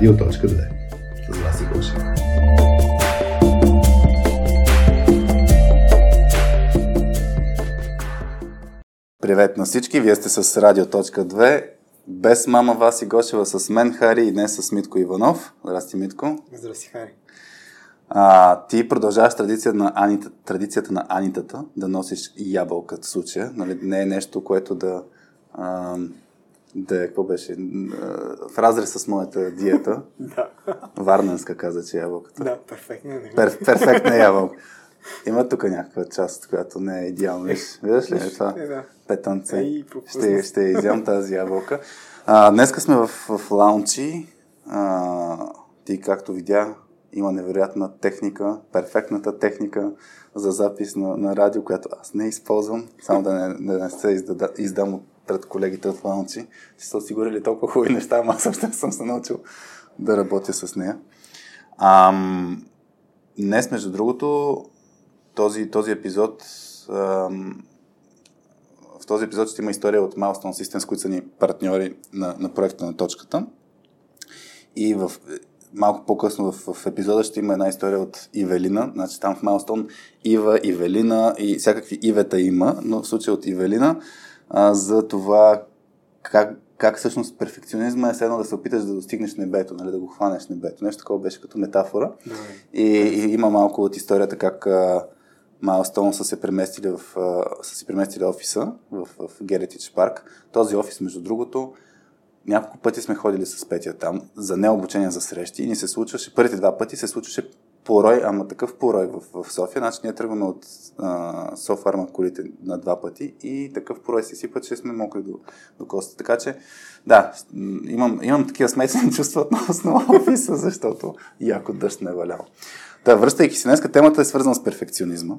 Радио.2. С вас и Гошев. Привет на всички, вие сте с Радио.2. Без мама Васи Гошева, с мен Хари и днес с Митко Иванов. Здрасти, Митко. Здрасти, Хари. А, ти продължаваш традицията на, Анита, традицията на Анитата да носиш ябълка в случая. Нали? Не е нещо, което да, да е, какво беше, в разрез с моята диета. да. Варненска каза, че ябълката. Да, перфектна. Е, Пер, перфектна ябълка. Има тук някаква част, която не е идеална. Виждаш ли е това? Е, да. Петънце. Ще, ще изям тази ябълка. А, днеска сме в, в лаунчи. А, ти, както видя, има невероятна техника, перфектната техника за запис на, на радио, която аз не използвам, само да не, да не се издада, издам пред колегите от Лаунчи. Си са осигурили толкова хубави неща, ама аз още съм се научил да работя с нея. Ам, днес, между другото, този, този епизод ам, в този епизод ще има история от Milestone Systems, които са ни партньори на, на проекта на точката. И в малко по-късно в, в епизода ще има една история от Ивелина. Значи там в Майлстон Ива, Ивелина и всякакви Ивета има, но в случая от Ивелина а, за това как, как всъщност перфекционизма е едно да се опиташ да достигнеш небето, нали, да го хванеш небето. Нещо такова беше като метафора. Да, и, и има малко от историята как Майлстон са се преместили в, са се преместили офиса в, в Геретич парк. Този офис, между другото, няколко пъти сме ходили с Петя там за необучение за срещи и ни се случваше, първите два пъти се случваше порой, ама такъв порой в, в София. Значи ние тръгваме от Софарма колите на два пъти и такъв порой се сипа, че сме мокри до, до коста. Така че, да, имам, имам такива смесени чувства относно офиса, защото яко дъжд не е валял. Да, връщайки си днеска, темата е свързана с перфекционизма.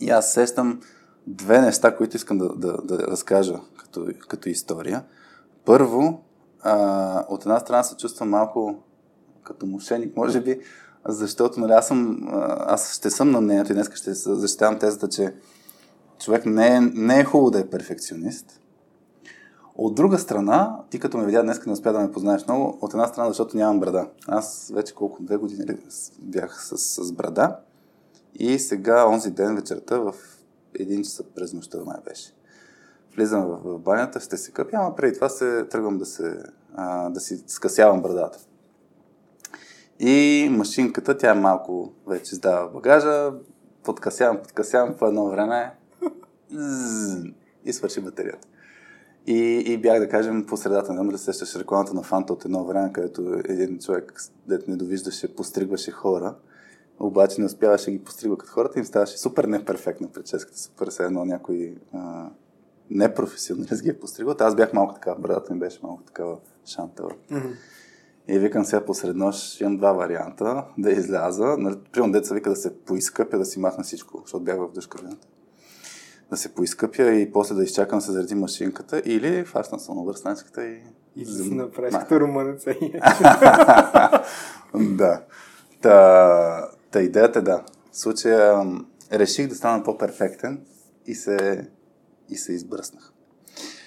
И аз сещам две неща, които искам да, да, да разкажа като, като история. Първо, а, от една страна се чувствам малко като мошеник, може би, защото нали, аз, съм, аз ще съм на мнението и днес ще защитавам тезата, че човек не е, не е хубаво да е перфекционист. От друга страна, ти като ме видя днес, не успя да ме познаеш много, от една страна, защото нямам брада. Аз вече колко, две години бях с, с брада и сега, онзи ден вечерта, в един часа през нощта май беше влизам в, в банята, ще се къпя, ама преди това се тръгвам да, се, а, да си скъсявам брадата. И машинката, тя малко вече издава багажа, подкасявам, подкасявам по едно време и свърши батерията. И, и бях, да кажем, по средата, не да се сещаш рекламата на Фанта от едно време, където един човек, дето не довиждаше, постригваше хора, обаче не успяваше да ги постригва като хората, им ставаше супер неперфектна прическата, супер се едно някой а, непрофесионалист ги е постригал. Аз бях малко така, брадата ми беше малко такава шантава. Mm-hmm. И викам сега посред нощ, имам два варианта, да изляза. Нали, примерно деца вика да се поискъпя, да си махна всичко, защото бях в дъжкавината. Да се поискъпя и после да изчакам се заради машинката или фащам самовърстачката и... И да си направиш като румънеца. да. Та, та идеята е да. В случая реших да стана по-перфектен и се и се избръснах.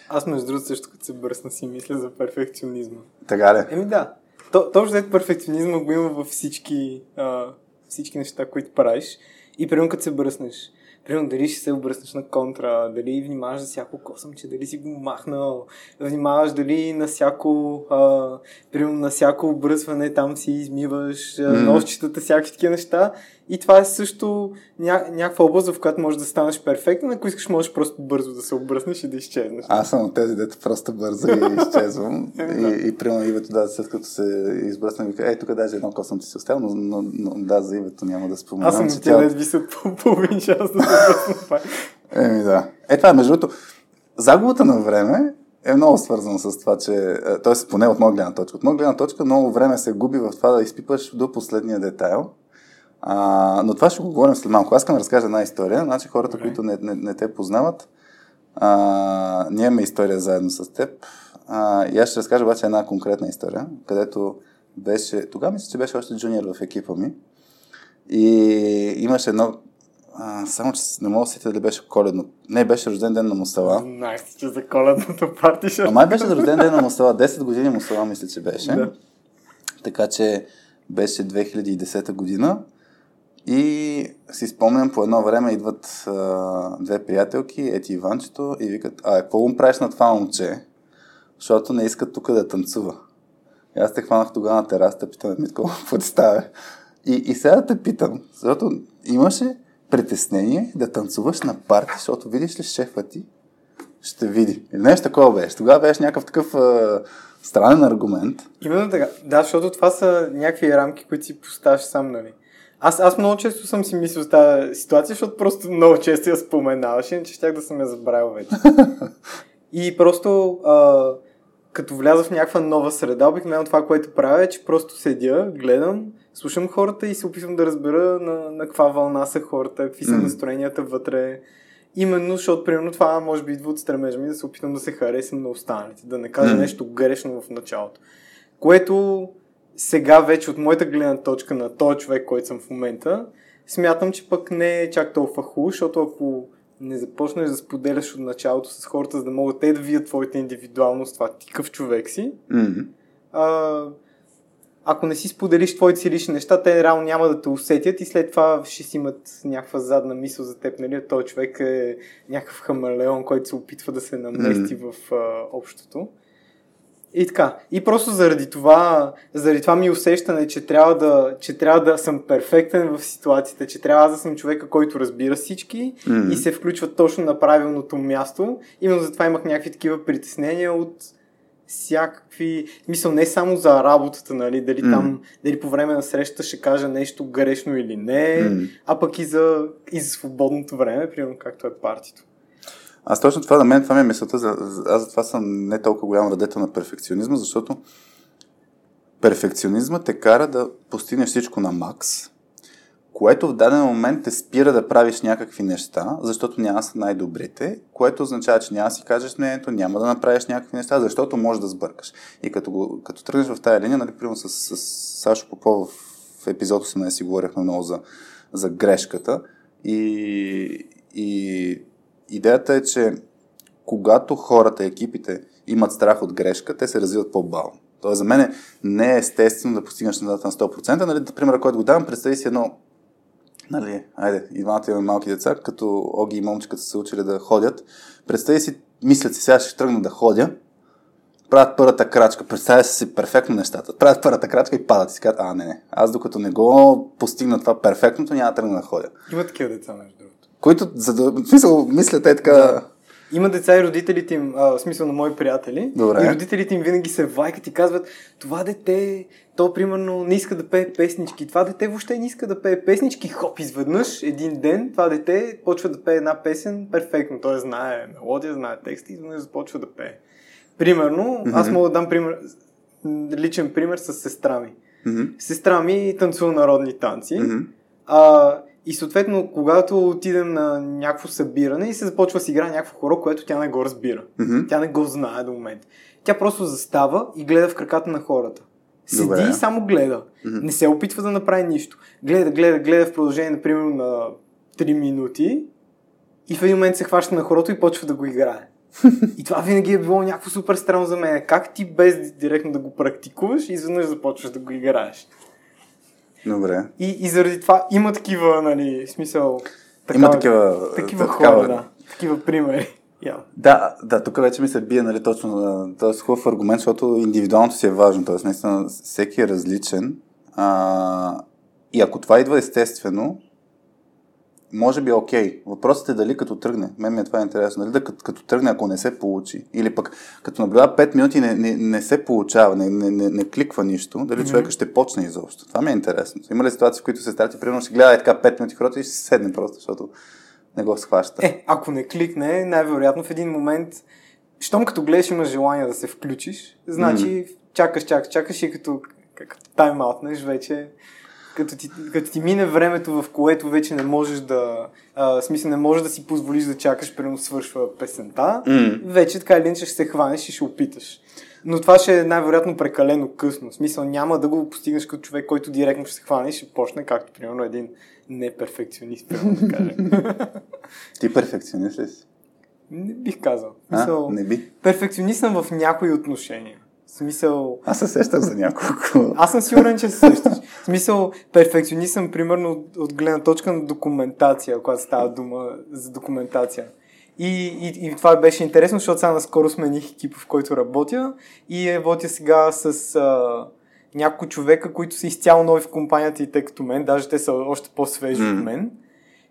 Аз между другото също като се бръсна си мисля за перфекционизма. Така ли? Еми да. То, точно след перфекционизма го има във всички, а, всички неща, които правиш. И примерно като се бръснеш, примерно дали ще се обръснеш на контра, дали внимаваш за всяко косъмче, дали си го махнал, внимаваш дали на всяко, а, примерно на всяко обръсване там си измиваш mm. нощчетата, всякакви такива неща. И това е също ня- някаква област, в която можеш да станеш перфектен, ако искаш можеш просто бързо да се обръснеш и да изчезнеш. Аз съм от тези, дето просто бързо и изчезвам. и, и примерно Ивето, да, след като се избръсна, вика, ей, тук даже едно косъм ти се оставил, но, но, но, да, за Ивето няма да споменам. Аз съм от тя... ви се по половин час да се обръсна. Еми да. Е, това, между другото, загубата на време е много свързано с това, че, т.е. поне от моя гледна точка. От моя гледна точка много време се губи в това да изпипаш до последния детайл а, но това ще го говорим след малко. Аз искам да разкажа една история. Значи хората, okay. които не, не, не те познават, а, ние имаме история заедно с теб. А, и аз ще разкажа обаче една конкретна история, където беше, тогава мисля, че беше още джуниор в екипа ми. И имаше едно а, само, че не мога да сетя дали беше коледно. Не, беше рожден ден на Мусала. Знаеш, че за коледното парти ще... Ама беше рожден ден на Мусала. 10 години Мусала мисля, че беше. Да. Така че беше 2010 година и си спомням по едно време идват а, две приятелки, Ети и Иванчето и викат, а какво му правиш на това момче? Защото не искат тук да танцува. И аз те хванах тогава на терасата, питам, Митко, какво ти става? И, и сега те питам, защото имаше притеснение да танцуваш на парти, защото видиш ли шефа ти, ще види. Или нещо такова беше. Тогава беше някакъв такъв а, странен аргумент. Именно така. Да, защото това са някакви рамки, които си поставяш сам, нали? Аз, аз много често съм си мислил с тази ситуация, защото просто много често я споменаваш, иначе щях да съм я забравил вече. И просто а, като вляза в някаква нова среда, обикновено това, което правя е, че просто седя, гледам, слушам хората и се опитвам да разбера на, на каква вълна са хората, какви са настроенията вътре. Именно, защото примерно това може би идва от стремежа ми да се опитам да се харесам на останалите, да не кажа нещо грешно в началото. Което сега вече от моята гледна точка на този човек, който съм в момента, смятам, че пък не е чак толкова хубаво, защото ако не започнеш да споделяш от началото с хората, за да могат те да видят твоята индивидуалност, това ти какъв човек си, М-м. а, ако не си споделиш твоите си лични неща, те реално няма да те усетят и след това ще си имат някаква задна мисъл за теб, нали? Той човек е някакъв хамелеон, който се опитва да се намести в а, общото. И така. И просто заради това, заради това ми усещане, че трябва, да, че трябва да съм перфектен в ситуацията, че трябва да съм човека, който разбира всички Мгм. и се включва точно на правилното място. Именно затова имах някакви такива притеснения от всякакви... Мисъл, не само за работата, нали, дали Мгм. там, дали по време на срещата ще кажа нещо грешно или не, Мгм. а пък и за, и за свободното време, примерно както е партито. Аз точно това, на мен това ми е мисълта, за, затова съм не толкова голям радетел на перфекционизма, защото перфекционизма те кара да постигнеш всичко на макс, което в даден момент те спира да правиш някакви неща, защото няма са най-добрите, което означава, че няма си кажеш мнението, няма да направиш някакви неща, защото може да сбъркаш. И като, го, като тръгнеш в тая линия, нали, примерно с, с Сашо Попов в епизод 18 си говорихме много за, за грешката и, и идеята е, че когато хората, екипите имат страх от грешка, те се развиват по-бавно. Тоест за мен не е естествено да постигнеш нещата на 100%. Нали, примера, който го давам, представи си едно нали, айде, и двамата имаме малки деца, като Оги и момчиката са се учили да ходят. Представи си, мислят си, сега ще тръгна да ходя, правят първата крачка, представя си перфектно нещата, правят първата крачка и падат и си казват, а, не, не, аз докато не го постигна това перфектното, няма да тръгна да ходя. Има такива деца, между другото. Които, за да, в смисъл, мислят е така, Да. Има деца и родителите им, а, в смисъл на мои приятели, Добре. и родителите им винаги се вайкат и казват, това дете, то примерно не иска да пее песнички, това дете въобще не иска да пее песнички, хоп, изведнъж, един ден, това дете почва да пее една песен перфектно, той знае мелодия, знае текст и изведнъж започва да пее. Примерно, аз мога да дам пример, личен пример с сестра ми. Мгм. Сестра ми танцува народни танци. Мгм. А, и съответно, когато отидем на някакво събиране и се започва да си играе някакво хоро, което тя не го разбира. Мгм. Тя не го знае до момента. Тя просто застава и гледа в краката на хората. Седи Добре. и само гледа. Не се опитва да направи нищо. Гледа, гледа, гледа в продължение, например, на 3 минути и в един момент се хваща на хорото и почва да го играе. И това винаги е било някакво супер странно за мен. Как ти без директно да го практикуваш, изведнъж започваш да го играеш. Добре. И, и заради това има такива, нали, смисъл... Има такива- Такива та- хора, такава- да. Такива примери. Yeah. Да, да, тук вече ми се бие, нали, точно, а, т.е. хубав аргумент, защото индивидуалното си е важно, т.е. наистина всеки е различен а, и ако това идва естествено, може би е окей. Въпросът е дали като тръгне, мен ми е това интересно, дали да като, като тръгне, ако не се получи, или пък като наблюдава 5 минути не, не, не се получава, не, не, не, не кликва нищо, дали mm-hmm. човека ще почне изобщо. Това ми е интересно. Има ли ситуации, в които се старти, примерно ще гледа е така 5 минути хората и ще се седне просто, защото не го схваща. Е, ако не кликне, най-вероятно в един момент, щом като гледаш имаш желание да се включиш, значи mm. чакаш, чакаш, чакаш и като, като тайм-аутнеш вече, като ти, като ти мине времето, в което вече не можеш да, а, смисъл не можеш да си позволиш да чакаш, примерно свършва песента, М. вече така или иначе ще се хванеш и ще опиташ. Но това ще е най-вероятно прекалено късно. В смисъл няма да го постигнеш като човек, който директно ще се хване и ще почне, както примерно един неперфекционист, примерно да кажем. Ти перфекционист ли си? Не бих казал. А, Мисъл, не би. Перфекционист съм в някои отношения. В смисъл... Аз се сещам за няколко. Аз съм сигурен, че се сещаш. В смисъл, перфекционист съм, примерно, от, от гледна точка на документация, когато става дума за документация. И, и, и това беше интересно, защото сега наскоро смених екипа, в който работя и работя сега с а, няколко човека, които са изцяло нови в компанията и те като мен, даже те са още по-свежи mm. от мен.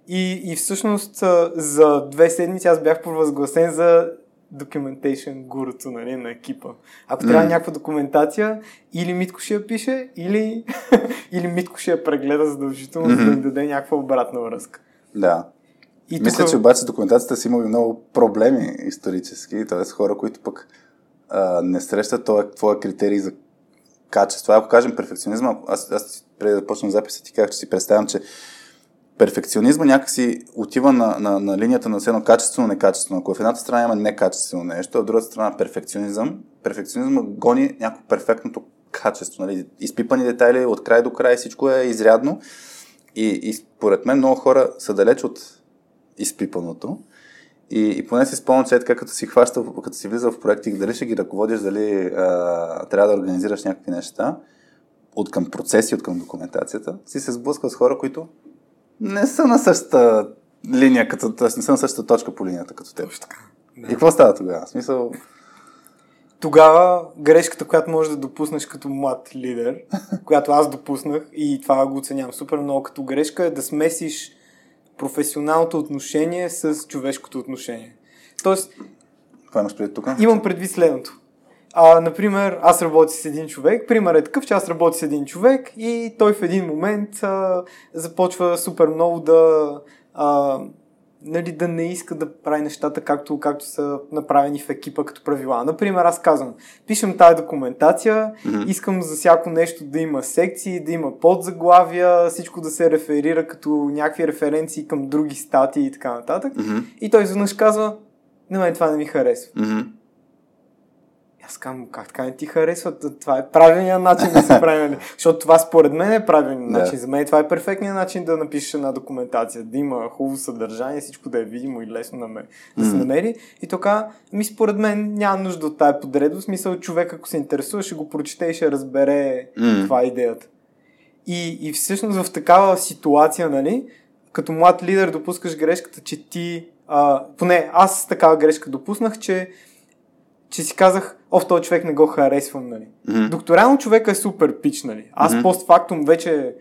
И, и всъщност а, за две седмици аз бях провъзгласен за documentation гурото нали, на екипа. Ако mm. трябва някаква документация, или Митко ще я пише, или, или Митко ще я прегледа задължително, mm-hmm. за да даде някаква обратна връзка. Да. И Мисля, тук... че обаче документацията си има и много проблеми исторически, т.е. хора, които пък а, не срещат твоя, твоя критерий за качество. Ако кажем перфекционизма, аз, аз преди да почнем записа ти казах, че си представям, че перфекционизма някакси отива на, на, на линията на едно качествено, некачествено. Ако в едната страна има некачествено нещо, а в другата страна перфекционизъм, перфекционизма гони някакво перфектното качество. Нали? Изпипани детайли от край до край, всичко е изрядно. И, и според мен много хора са далеч от изпипаното. И, и поне си спомням, че така като си хваща, като си влиза в проекти, дали ще ги ръководиш, дали а, трябва да организираш някакви неща, от към процеси, от към документацията, си се сблъсква с хора, които не са на същата линия, като, т.е. не са на същата точка по линията като теб. така. Да. И какво става тогава? В смисъл... Тогава грешката, която можеш да допуснеш като млад лидер, която аз допуснах и това го оценявам супер много като грешка, е да смесиш професионалното отношение с човешкото отношение. Тоест, това имаш предвид тук? Имам предвид следното. А, например, аз работя с един човек. Пример е такъв, че аз работя с един човек и той в един момент а, започва супер много да, а, нали, да не иска да прави нещата както, както са направени в екипа като правила. Например, аз казвам, пишем тази документация, mm-hmm. искам за всяко нещо да има секции, да има подзаглавия, всичко да се реферира като някакви референции към други статии и така нататък. Mm-hmm. И той изведнъж казва, на мен това не ми харесва. Mm-hmm. Аз казвам, как така не ти харесва? Това е правилният начин да се прави. Нали? Защото това според мен е правилният да. начин. За мен това е перфектният начин да напишеш една документация. Да има хубаво съдържание, всичко да е видимо и лесно на мен, да се намери. И така, ми според мен няма нужда от тази подредба. В смисъл, човек ако се интересува, ще го прочете и ще разбере mm. каква е идеята. И, и всъщност в такава ситуация, нали, като млад лидер допускаш грешката, че ти, а, поне аз такава грешка допуснах, че че си казах, о, в този човек не го харесвам, нали. Mm-hmm. Докторално човека е супер пич, нали. Аз mm-hmm. постфактум вече,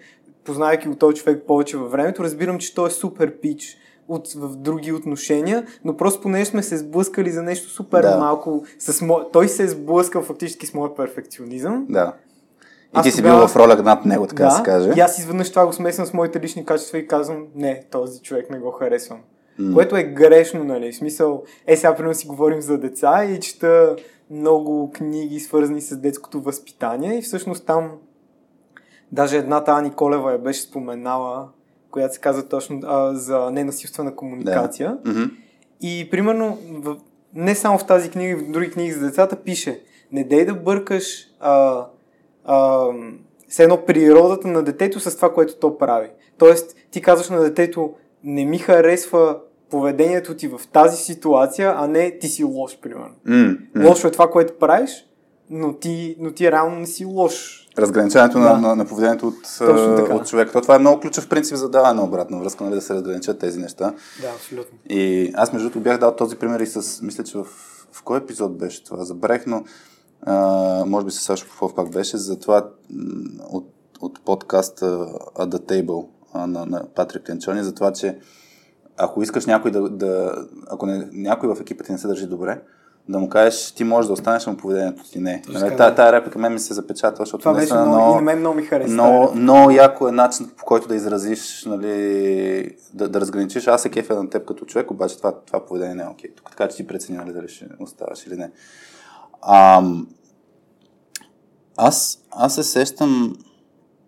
познавайки го този човек повече във времето, разбирам, че той е супер пич от, в други отношения, но просто понеже сме се сблъскали за нещо супер да. малко, с мо... той се е сблъскал фактически с моят перфекционизъм. Да. И аз ти си бил в роля над него, така да, да се каже. И аз изведнъж това го смесвам с моите лични качества и казвам, не, този човек не го харесвам. Mm. Което е грешно, нали? В смисъл, е сега примерно си говорим за деца и чета много книги, свързани с детското възпитание и всъщност там даже едната Ани Колева я беше споменала, която се казва точно а, за ненасилствена комуникация. Да. Mm-hmm. И примерно, в, не само в тази книга, в други книги за децата пише, не дей да бъркаш а, а, с едно природата на детето с това, което то прави. Тоест, ти казваш на детето, не ми харесва поведението ти в тази ситуация, а не ти си лош, примерно. Mm, mm. Лошо е това, което правиш, но ти, но ти реално не си лош. Разграничаването да. на, на, на поведението от, от човека. То, това е много ключов принцип за даване на обратна връзка, нали, да се разграничат тези неща. Да, абсолютно. И аз между другото бях дал този пример и с, мисля, че в, в кой епизод беше това, забравих, но а, може би с Сашо Попов пак беше, за това от, от подкаста At the Table на, на Патрик Ленчони, за това, че ако искаш някой да, да ако не, някой в екипа ти не се държи добре, да му кажеш, ти можеш да останеш, но поведението ти не. Нали, тая, тая реплика мен ми се запечатва, защото Това беше много, много, и на мен много ми хареса. Много, много яко е начин, по който да изразиш, нали, да, да разграничиш. Аз се кефя на теб като човек, обаче това, това поведение не е окей. Тук така че ти прецени нали, дали ще оставаш или не. Ам, аз, аз се сещам,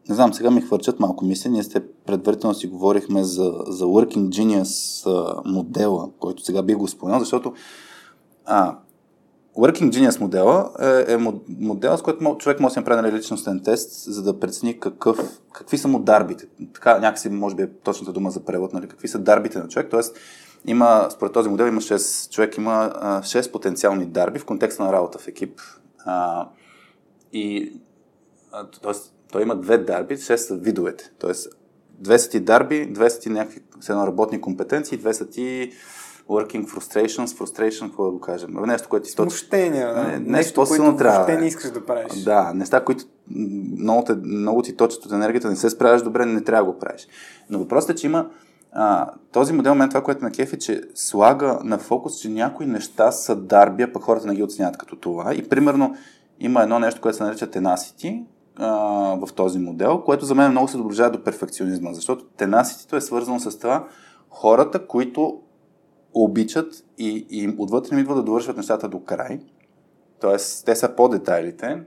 не знам, сега ми хвърчат малко мисли. Ние сте предварително си говорихме за, за Working Genius модела, който сега бих го споменал, защото а, Working Genius модела е, е модел, с който човек може да си направи нали, личностен тест, за да прецени какъв, какви са му дарбите. Така някакси може би е точната дума за превод, нали, какви са дарбите на човек. Тоест, има, според този модел има 6, човек има а, 6 потенциални дарби в контекста на работа в екип. А, и а, тоест, той има две дарби, 6 са видовете. Тоест, две са ти дарби, две са ти някакви все едно работни компетенции, две са ти working frustrations, frustration, какво да го кажем. Нещо, което ти точно... Смущения, да. Не, нещо нещо, което трябва, въобще не искаш да правиш. Да, неща, които много, те, много ти точат от енергията, не се справяш добре, не трябва да го правиш. Но въпросът е, че има а, този модел, мен това, което ме кефи, че слага на фокус, че някои неща са дарби, а пък хората не ги оценяват като това. И примерно има едно нещо, което се нарича tenacity в този модел, което за мен много се доближава до перфекционизма, защото tenacity е свързано с това хората, които обичат и, и отвътре им идва да довършват нещата до край. Тоест, те са по детайлите,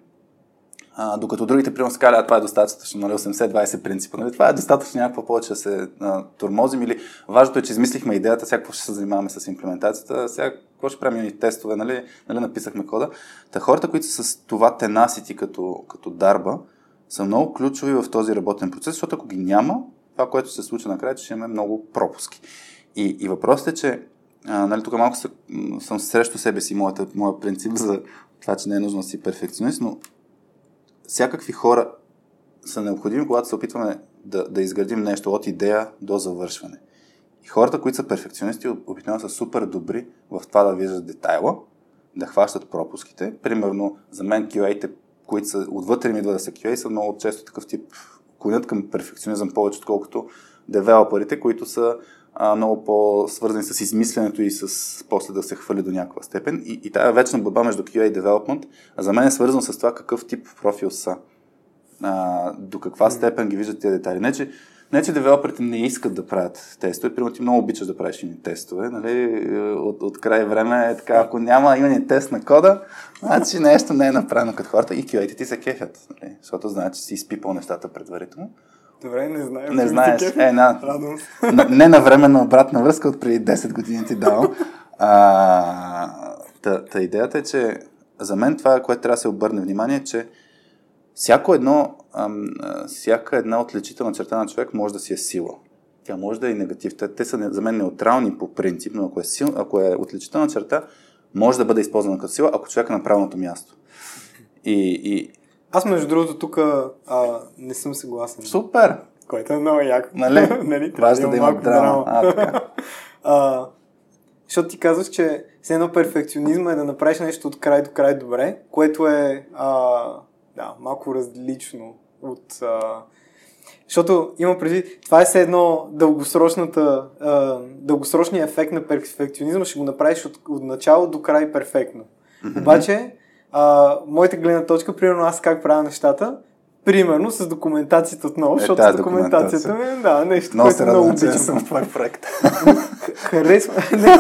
докато другите, примерно, са казали, това е достатъчно, нали, 80-20 принципа. Нали, това е достатъчно някакво повече да се а, турмозим или важното е, че измислихме идеята, сега какво ще се занимаваме с имплементацията, сега какво ще правим и тестове, нали, нали написахме кода. Та хората, които са с това тенасити като, като дарба, са много ключови в този работен процес, защото ако ги няма, това, което се случва накрая, че ще имаме много пропуски. И, и въпросът е, че а, нали, тук малко са, съм срещу себе си, моята, моя принцип за това, че не е нужно да си перфекционист, но всякакви хора са необходими, когато се опитваме да, да изградим нещо от идея до завършване. И хората, които са перфекционисти, обикновено са супер добри в това да виждат детайла, да хващат пропуските. Примерно, за мен QA-те, които са отвътре ми идва да са QA, са много често такъв тип клонят към перфекционизъм повече, отколкото девелоперите, които са а, много по-свързани с измисленето и с после да се хвърли до някаква степен. И, и тая вечна борба между QA и development, за мен е свързано с това какъв тип профил са. А, до каква степен ги виждат тези детайли. Не, че, не, че девелоперите не искат да правят тестове. Примерно ти много обичаш да правиш ини тестове. Нали? От, от край време е така, ако няма юнит тест на кода, значи нещо не е направено като хората и QA-те ти се кефят. Нали? Защото знаят, че си изпипал нещата предварително. Добре, не знаем. Не знаеш. Е, на, Радвам се. Н- не на временна обратна връзка от преди 10 години ти дал. А, та, та идеята е, че за мен това, което трябва да се обърне внимание, е, че всяко едно, ам, всяка една отличителна черта на човек може да си е сила. Тя може да е и негатив. Те, те са за мен неутрални по принцип, но ако е, сил, ако е отличителна черта, може да бъде използвана като сила, ако човек е на правилното място. И, и Аз, между другото, тук не съм съгласен. супер! Което е много яко. Нали? нали? Важно да има малко драма. А, така. а, защото ти казваш, че все едно перфекционизма е да направиш нещо от край до край добре, което е а, да, малко различно от... А, защото има преди, това е все едно дългосрочната, а, дългосрочният ефект на перфекционизма, ще го направиш от, от начало до край перфектно. Mm-hmm. Обаче, а, моята гледна точка, примерно аз как правя нещата, примерно с документацията отново, Е, защото тази документацията ми е, да, нещо, Много което се много обичам. съм в твой проект. Харесва. Не,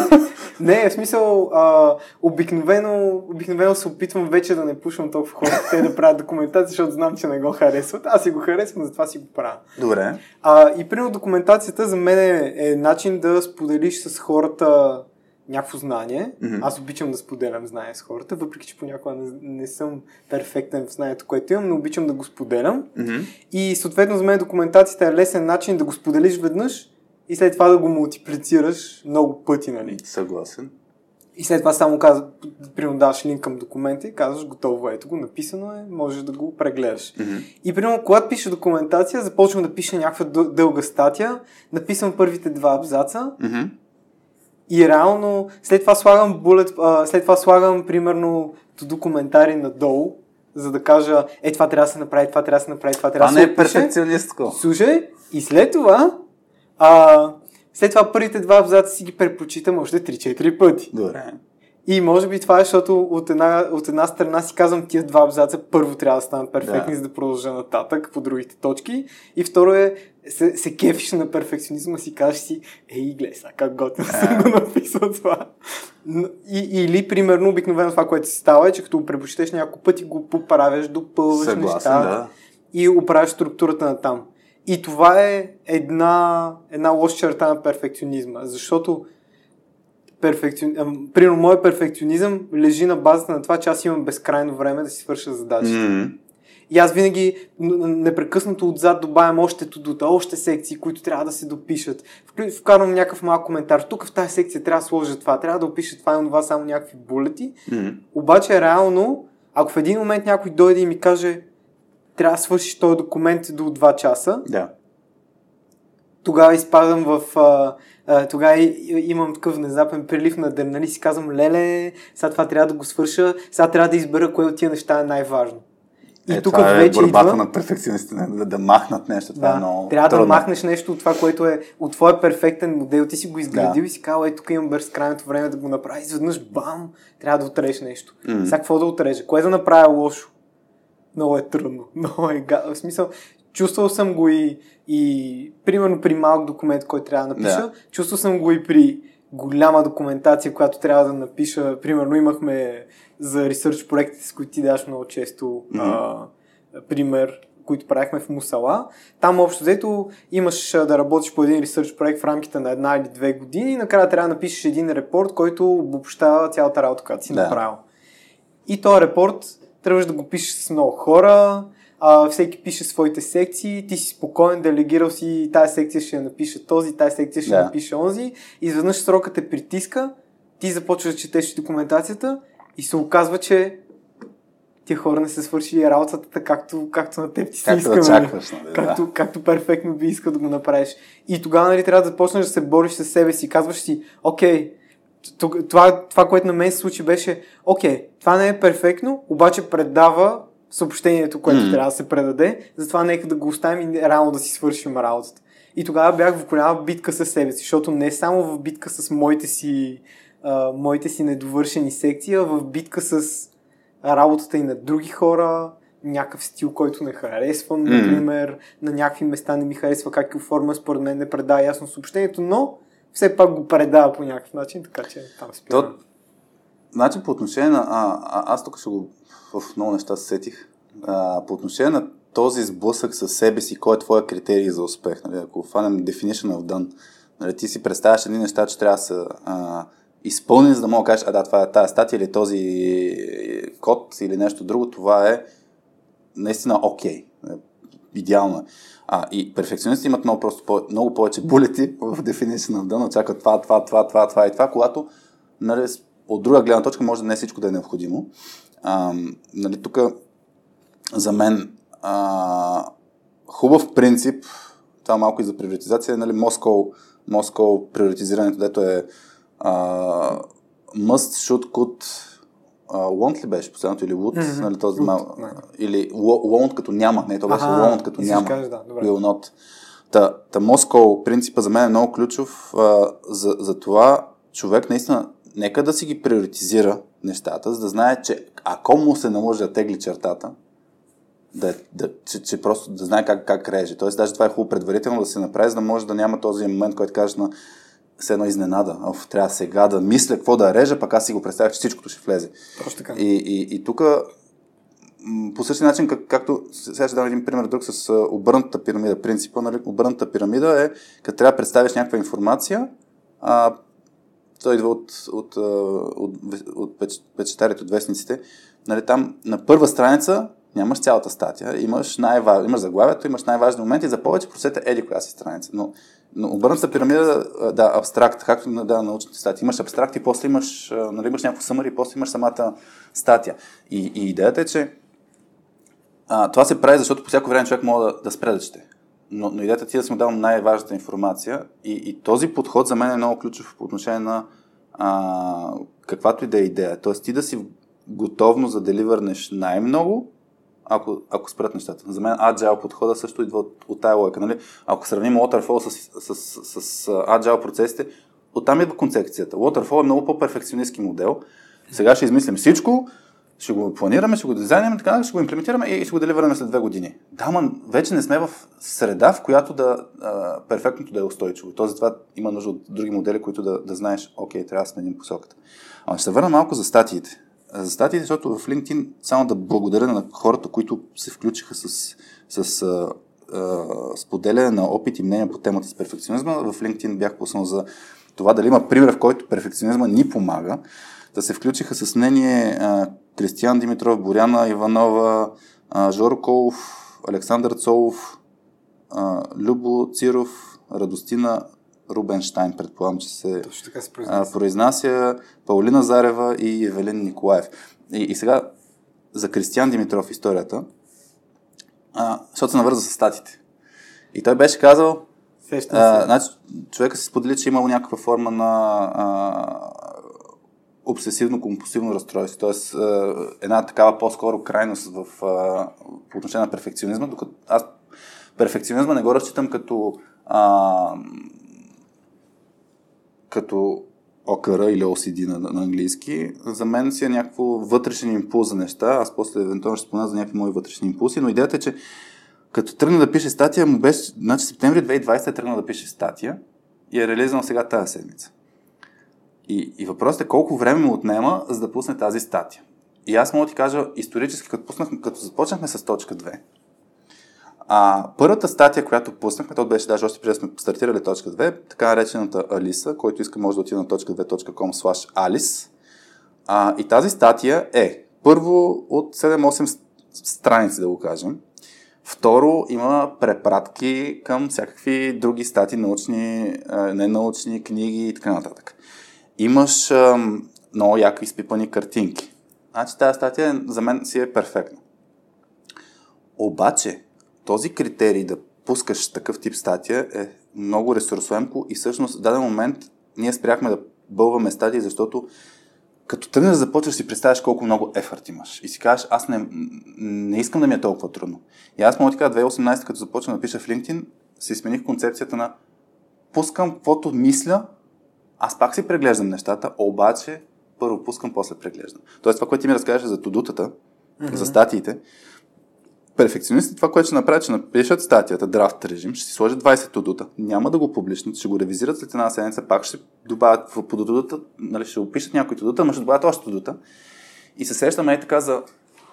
не, в смисъл, а, обикновено, обикновено се опитвам вече да не пушвам толкова хора, те да правят документация, защото знам, че не го харесват. Аз си го харесвам, затова си го правя. Добре. А, и примерно документацията за мен е, е начин да споделиш с хората някакво знание. Мгм. Аз обичам да споделям знание с хората, въпреки че понякога не, не съм перфектен в знанието, което имам, но обичам да го споделям. Мгм. И съответно за мен документацията е лесен начин да го споделиш веднъж и след това да го мултиплицираш много пъти, нали? Съгласен. И след това само казваш, примерно даваш линк към документа и казваш готово, ето го, написано е, можеш да го прегледаш. Мгм. И примерно, когато пиша документация, започвам да пиша някаква дъл- дълга статия, написвам първите два абзаца Мгм. И реално след това слагам булет, а, след това слагам примерно до коментари надолу, за да кажа, е това трябва да се направи, това трябва да се направи, това трябва Това да не се е опише. перфекционистко. Слушай, и след това, а, след това първите два абзаца си ги препрочитам още 3-4 пъти. Добре. И може би това е, защото от една, от една страна си казвам тия два абзаца първо трябва да станат перфектни, Да. за да продължа нататък по другите точки. И второ е, се, се кефиш на перфекционизма си, кажеш си, ей, гледай сега как готино съм го написал това. И, или, примерно, обикновено това, което си става е, че като го препрочетеш няколко пъти, го поправяш, допълваш Съгласен, неща да. и оправяш структурата на там. И това е една, една лоша черта на перфекционизма, защото перфекцион... примерно, моят перфекционизъм лежи на базата на това, че аз имам безкрайно време да си свърша задачите. Мгм. И аз винаги непрекъснато отзад добавям още тудута, още секции, които трябва да се допишат. Вкарвам някакъв малък коментар. Тук в тази секция трябва да сложа това, трябва да опиша това и това, само някакви булети. Мгм. Обаче реално Ако в един момент някой дойде и ми каже, трябва да свършиш този документ до 2 часа, Да. тогава изпадам в... А, тогава имам такъв внезапен прилив на адреналин си казвам, леле, сега това трябва да го свърша, сега трябва да избера кое от тия неща е най-важно. И е, тук това е вече борбата идва... на перфекционистите, да, да махнат нещо. Това е Да, много трябва да трудно. махнеш нещо от това, което е от твоя перфектен модел. Ти си го изградил Да. и си казал, е, тук имам безкрайното време да го направя. Изведнъж, бам, трябва да отрежеш нещо. М. Сега какво да отрежа? Кое да направя лошо? Много е трудно. Много е га... В смисъл, чувствал съм го и, и примерно при малък документ, който трябва да напиша. Да. Чувствал съм го и при голяма документация, която трябва да напиша. Примерно имахме за ресърч проектите, с които ти даваш много често Мгм. а, пример, които правихме в Мусала. Там общо взето имаш да работиш по един ресърч проект в рамките на една или две години и накрая трябва да напишеш един репорт, който обобщава цялата работа, която си Да. направил. И този репорт трябваш да го пишеш с много хора, а, всеки пише своите секции, ти си спокоен, делегирал си тази секция ще я напише този, тази секция ще Да. напише онзи, изведнъж срока те притиска, ти започваш да четеш документацията и се оказва, че тия хора не са свършили работата както, както на теб ти се иска. нали? нали, да. както, както перфектно би искал да го направиш. И тогава нали, трябва да започнеш да се бориш с себе си. Казваш си, окей, това, това, което на мен се случи беше, окей, това не е перфектно, обаче предава съобщението, което М. трябва да се предаде, затова нека да го оставим и реално да си свършим работата. И тогава бях в голяма битка с себе си, защото не само в битка с моите си, а, моите си недовършени секции, а в битка с работата и на други хора, някакъв стил, който не харесвам, М. например, на някакви места не ми харесва как ги оформя, според мен не предава ясно съобщението, но все пак го предава по някакъв начин, така че там спирам. То, значи по отношение на... А, а, аз тук ще го... В много неща се сетих. А, по отношение на този сблъсък със себе си, кой е твоя критерий за успех? Нали? Ако фанем definition of done, нали? ти си представяш едни неща, че трябва да са а, изпълнени, за да мога да кажеш, а да, това е тази статия или този код или нещо друго, това е наистина окей. Okay. Идеално е. А, и перфекционистите имат много, просто, много повече булети в definition of done, очакват това, това, това, това, това и това, когато нали, от друга гледна точка може да не всичко да е необходимо. А, нали, тук за мен а, хубав принцип, това малко и за приоритизация, е нали, Москол, Москол приоритизирането, дето е а, must, should, could, won't ли беше последното или would, Мгм. нали, този мал, не. или won't като няма, не, то беше won't като няма, кажеш, да, добре. will not. Та, та Москол принципа за мен е много ключов а, за, за това човек наистина нека да си ги приоритизира нещата, за да знае, че ако му се наложи да тегли чертата, да, да, че, че просто да знае как, как реже. Тоест, даже това е хубаво предварително да се направи, за да може да няма този момент, който кажеш на все едно изненада. Оф, трябва сега да мисля какво да режа, пък аз си го представях, че всичкото ще влезе. Точно така. И, и, и тук по същия начин, как, както сега ще дам един пример друг с а, обърнатата пирамида. Принципа на обърнатата пирамида е, като трябва да представиш някаква информация, а, той идва от, от, от, от, печатарите, от вестниците. Нали, там на първа страница нямаш цялата статия, имаш, най имаш заглавието, имаш най-важни моменти, за повече просете еди коя си страница. Но, но обърната пирамида, да, абстракт, както на да, научните статии. Имаш абстракт и после имаш, нали, имаш някакво съмър и после имаш самата статия. И, и идеята е, че а, това се прави, защото по всяко време човек може да, да спре да чете. Но, но идеята ти е да си му дам най-важната информация и, и този подход за мен е много ключов по отношение на а, каквато и да е идея. Тоест ти да си готовно за деливърнеш най-много, ако, ако спрат нещата. За мен Agile подхода също идва от, от тая лойка. Нали? Ако сравним Waterfall с, с, с, с Agile процесите, оттам идва концепцията. Waterfall е много по-перфекционистски модел. Сега ще измислим всичко, ще го планираме, ще го дизайнираме, така, ще го имплементираме и ще го деливърнем след две години. Да, ма вече не сме в среда, в която да а, перфектното да е устойчиво. То затова има нужда от други модели, които да, да знаеш, окей, трябва да сменим посоката. Ама ще се върна малко за статиите. За статиите, защото в LinkedIn само да благодаря на хората, които се включиха с, с а, а, споделяне на опит и мнения по темата с перфекционизма. В LinkedIn бях пуснал за това дали има пример, в който перфекционизма ни помага. Да се включиха с мнение а, Кристиян Димитров, Боряна Иванова, а, Жоро Колов, Александър Цолов, а, Любо Циров, Радостина Рубенштайн, предполагам, че се Точно така се а, произнася. произнася Паулина Зарева и Евелин Николаев. И, и сега за Кристиян Димитров историята, а, защото се навърза с статите. И той беше казал, Сещам а, значи, човека се сподели, че е имал някаква форма на а, обсесивно-компулсивно разстройство, т.е. една такава по-скоро крайност в, а, по отношение на перфекционизма, докато аз перфекционизма не го разчитам като а, като ОКР или OCD на, на английски, за мен си е някакво вътрешен импулс за неща. Аз после евентуално ще спомена за някакви мои вътрешни импулси, но идеята е, че като тръгна да пише статия, му беше, значи септември 2020 е тръгнал да пише статия и е реализирал сега тази седмица. И, и въпросът е колко време му отнема, за да пусне тази статия. И аз мога да ти кажа, исторически, като, пуснах, като започнахме с точка 2, а, първата статия, която пуснахме, то беше даже още преди да сме стартирали точка 2, така наречената Алиса, който иска може да отиде на точка 2.com slash Alice. А, и тази статия е първо от 7-8 страници, да го кажем. Второ, има препратки към всякакви други статии, научни, ненаучни книги и така нататък. Имаш ам, много яко изпипани картинки. Значи тази статия за мен си е перфектна. Обаче, този критерий да пускаш такъв тип статия е много ресурсоемко и всъщност в даден момент ние спряхме да бълваме статии, защото като тръгнеш да започваш си представяш колко много ефорт имаш и си кажеш, аз не, не искам да ми е толкова трудно. И аз мога ти кажа, 2018, като започна да пиша в LinkedIn, си смених концепцията на пускам каквото мисля, аз пак си преглеждам нещата, обаче първо пускам, после преглеждам. Тоест това, което ти ми разкажеш за тудутата, mm-hmm. за статиите, перфекционистите това, което ще направят, ще напишат статията, драфт режим, ще си сложат 20 тудута. Няма да го публичнат, ще го ревизират след една седмица, пак ще добавят в подудута, нали, ще опишат някои тудута, но ще добавят още тудута. И се сещаме и така за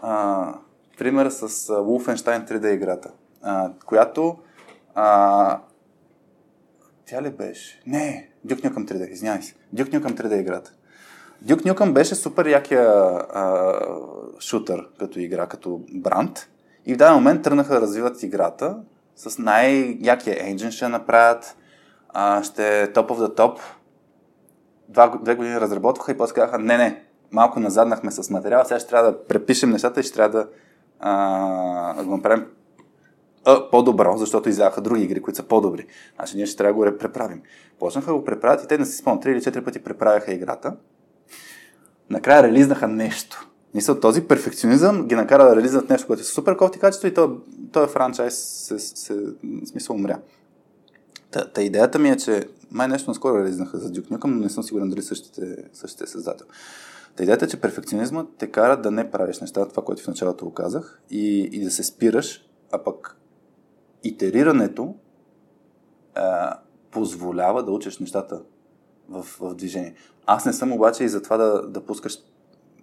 а, примера с Wolfenstein 3D играта, а, която а, тя ли беше? Не, Duke Nukem 3D, извинявай се. Duke Nukem 3D играта. Duke Nukem беше супер якия а, шутър като игра, като бранд. И в даден момент тръгнаха да развиват играта с най-якия енджин ще направят, а, ще топ of the top. Две години разработваха и после казаха, не, не, малко назаднахме с материала, сега ще трябва да препишем нещата и ще трябва да а, го направим а, по-добро, защото изляха други игри, които са по-добри. Значи ние ще трябва да го преправим. Почнаха да го преправят и те не си спомнят, 3 или 4 пъти преправяха играта. Накрая релизнаха нещо. Мисля, този перфекционизъм ги накара да реализират нещо, което е супер кофти качество и този, франчайз се, се, смисъл умря. Та, та идеята ми е, че май нещо наскоро реализнаха за Duke Nukem, но не съм сигурен дали същите, същите създател. Та идеята е, че перфекционизмът те кара да не правиш нещата, това, което в началото го казах, и, и да се спираш, а пък итерирането а, позволява да учиш нещата в, в движение. Аз не съм обаче и за това да, да пускаш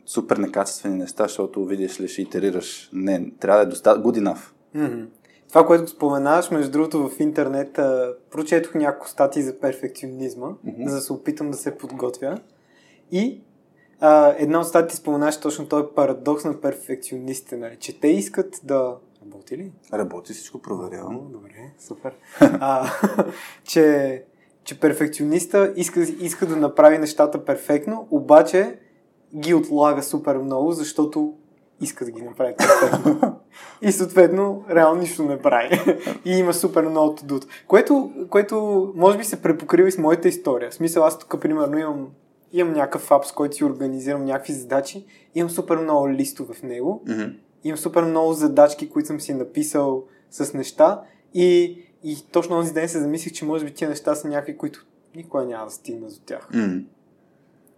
супер некачествени неща, защото видиш ли, ще итерираш. Не, трябва да е достатъчно enough. Mm-hmm. Това, което споменаваш, между другото, в интернет а, прочетох няколко статии за перфекционизма, mm-hmm. за да се опитам да се подготвя. И а, една от статии споменаваш точно този парадокс на перфекционистите, нали? че те искат да... Работи ли? Работи, всичко проверявам. О, добре, супер. а, че, че перфекциониста иска, иска да направи нещата перфектно, обаче ги отлага супер много, защото иска да ги направи перфектно. и съответно, реално нищо не прави. и има супер много тудут. Което, което може би се препокрива и с моята история. В смисъл, аз тук, примерно, имам, имам някакъв ап, с който си организирам някакви задачи. Имам супер много листове в него. Mm-hmm. Имам супер много задачки, които съм си написал с неща. И, и точно този ден се замислих, че може би тия неща са някакви, които никога няма да стигна до тях. Mm.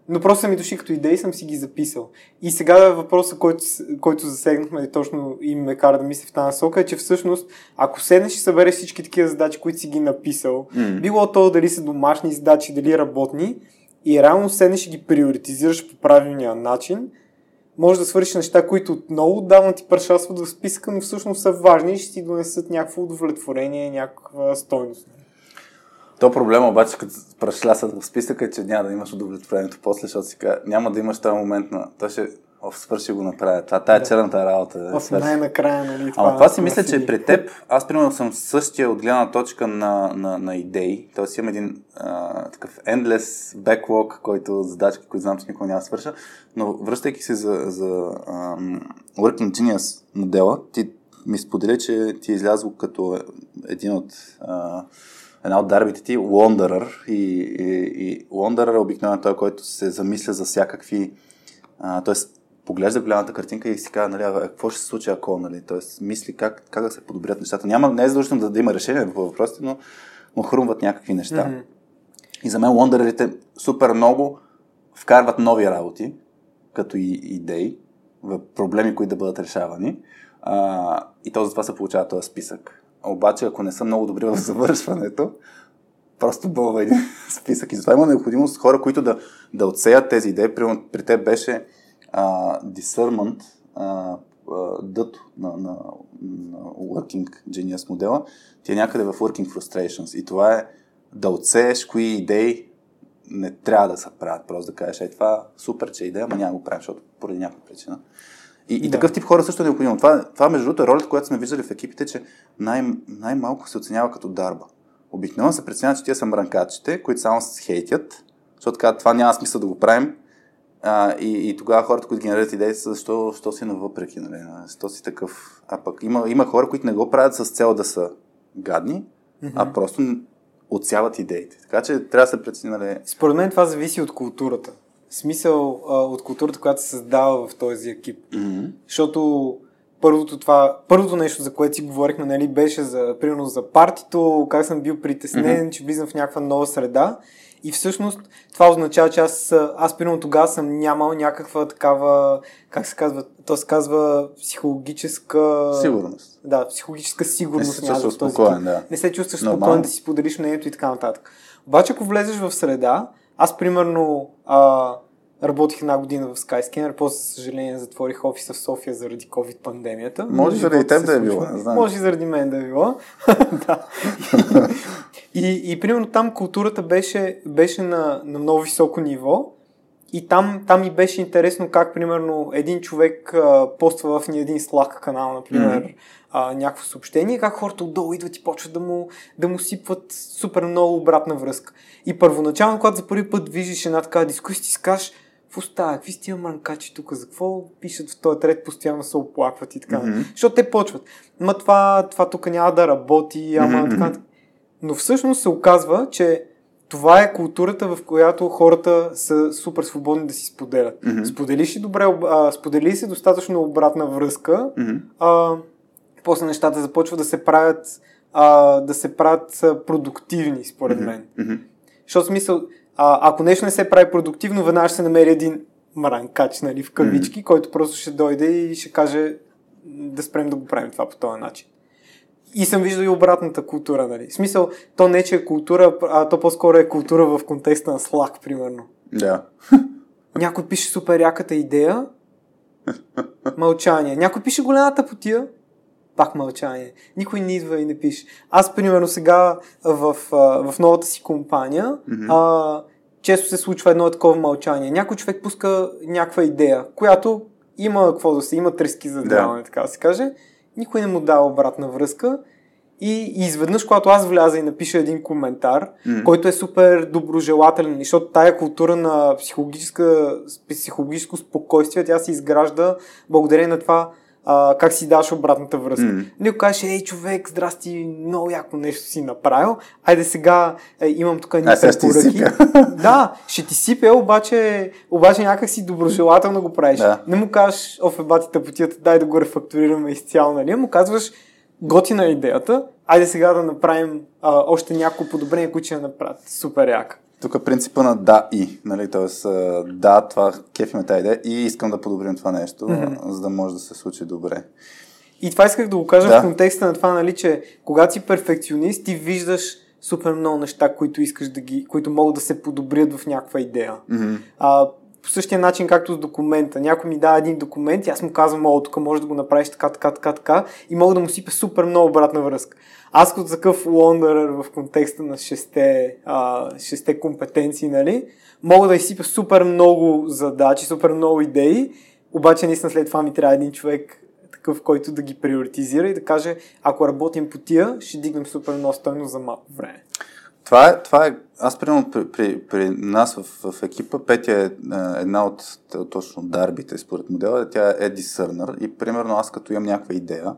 Но просто ми дошли като идеи, съм си ги записал. И сега въпросът, който, който засегнахме и точно и ме кара да мисля в тази насока, е, че всъщност, ако седнеш и събереш всички такива задачи, които си ги написал, Mm. било то дали са домашни задачи, дали работни, и реално седнеш и ги приоритизираш по правилния начин, може да свършиш неща, които отново отдавна ти прашасват в списъка, но всъщност са важни и ще ти донесат някакво удовлетворение, някаква стойност. То проблема обаче, като прашлясат в списъка, е, че няма да имаш удовлетворението после, защото си кажа, няма да имаш този момент на... То ще... Оф, свърши го направя. Това, тая Да. черната работа. Да, В най-накрая, нали? Ама това си мисля, насилие. че при теб, аз примерно съм същия от гледна точка на, на, на идеи. Тоест имам един а, такъв endless backlog, който задачки, които знам, че никога няма свърша. Но връщайки се за, за ам, Working Genius модела, ти ми сподели, че ти е излязло като един от а, една от дарбите ти, Wanderer. И, и, и Wanderer е обикновено той, който се замисля за всякакви... т.е. поглежда голямата картинка и си казва, нали, а, какво ще се случи ако, нали? Тоест, мисли как, как да се подобрят нещата. Няма, не е задължително да, да има решение по въпросите, но му хрумват някакви неща. Mm-hmm. И за мен Wandererите супер много вкарват нови работи, като и идеи, в проблеми, които да бъдат решавани. А, и то затова се получава този списък. Обаче, ако не са много добри в завършването, просто бълва един списък. И затова има необходимост хора, които да, да отсеят тези идеи. При, при теб беше а, discernment, а, дъто на, на, на Working Genius модела, ти е някъде в Working Frustrations. И това е да отсееш кои идеи не трябва да се правят. Просто да кажеш, е това супер, че е идея, ама няма го правим, защото поради някаква причина. И, и да. такъв тип хора също е необходимо. Това, това между другото е ролята, която сме виждали в екипите, че най- най-малко се оценява като дарба. Обикновено се преценява, че тия са мранкачите, които само се хейтят, защото така, това няма смисъл да го правим. А, и, и тогава хората, които генерират идеи, са защо, защо си навъпреки, нали? Защо си такъв. А пък има, има хора, които не го правят с цел да са гадни, mm-hmm. а просто отсяват идеите. Така че трябва да се прецени, нали... Според мен това зависи от културата смисъл а, от културата, която се създава в този екип. Mm-hmm. Защото първото, това, първото нещо, за което си говорихме, нали, беше за, примерно, за партито, как съм бил притеснен, mm-hmm. че влизам в някаква нова среда. И всъщност това означава, че аз, аз примерно тогава съм нямал някаква такава, как се казва, то се казва психологическа... Сигурност. Да, психологическа сигурност. Не се чувстваш спокоен, да. Не се чувстваш спокоен да си споделиш мнението и така нататък. Обаче, ако влезеш в среда, аз, примерно, а, работих една година в Skyscanner, после, за съжаление, затворих офиса в София заради COVID-пандемията. Може заради теб да е било, не знам. Може заради мен да е било. да. и, и, примерно, там културата беше, беше на, на много високо ниво. И там, там ми беше интересно как, примерно, един човек а, поства в един Slack канал, например, mm-hmm. а, някакво съобщение, как хората отдолу идват и почват да му, да му сипват супер много обратна връзка. И първоначално, когато за първи път виждаш една такава дискусия, ти си кажеш, какво става, какви сте мранкачи тук, за какво пишат в този трет, постоянно се оплакват и така. Mm-hmm. Защото те почват. Ма това, това тук няма да работи, ама mm-hmm. така. Но всъщност се оказва, че това е културата, в която хората са супер свободни да си споделят. Mm-hmm. Сподели си добре, а, сподели си достатъчно обратна връзка, mm-hmm. а, после нещата започват да се правят а, да се правят продуктивни, според mm-hmm. мен. Mm-hmm. Защото смисъл, а, ако нещо не се прави продуктивно, веднага ще се намери един мранкач, нали, в кавички, mm-hmm. който просто ще дойде и ще каже да спрем да го правим това по този начин. И съм виждал и обратната култура, нали. В смисъл, то не че е култура, а то по-скоро е култура в контекста на Slack, примерно. Да. Някой пише супер яката идея, мълчание. Някой пише голямата потия, пак мълчание. Никой не идва и не пише. Аз, примерно, сега в, в новата си компания, mm-hmm. а, често се случва едно такова мълчание. Някой човек пуска някаква идея, която има какво да се, има трески за даване, да. така да се каже. Никой не му дава обратна връзка. И, и изведнъж, когато аз вляза и напиша един коментар, mm. който е супер доброжелателен, защото тая култура на психологическо спокойствие, тя се изгражда благодарение на това а, как си даш обратната връзка. Mm. Не кажеш, ей човек, здрасти, много яко нещо си направил, айде сега е, имам тук едни препоръки. да, ще ти сипе, обаче, обаче някак си доброжелателно го правиш. Да. Не му кажеш, оф, е батите потията, дай да го рефактурираме изцяло, нали? Му казваш, готина идеята, айде сега да направим а, още няколко подобрения, които ще направят. Супер яка. Тук е принципа на да и, нали, т.е. да, това кефи ме тази идея и искам да подобрим това нещо, mm-hmm. за да може да се случи добре. И това исках да го кажа да. в контекста на това, нали, че когато си перфекционист, ти виждаш супер много неща, които искаш да ги, които могат да се подобрят в някаква идея. Mm-hmm. А, по същия начин, както с документа. Някой ми дава един документ и аз му казвам, о, тук може да го направиш така, така, така, така и мога да му сипя супер много обратна връзка. Аз като такъв лондърър в контекста на шесте, а, шесте компетенции, нали, мога да изсипя супер много задачи, супер много идеи, обаче наистина след това ми трябва един човек такъв, който да ги приоритизира и да каже, ако работим по тия, ще дигнем супер много стойност за малко време. Това е, това е аз примерно при, при, при нас в, в екипа, Петя е а, една от точно дарбите според модела, тя е discerner и примерно аз като имам някаква идея,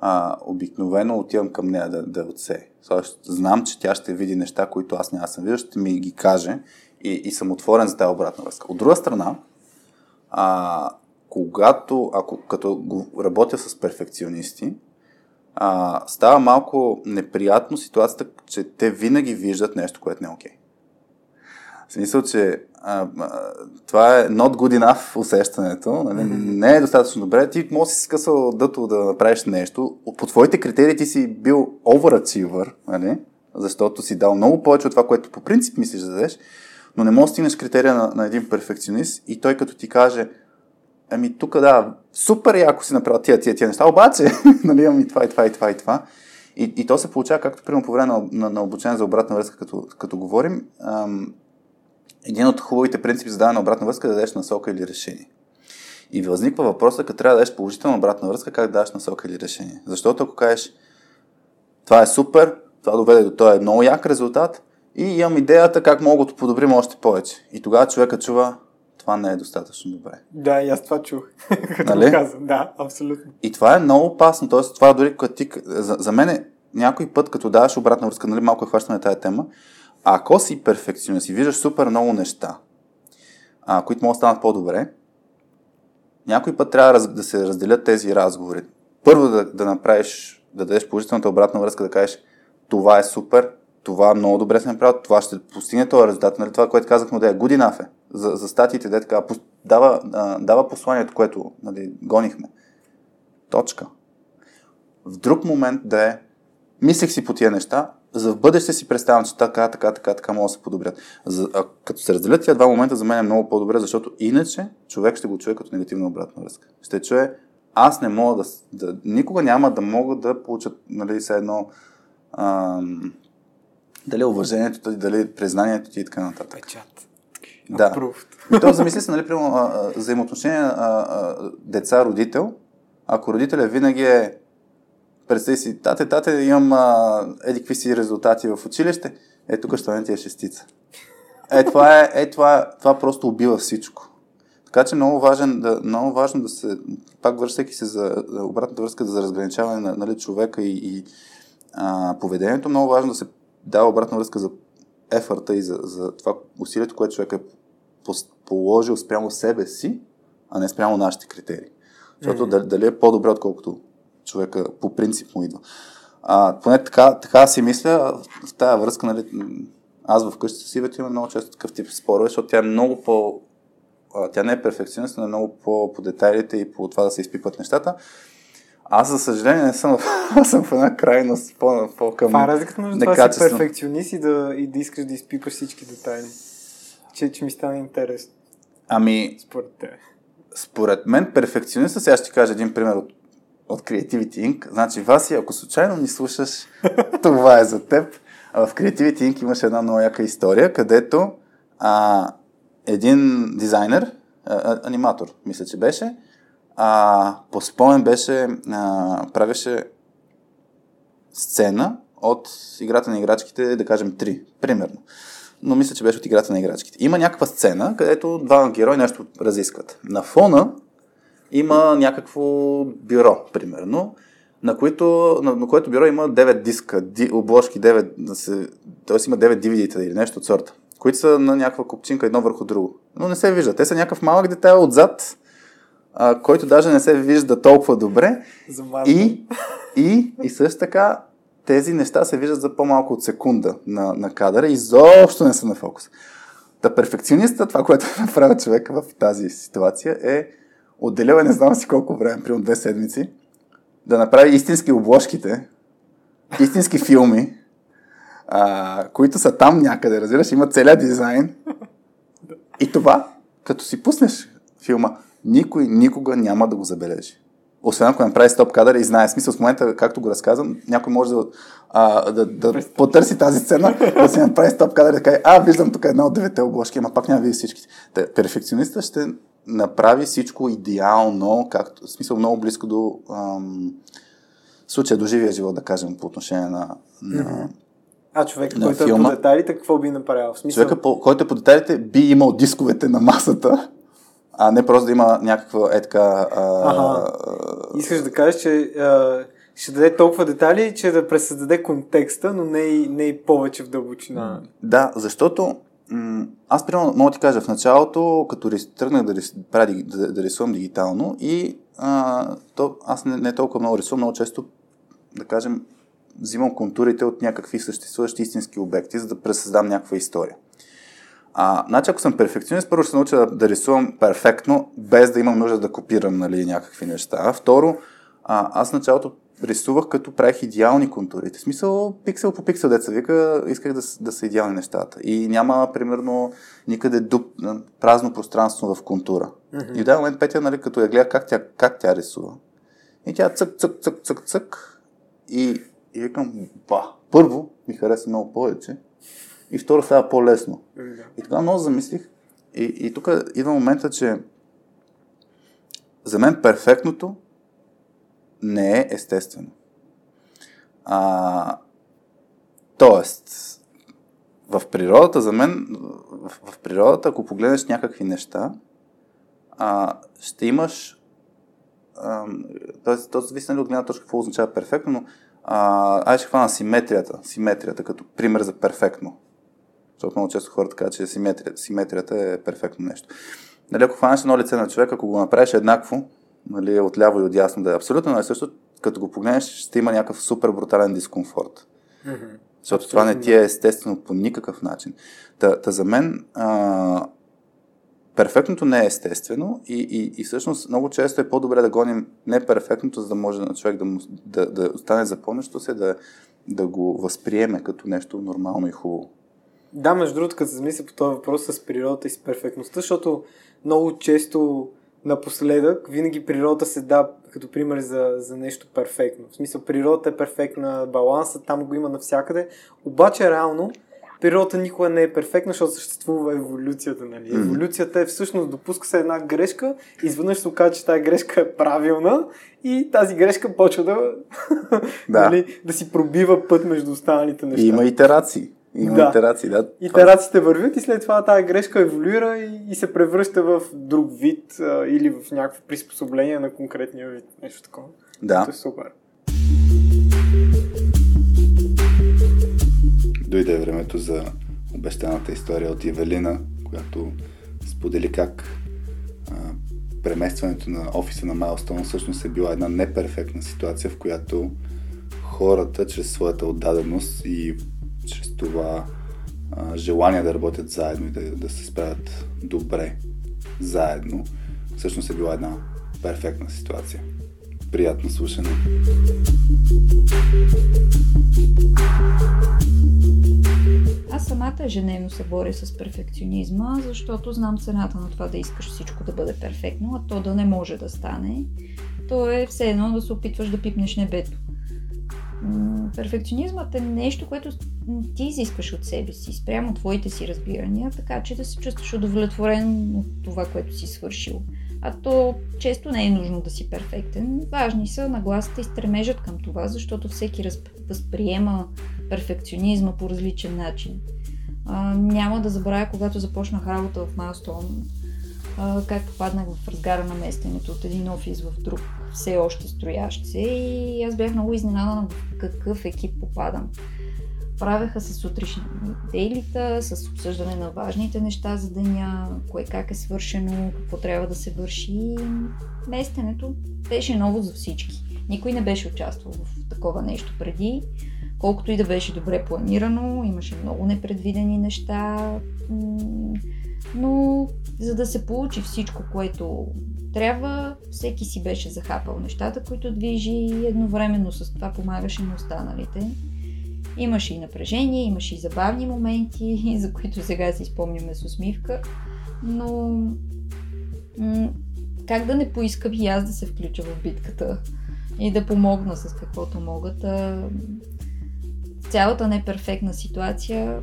а, обикновено отивам към нея да, да отсе. Тоест, знам, че тя ще види неща, които аз няма съм виждал, ще ми ги каже и, и съм отворен за тази обратна връзка. От друга страна, а, когато, ако като работя с перфекционисти, а, става малко неприятно ситуацията, че те винаги виждат нещо, което не е окей. Okay. В смисъл, че а, а, това е not good enough усещането, нали? mm-hmm. не е достатъчно добре. Ти може си скъсал дъто да направиш нещо. По твоите критерии ти си бил overachiever, нали? защото си дал много повече от това, което по принцип мислиш да дадеш, но не можеш да стигнеш критерия на, на един перфекционист и той като ти каже, ами тук да, супер яко си направил тия, тия, тия неща, обаче, нали, имам и това, и това, и това, и това. И, и то се получава, както примерно по време на, на, на обучение за обратна връзка, като, като говорим, ам, един от хубавите принципи за даване на обратна връзка е да дадеш насока или решение. И възниква въпроса, като трябва да дадеш положителна обратна връзка, как да дадеш насока или решение. Защото ако кажеш, това е супер, това доведе до този много як резултат и имам идеята как мога да подобрим още повече. И тогава човека чува, това не е достатъчно добре. Да, и аз това чух, като нали? казвам. Да, абсолютно. И това е много опасно. Тоест, това дори като ти... За, за мен е някой път, като даваш обратна връзка, нали, малко е хващаме тази тема, ако си перфекционист и виждаш супер много неща, а, които могат да станат по-добре, някой път трябва да, да се разделят тези разговори. Първо да, да направиш, да дадеш положителната обратна връзка, да кажеш това е супер, това много добре сме направил, това ще постигне този резултат. Нали, това, което казахме да е good enough е. За, за статиите, де така, дава, дава посланието, което нали, гонихме. Точка. В друг момент да е, мислех си по тия неща, за в бъдеще си представям, че така, така, така, така могат да се подобрят. За, а, като се разделят тия два момента, за мен е много по-добре, защото иначе човек ще го чуе като негативна обратна връзка. Ще чуе, аз не мога да, да никога няма да мога да получат, нали, все едно, ам, дали уважението ти, дали признанието ти и така нататък. Печат. Да. То замисли се, нали, прямо, взаимоотношения деца-родител. Ако родителя винаги е представи си, тате, тате, имам а, еди какви си резултати в училище, е тук ще ти е шестица. Е, това, е, е това, това просто убива всичко. Така че много, важен, да, много важно да се, пак връщайки се за обратната връзка за разграничаване на нали, човека и, и а, поведението, много важно да се дава обратна връзка за ефорта и за, за това усилието, което човек е положил спрямо себе си, а не спрямо нашите критерии. Защото mm-hmm. дали, е по-добре, отколкото човека по принцип му идва. А, поне така, така си мисля, в тази връзка, нали, аз вкъщи с Ивето имам много често такъв тип спорове, защото тя е много по... Тя не е перфекционист, но е много по, по детайлите и по това да се изпипват нещата. Аз, за съжаление, не съм, аз съм в една крайност по, по към Това е разликата между това си перфекционист и да, и да искаш да изпипаш всички детайли. Че, че ми стана интересно. Ами, според те. Според мен, перфекциониста, сега ще кажа един пример от, от Creativity Inc. Значи, Васи, ако случайно ни слушаш, това е за теб. В Creativity Inc. имаше една много яка история, където а, един дизайнер, а, аниматор, мисля, че беше, а, по спомен беше, а, правеше сцена от играта на играчките, да кажем, три, примерно. Но мисля, че беше от играта на играчките. Има някаква сцена, където два герои нещо разискват. На фона има някакво бюро, примерно, на, които, на, на което бюро има 9 диска, ди, обложки, 9, т.е. има 9 DVD-та или нещо от сорта, които са на някаква копчинка едно върху друго. Но не се вижда. Те са някакъв малък детайл отзад, а, който даже не се вижда толкова добре. И, и, и също така тези неща се виждат за по-малко от секунда на, на кадъра и изобщо не са на фокус. Та перфекциониста, това, което направи човека в тази ситуация е отделява не знам си колко време, примерно две седмици, да направи истински обложките, истински филми, а, които са там някъде, разбираш, има целият дизайн. И това, като си пуснеш филма, никой никога няма да го забележи. Освен ако направи стоп кадър и знае смисъл в момента, както го разказвам, някой може да, а, да, да потърси тази сцена, да си направи стоп кадър и да каже, а, виждам тук една от девете обложки, ама пак няма види всичките. Перфекциониста ще направи всичко идеално, както, в смисъл много близко до ам, случая до живия живот, да кажем, по отношение на, на А човека, На който е филма. по детайлите, какво би направил? В смисъл, Човека, който е по детайлите, би имал дисковете на масата, а не просто да има някаква е така... А, Аха. искаш да кажеш, че а, ще даде толкова детайли, че да пресъздаде контекста, но не и, не и повече в дълбочина. Да, защото м- аз примерно мога да ти кажа в началото, като рис, тръгнах да, рис, дigi- да, да рисувам дигитално и а, то, аз не, не толкова много рисувам, много често, да кажем, взимам контурите от някакви съществуващи истински обекти, за да пресъздам някаква история. А, значи, ако съм перфекционист, първо ще се науча да, да рисувам перфектно, без да имам нужда да копирам нали, някакви неща. Второ, а, аз началото рисувах като правих идеални контурите. В смисъл, пиксел по пиксел, деца вика, исках да, да са идеални нещата. И няма, примерно, никъде дуб, празно пространство в контура. Mm-hmm. И в даден момент Петя, нали, като я гледа как тя, как тя рисува. И тя цък, цък, цък, цък, цък. И, и викам, ба, първо ми хареса много повече. И второ става по-лесно. И тогава много замислих. И, и тук идва момента, че за мен перфектното не е естествено. А, тоест, в природата, за мен, в, в природата, ако погледнеш някакви неща, а, ще имаш. Тоест, то зависи нали, от гледна точка какво означава перфектно, но а, аз ще хвана симетрията, симетрията като пример за перфектно. Защото много често хората казват, че симетрията, симетрията е перфектно нещо. Нали, ако хванеш едно лице на човек, ако го направиш еднакво, нали, отляво и отясно да е абсолютно най също, като го погледнеш, ще има някакъв супер брутален дискомфорт. Мгм. Защото това не ти е естествено по никакъв начин. Та, та за мен а, перфектното не е естествено и, и, и всъщност много често е по-добре да гоним неперфектното, за да може на човек да, му, да, да остане запомнящо се, да, да го възприеме като нещо нормално и хубаво. Да, между другото, като се замисля по този въпрос с природата и с перфектността, защото много често напоследък винаги природата се да като пример за, за нещо перфектно. В смисъл, природата е перфектна, баланса там го има навсякъде, обаче реално природата никога не е перфектна, защото съществува еволюцията. Нали? Еволюцията е всъщност допуска се една грешка, изведнъж се оказа, че тази грешка е правилна и тази грешка почва да, Да. нали, да си пробива път между останалите неща. И има итерации. Има Да. итерации, да. Итерациите вървят и след това тази грешка еволюира и, и се превръща в друг вид а, или в някакво приспособление на конкретния вид. Нещо такова. Да. Това е супер. Дойде времето за обещаната история от Евелина, която сподели как а, преместването на офиса на Milestone всъщност е била една неперфектна ситуация, в която хората чрез своята отдаденост и чрез това а, желание да работят заедно и да, да се справят добре заедно, всъщност е била една перфектна ситуация. Приятно слушане. Аз самата ежедневно се боря с перфекционизма, защото знам цената на това да искаш всичко да бъде перфектно, а то да не може да стане. То е все едно да се опитваш да пипнеш небето. Перфекционизмът е нещо, което ти изискваш от себе си, спрямо твоите си разбирания, така че да се чувстваш удовлетворен от това, което си свършил. А то често не е нужно да си перфектен. Важни са нагласата и стремежът към това, защото всеки възприема перфекционизма по различен начин. А, няма да забравя, когато започнах работа в Milestone, а, как попаднах в разгара на местенето от един офис в друг, все още строящ се и аз бях много изненадана в какъв екип попадам. Правеха се сутрешни дейлита с обсъждане на важните неща за деня, кое как е свършено, какво трябва да се върши. Местенето беше ново за всички. Никой не беше участвал в такова нещо преди. Колкото и да беше добре планирано, имаше много непредвидени неща, но за да се получи всичко, което трябва, всеки си беше захапал нещата, които движи и едновременно с това помагаше на останалите. Имаше и напрежение, имаше и забавни моменти, за които сега си спомняме с усмивка, но как да не поискам и аз да се включа в битката и да помогна с каквото могат. А, цялата неперфектна ситуация,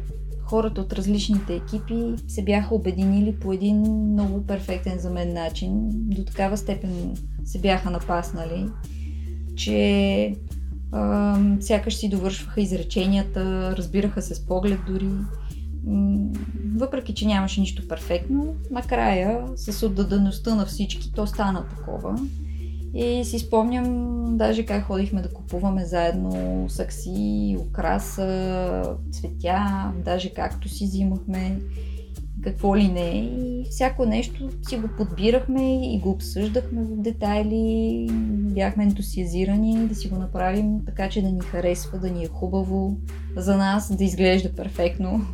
хората от различните екипи се бяха обединили по един много перфектен за мен начин. До такава степен се бяха напаснали, че А, сякаш си довършваха изреченията, разбираха се с поглед дори. Въпреки, че нямаше нищо перфектно, накрая с отдадеността на всички то стана такова. И си спомням даже как ходихме да купуваме заедно сакси, украса, цветя, даже както си взимахме, какво ли не. И всяко нещо си го подбирахме и го обсъждахме в детайли. Бяхме ентусиазирани да си го направим така, че да ни харесва, да ни е хубаво за нас, да изглежда перфектно.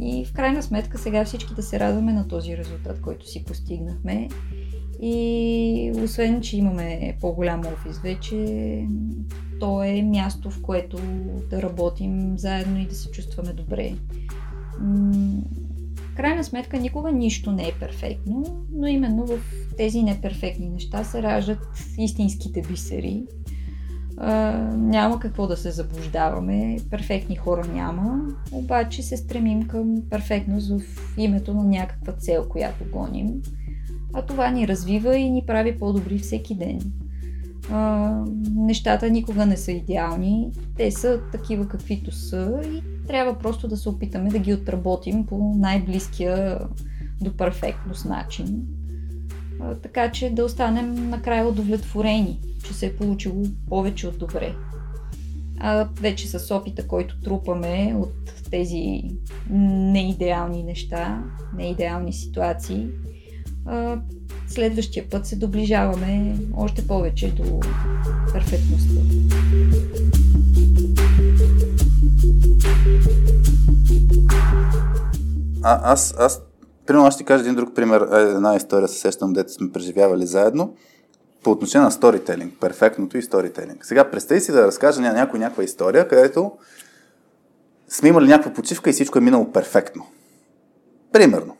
И в крайна сметка сега всички да се радваме на този резултат, който си постигнахме. И освен, че имаме по-голям офис вече, то е място, в което да работим заедно и да се чувстваме добре. Крайна сметка никога нищо не е перфектно, но именно в тези неперфектни неща се раждат истинските бисери. Няма какво да се заблуждаваме, перфектни хора няма, обаче се стремим към перфектност в името на някаква цел, която гоним а това ни развива и ни прави по-добри всеки ден. А, нещата никога не са идеални, те са такива каквито са и трябва просто да се опитаме да ги отработим по най-близкия до перфектност начин. А, така че да останем накрая удовлетворени, че се е получило повече от добре. А вече с опита, който трупаме от тези неидеални неща, неидеални ситуации, следващия път се доближаваме още повече до перфектността. А, аз, аз, примерно, аз ще кажа един друг пример, е, една история се сещам, дете сме преживявали заедно, по отношение на сторителинг, перфектното и сторителинг. Сега представи си да разкажа ня- някой някаква история, където сме имали някаква почивка и всичко е минало перфектно. Примерно.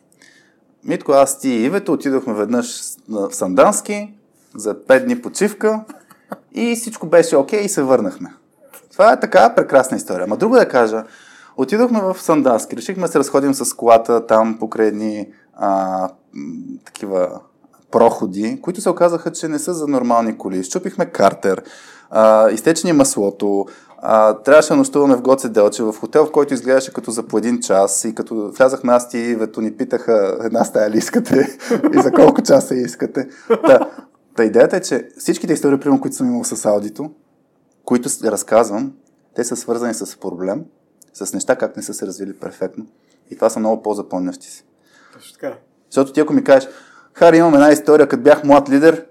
Митко, аз ти и Ивето отидохме веднъж в Сандански за 5 дни почивка и всичко беше окей и се върнахме. Това е така прекрасна история. Ма друго да кажа, отидохме в Сандански, решихме да се разходим с колата там покрай едни а, такива проходи, които се оказаха, че не са за нормални коли. Щупихме картер, а, изтече ни маслото, а, трябваше да нощуваме в Гоце Делче, в хотел, в който изглеждаше като за по един час и като влязахме аз и Ивето ни питаха една стая ли искате и за колко часа искате. Та, та идеята е, че всичките истории, примерно, които съм имал с аудито, които разказвам, те са свързани с проблем, с неща, как не са се развили перфектно. И това са много по-запомнящи се. Точно така. Защото ти ако ми кажеш, Хари, имам една история, като бях млад лидер,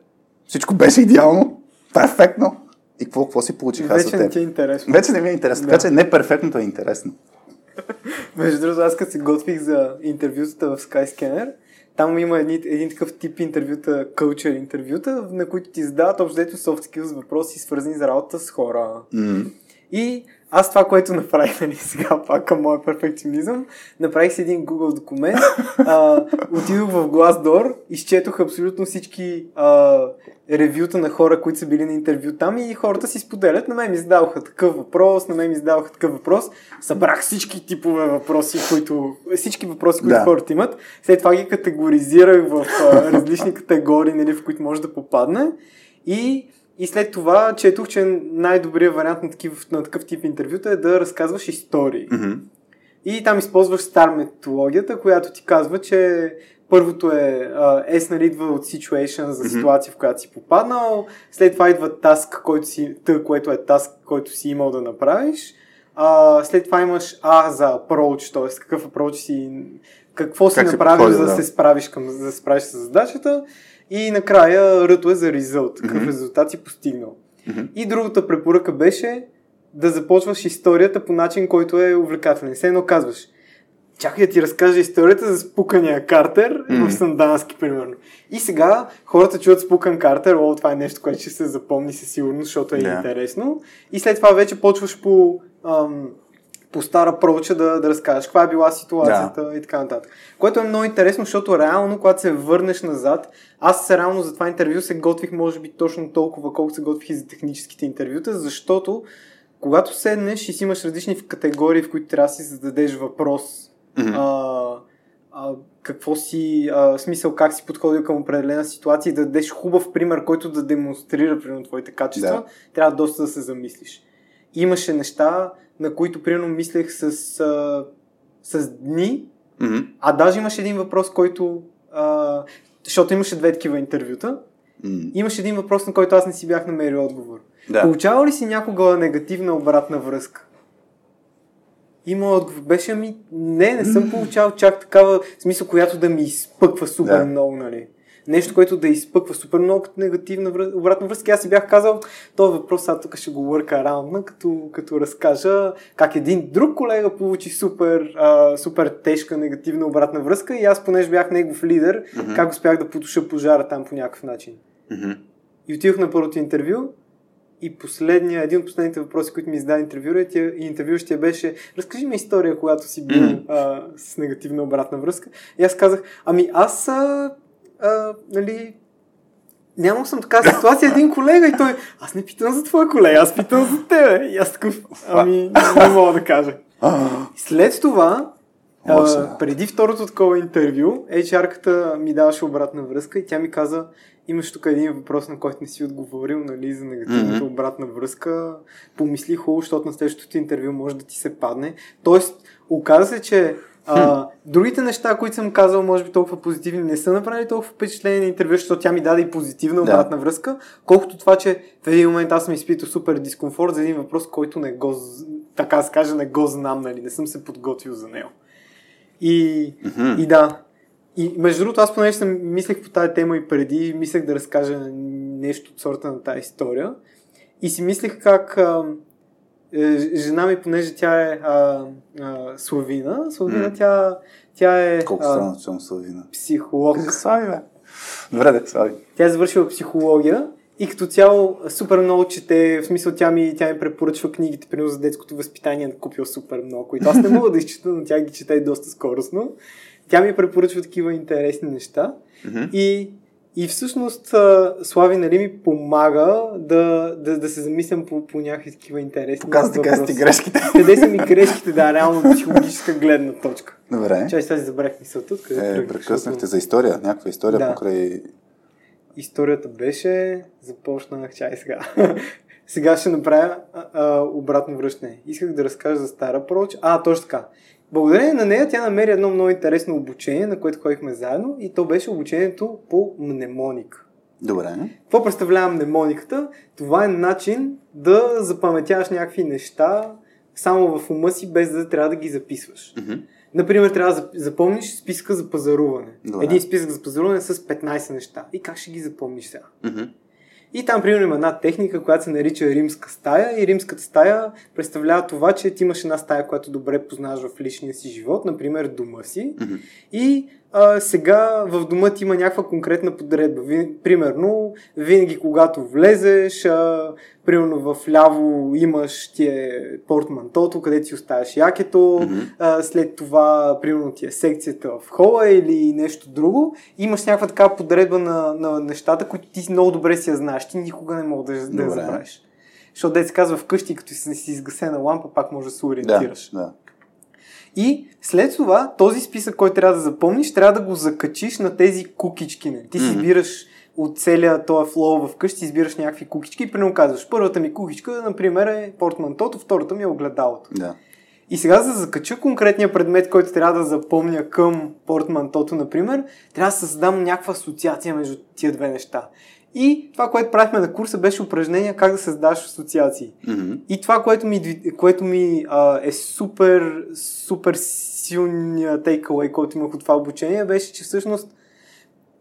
всичко беше идеално, перфектно. И какво, какво си получих аз от Вече не ти е интересно. Вече не ми е интересно. Да. Така че не перфектното е интересно. Между другото, аз като се готвих за интервютата в Skyscanner, там има един, един такъв тип интервюта, culture интервюта, на които ти задават общо взето soft skills въпроси, свързани с работа с хора. М. И аз това, което направих, нали, сега пак към моя перфекционизъм, направих си един Google документ, а, отидох в Glassdoor, изчетох абсолютно всички а, ревюта на хора, които са били на интервю там и хората си споделят. На мен ми задаваха такъв въпрос, на мен ми задаваха такъв въпрос. Събрах всички типове въпроси, които, всички въпроси, които Да. хората имат. След това ги категоризирах в а, различни категории, нали, в които може да попадне. И и след това четох, че най-добрият вариант на, такив, на такъв тип интервюта е да разказваш истории. Мгм. И там използваш стар методологията, която ти казва, че първото е а, S, нали, идва от situation за ситуация, в която си попаднал. След това идва task, който си, Т, което е task, който си имал да направиш. А, след това имаш А за approach, т.е. какъв approach си, какво си Как си направил, за да. се справиш, към, за да се справиш с задачата. И накрая ръто е за резулт, какъв Мгм. резултат си постигнал. Мгм. И другата препоръка беше да започваш историята по начин, който е увлекателен. Все едно казваш, чакай да ти разкажа историята за спукания картер Мгм. в Сандански, примерно. И сега хората чуят спукан картер, о, това е нещо, което ще се запомни със сигурност, защото е Да. интересно. И след това вече почваш по, ам, по стара проча да, да разкажеш каква е била ситуацията и така нататък. Което е много интересно, защото реално, когато се върнеш назад, аз се реално за това интервю се готвих, може би точно толкова, колкото се готвих и за техническите интервюта, защото когато седнеш и си имаш различни категории, в които трябва да си зададеш въпрос, Мгм. а, а, какво си, а, смисъл как си подходил към определена ситуация и да дадеш хубав пример, който да демонстрира примерно твоите качества, Да. трябва доста да се замислиш. Имаше неща, на които примерно мислех с, а, с дни, Мгм. а даже имаше един въпрос, който, а, защото имаше две такива интервюта, М. имаше един въпрос, на който аз не си бях намерил отговор. Да. Получава ли си някога негативна обратна връзка? Има отговор. Беше ми, не, не съм получавал чак такава, смисъл, която да ми изпъква супер Да. много, нали? Нещо, което да изпъква супер много като негативна обратна връзка. Аз си бях казал, този въпрос сега тук ще го върка раундна, като, като разкажа как един друг колега получи супер, а, супер тежка негативна обратна връзка и аз, понеже бях негов лидер, Мгм. как успях да потуша пожара там по някакъв начин. Мгм. И отидох на първото интервю и последния, един от последните въпроси, които ми зададе интервюращия, и интервюращия беше разкажи ми история, когато си бил Мгм. а, с негативна обратна връзка. И аз казах, ами аз, а, а, нали, нямал съм така ситуация един колега и той, аз не питам за твоя колега, аз питам за тебе. И аз такъв, ами не мога да кажа. След това, а, преди второто такова интервю, HR-ката ми даваше обратна връзка и тя ми каза, имаш тук един въпрос, на който не си отговорил, нали, за негативната Мгм. обратна връзка. Помисли хубаво, защото на следващото интервю може да ти се падне. Тоест, оказа се, че а, другите неща, които съм казал, може би толкова позитивни, не са направили толкова впечатление на интервю, защото тя ми даде и позитивна Да. обратна връзка, колкото това, че в един момент аз съм изпитал супер дискомфорт за един въпрос, който не го, така да се каже, не го знам, нали, не съм се подготвил за него. И, Мгм. и да. И между другото, аз понеже съм мислех по тази тема и преди, мислех да разкажа нещо от сорта на тази история. И си мислех как жена ми, понеже тя е а, а, славина, славина М. тя, тя е Колко странно, че съм Славина. психолог. Слави, бе. Добре, де, слави. Тя е завършила психология и като цяло супер много чете, в смисъл тя ми, тя ми препоръчва книгите, примерно за детското възпитание, е купил супер много, които аз не мога да изчета, но тя ги чете доста скоростно. Тя ми препоръчва такива интересни неща Мгм. и, и всъщност Слави нали, ми помага да, да, да се замислям по, по някакви такива интересни Показвате къде са ти грешките. Къде са ми грешките, да, реално психологическа гледна точка. Добре. Чай, сега си забравих мисълта. Къде Е, прекъснахте за история. Някаква история Да. покрай... Историята беше, започнах, чай сега. сега ще направя а, а, обратно връщане. Исках да разкажа за Стара Проч. А, точно така. Благодарение на нея тя намери едно много интересно обучение, на което ходихме заедно и то беше обучението по мнемоник. Добре. Какво представлява мнемониката? Това е начин да запаметяваш някакви неща само в ума си, без да трябва да ги записваш. Мгм. Например, трябва да зап- запомниш списка за пазаруване. Добре. Един списък за пазаруване с 15 неща. И как ще ги запомниш сега? Мгм. И там, примерно, има една техника, която се нарича римска стая. И римската стая представлява това, че ти имаш една стая, която добре познаваш в личния си живот, например дома си. Мгм. И а, сега в дома ти има някаква конкретна подредба. Ви, примерно, винаги когато влезеш, а, примерно в ляво имаш ти е портмантото, където си оставяш якето, Мгм. а, след това, примерно ти е секцията в хола или нещо друго. Имаш някаква така подредба на, на нещата, които ти много добре си я знаеш. Ти никога не мога да, да я забравиш. Защото се казва вкъщи, като си, си изгасена лампа, пак може да се Да, ориентираш. да. И след това, този списък, който трябва да запомниш, трябва да го закачиш на тези кукички. Не? Ти си избираш от целия този флоу в къщи, избираш някакви кукички и примерно казваш, първата ми кукичка, например, е портмантото, втората ми е огледалото. да. И сега, за да закача конкретния предмет, който трябва да запомня към портмантото, например, трябва да създам някаква асоциация между тия две неща. И това, което правихме на курса, беше упражнение как да създаваш асоциации. Мгм. И това, което ми, което ми а, е супер, супер силния takeaway, който имах от това обучение, беше, че всъщност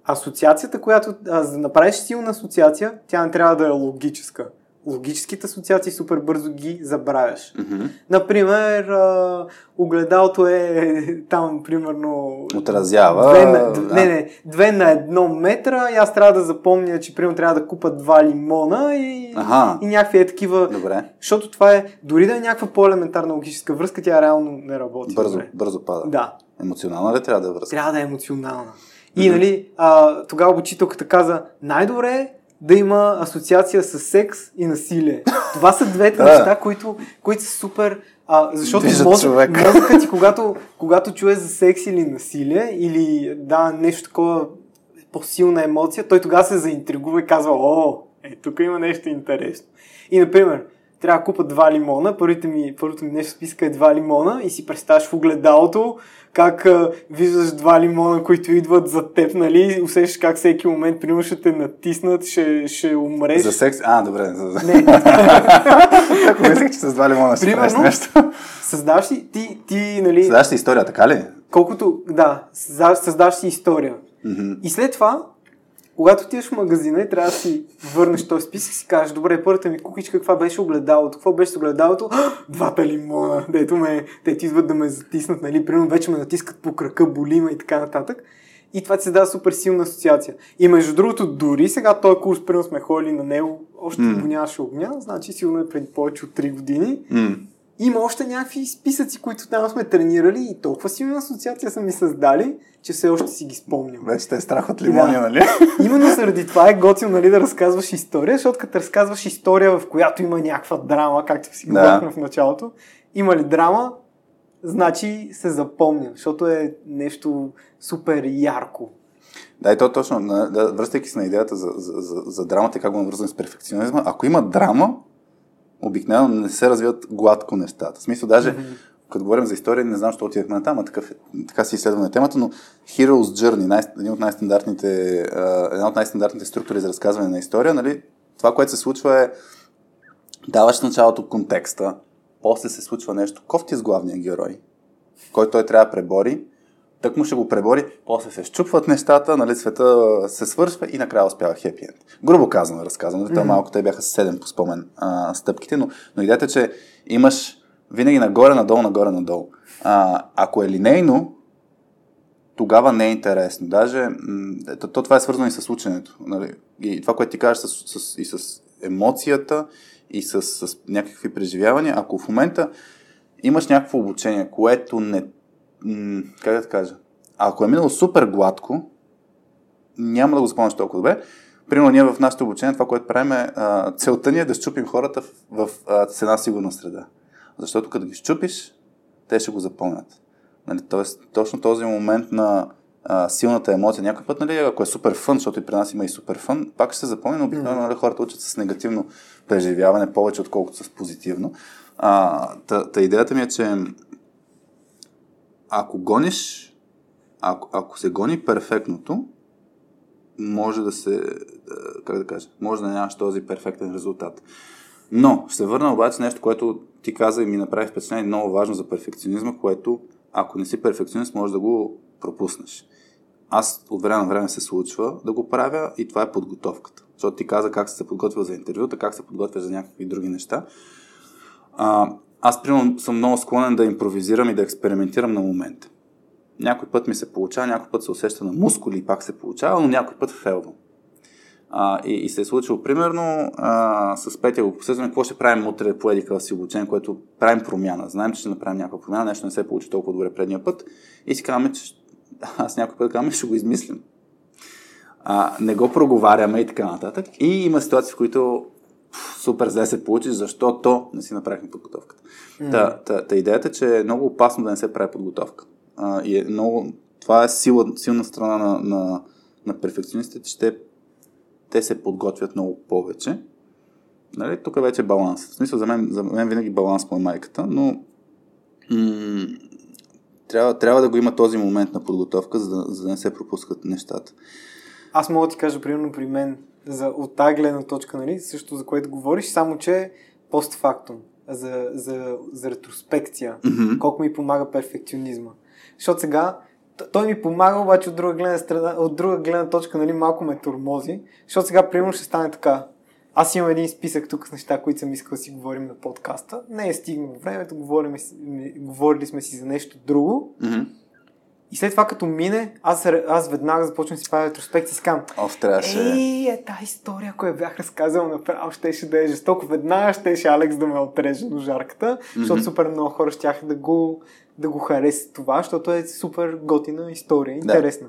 асоциацията, която, а, за да направиш силна асоциация, тя не трябва да е логическа. Логическите асоциации супер бързо ги забравяш. Мгм. Например, а, огледалото е там, примерно... Отразява, Две на, да. Не, не, две на едно метра и аз трябва да запомня, че примерно трябва да купа два лимона и, Аха. и някакви е такива... Добре. Защото това е, дори да е някаква по-елементарна логическа връзка, тя реално не работи. Бързо, добре. бързо пада. Да, Емоционална ли трябва да е връзка? трябва да е емоционална. И нали, а, тогава учителката каза, най-добре е да има асоциация с секс и насилие. Това са двете неща, които, които са супер А, защото мозък, мозъкът ти, когато, когато чуе за секс или насилие, или да, нещо такова по-силна емоция, той тогава се заинтригува и казва, о, е, тук има нещо интересно. И, например, трябва да купа два лимона, първите ми, първото ми нещо в списка е два лимона и си представяш в огледалото как а, виждаш два лимона, които идват за теб, нали, усещаш как всеки момент, примерно ще те натиснат, ще, ще умреш. За секс? А, добре. За... Не, Ако мислех, че с два лимона ще правиш Примерно. нещо. създаваш си, ти, ти, нали, Следваща си история, така ли? колкото, да, създаваш, създаваш си история. Мгм. И след това, когато отидеш в магазина и трябва да си върнеш този списък, си кажеш, добре, първата ми кукичка, каква беше огледалото? Какво беше огледалото? «А, Двата лимона, дето ме, дето идват да ме затиснат, нали? Примерно вече ме натискат по крака, боли ме и така нататък. И това ти се дава супер силна асоциация. И между другото, дори сега този курс, примерно сме ходили на него, още М. го нямаше огня, значи сигурно е преди повече от 3 години. М. Има още някакви списъци, които там сме тренирали и толкова силна асоциация са ми създали, че все още си ги спомням. Вече те е страх от лимония, Да. нали? Именно заради това е готино нали, да разказваш история, защото като разказваш история, в която има някаква драма, както си Да. говорихме в началото, има ли драма, значи се запомня, защото е нещо супер ярко. Да, и то точно, да, връщайки се на идеята за, за, за, за драмата и как го навързваме с перфекционизма, ако има драма, обикновено не се развиват гладко нещата. В смисъл, даже, като говорим за история, не знам, що отидахме на там, а такъв, е- така си изследваме темата, но Hero's Journey, най- един от най-стандартните, една от най-стандартните структури за разказване на история, нали, това, което се случва е, даваш началото контекста, после се случва нещо кофти с главния герой, който той трябва да пребори, тък му ще го пребори, после се щупват нещата, нали, света се свършва и накрая успява хепи енд. Грубо казано, разказано. Mm-hmm. малко те бяха 7 по спомен а, стъпките, но, но идеята е, че имаш винаги нагоре, надолу, нагоре, надолу. А, ако е линейно, тогава не е интересно. Даже то, то това е свързано и с ученето. Нали? И това, което ти кажеш с, с, и с емоцията, и с, с някакви преживявания, ако в момента имаш някакво обучение, което не... Как да кажа? Ако е минало супер гладко, няма да го запомняш толкова добре. Примерно ние в нашето обучение, това, което правим е, целта ни е да щупим хората в, в с една сигурна среда. Защото като ги щупиш, те ще го запомнят. Нали, тоест, точно този момент на а, силната емоция, някой път, нали, ако е супер фън, защото и при нас има и супер фън, пак ще се запомни, но обикновено нали, хората учат с негативно преживяване повече, отколкото с позитивно. А, та, та идеята ми е, че ако гониш, ако, ако се гони перфектното, може да се, как да кажа, може да нямаш този перфектен резултат. Но, ще се върна обаче нещо, което ти каза и ми направи впечатление много важно за перфекционизма, което ако не си перфекционист, може да го пропуснеш. Аз от време на време се случва да го правя и това е подготовката. Защото ти каза как се подготвя за интервюта, как се подготвя за някакви други неща. А, аз, примерно, съм много склонен да импровизирам и да експериментирам на момента. Някой път ми се получава, някой път се усеща на мускули и пак се получава, но някой път фелвам. А, и, и се е случило примерно а, с Петя го посъждаме какво ще правим утре по едика си обучение, което правим промяна. Знаем, че ще направим някаква промяна, нещо не се получи толкова добре предния път и си казваме, че аз някой път казваме, ще го измислим. А, не го проговаряме и така нататък. И има ситуации, в които супер зле се получи, защото не си направихме подготовката. Mm. Та, та, та идеята е, че е много опасно да не се прави подготовка. А, и е много, това е сила, силна страна на, на, на перфекционистите, че те, те се подготвят много повече. Нали? Тук вече е баланс. В смисъл, за мен, за мен винаги баланс по майката, но м- трябва, трябва да го има този момент на подготовка, за да, за да не се пропускат нещата. Аз мога да ти кажа, примерно при мен, за, от тази гледна точка, нали, също за което говориш, само че постфактум, за, за, за ретроспекция, Мгм. колко ми помага перфекционизма. Защото сега той ми помага, обаче от друга гледна, страна, от друга гледна точка нали, малко ме тормози, защото сега примерно ще стане така. Аз имам един списък тук с неща, които съм искал да си говорим на подкаста. Не е стигнало времето, говорим, говорили сме си за нещо друго. Мгм. И след това като мине, аз, аз веднага започвам да си правя ретроспекция и си казвам, трябваше. Ей, е тази история, я бях разказал направо, щеше да е жестоко. Веднага щеше Алекс да ме отреже до жарката, защото супер много хора щяха да го, да го харесат това, защото е супер готина история, интересна.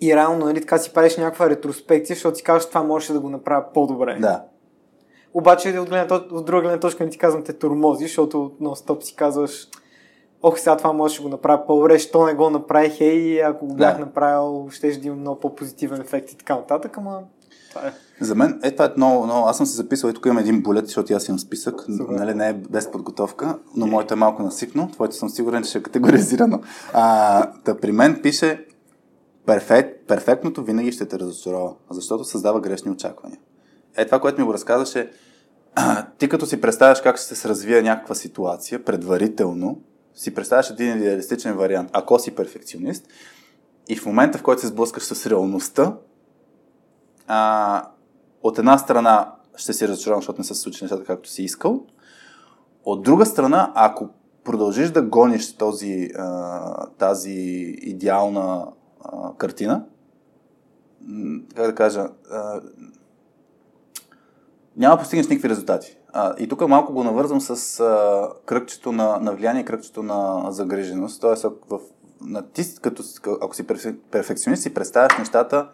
И реално, нали, така си правиш някаква ретроспекция, защото си казваш, това можеше да го направя по-добре. Да. Обаче от, гледна, от друга гледна точка не ти казвам те турмози, защото нон-стоп си казваш Ох, сега това може да го направя по-добре, що не го направих, ей, ако го бях Да. направил, ще да има много по-позитивен ефект и така нататък, ама това е. За мен, е, това е много, много. Аз съм си записал, и тук имам един булет, защото аз имам списък. Супер. Нали, не е без подготовка, но моето е малко насипно. Твоето съм сигурен, че ще е категоризирано. А, да при мен пише перфект, перфектното винаги ще те разочарова, защото създава грешни очаквания. Е, това, което ми го разказваше, а, ти като си представяш как ще се развие някаква ситуация предварително, си представяш един идеалистичен вариант, ако си перфекционист, и в момента, в който се сблъскаш с реалността, а, от една страна ще си разочарован, защото не са се случили нещата както си искал. От друга страна, ако продължиш да гониш този, а, тази идеална а, картина, как да кажа, а, няма да постигнеш никакви резултати. А, и тук малко го навързвам с а, кръгчето на, на влияние кръгчето на загриженост. Тоест, в, на, ти, като, ако си перфе- перфекционист, си представяш нещата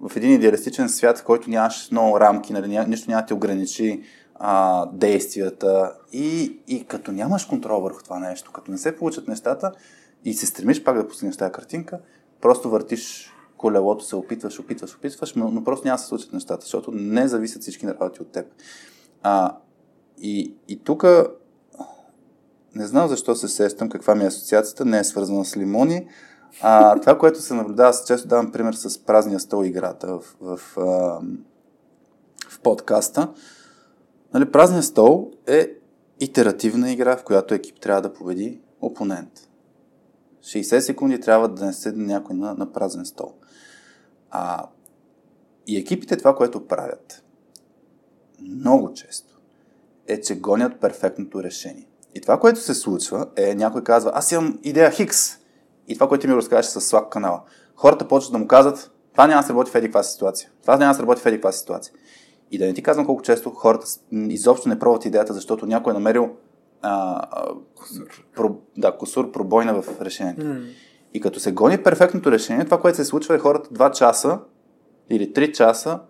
в един идеалистичен свят, в който нямаш много рамки, нали, ня- нищо няма да ти ограничи а, действията и, и като нямаш контрол върху това нещо, като не се получат нещата и се стремиш пак да постигнеш тази картинка, просто въртиш колелото, се опитваш, опитваш, опитваш, но, но просто няма да се случат нещата, защото не зависят всички работи от теб. А, и, и тук не знам защо се сещам, каква ми е асоциацията, не е свързана с лимони. А, това, което се наблюдава, аз често давам пример с празния стол играта в, в, а, в подкаста. Нали, празния стол е итеративна игра, в която екип трябва да победи опонент. 60 секунди трябва да не седне някой на, на празен стол. А, и екипите това, което правят много често, е, че гонят перфектното решение. И това, което се случва, е някой казва, аз имам идея Хикс. И това, което ти ми разказваш с Slack канала. Хората почват да му казват, това няма да се работи в еди каква ситуация. Това няма да се работи в еди каква ситуация. И да не ти казвам колко често хората изобщо не пробват идеята, защото някой е намерил а, а, про, да, косур, пробойна в решението. М. И като се гони перфектното решение, това, което се случва е хората 2 часа или 3 часа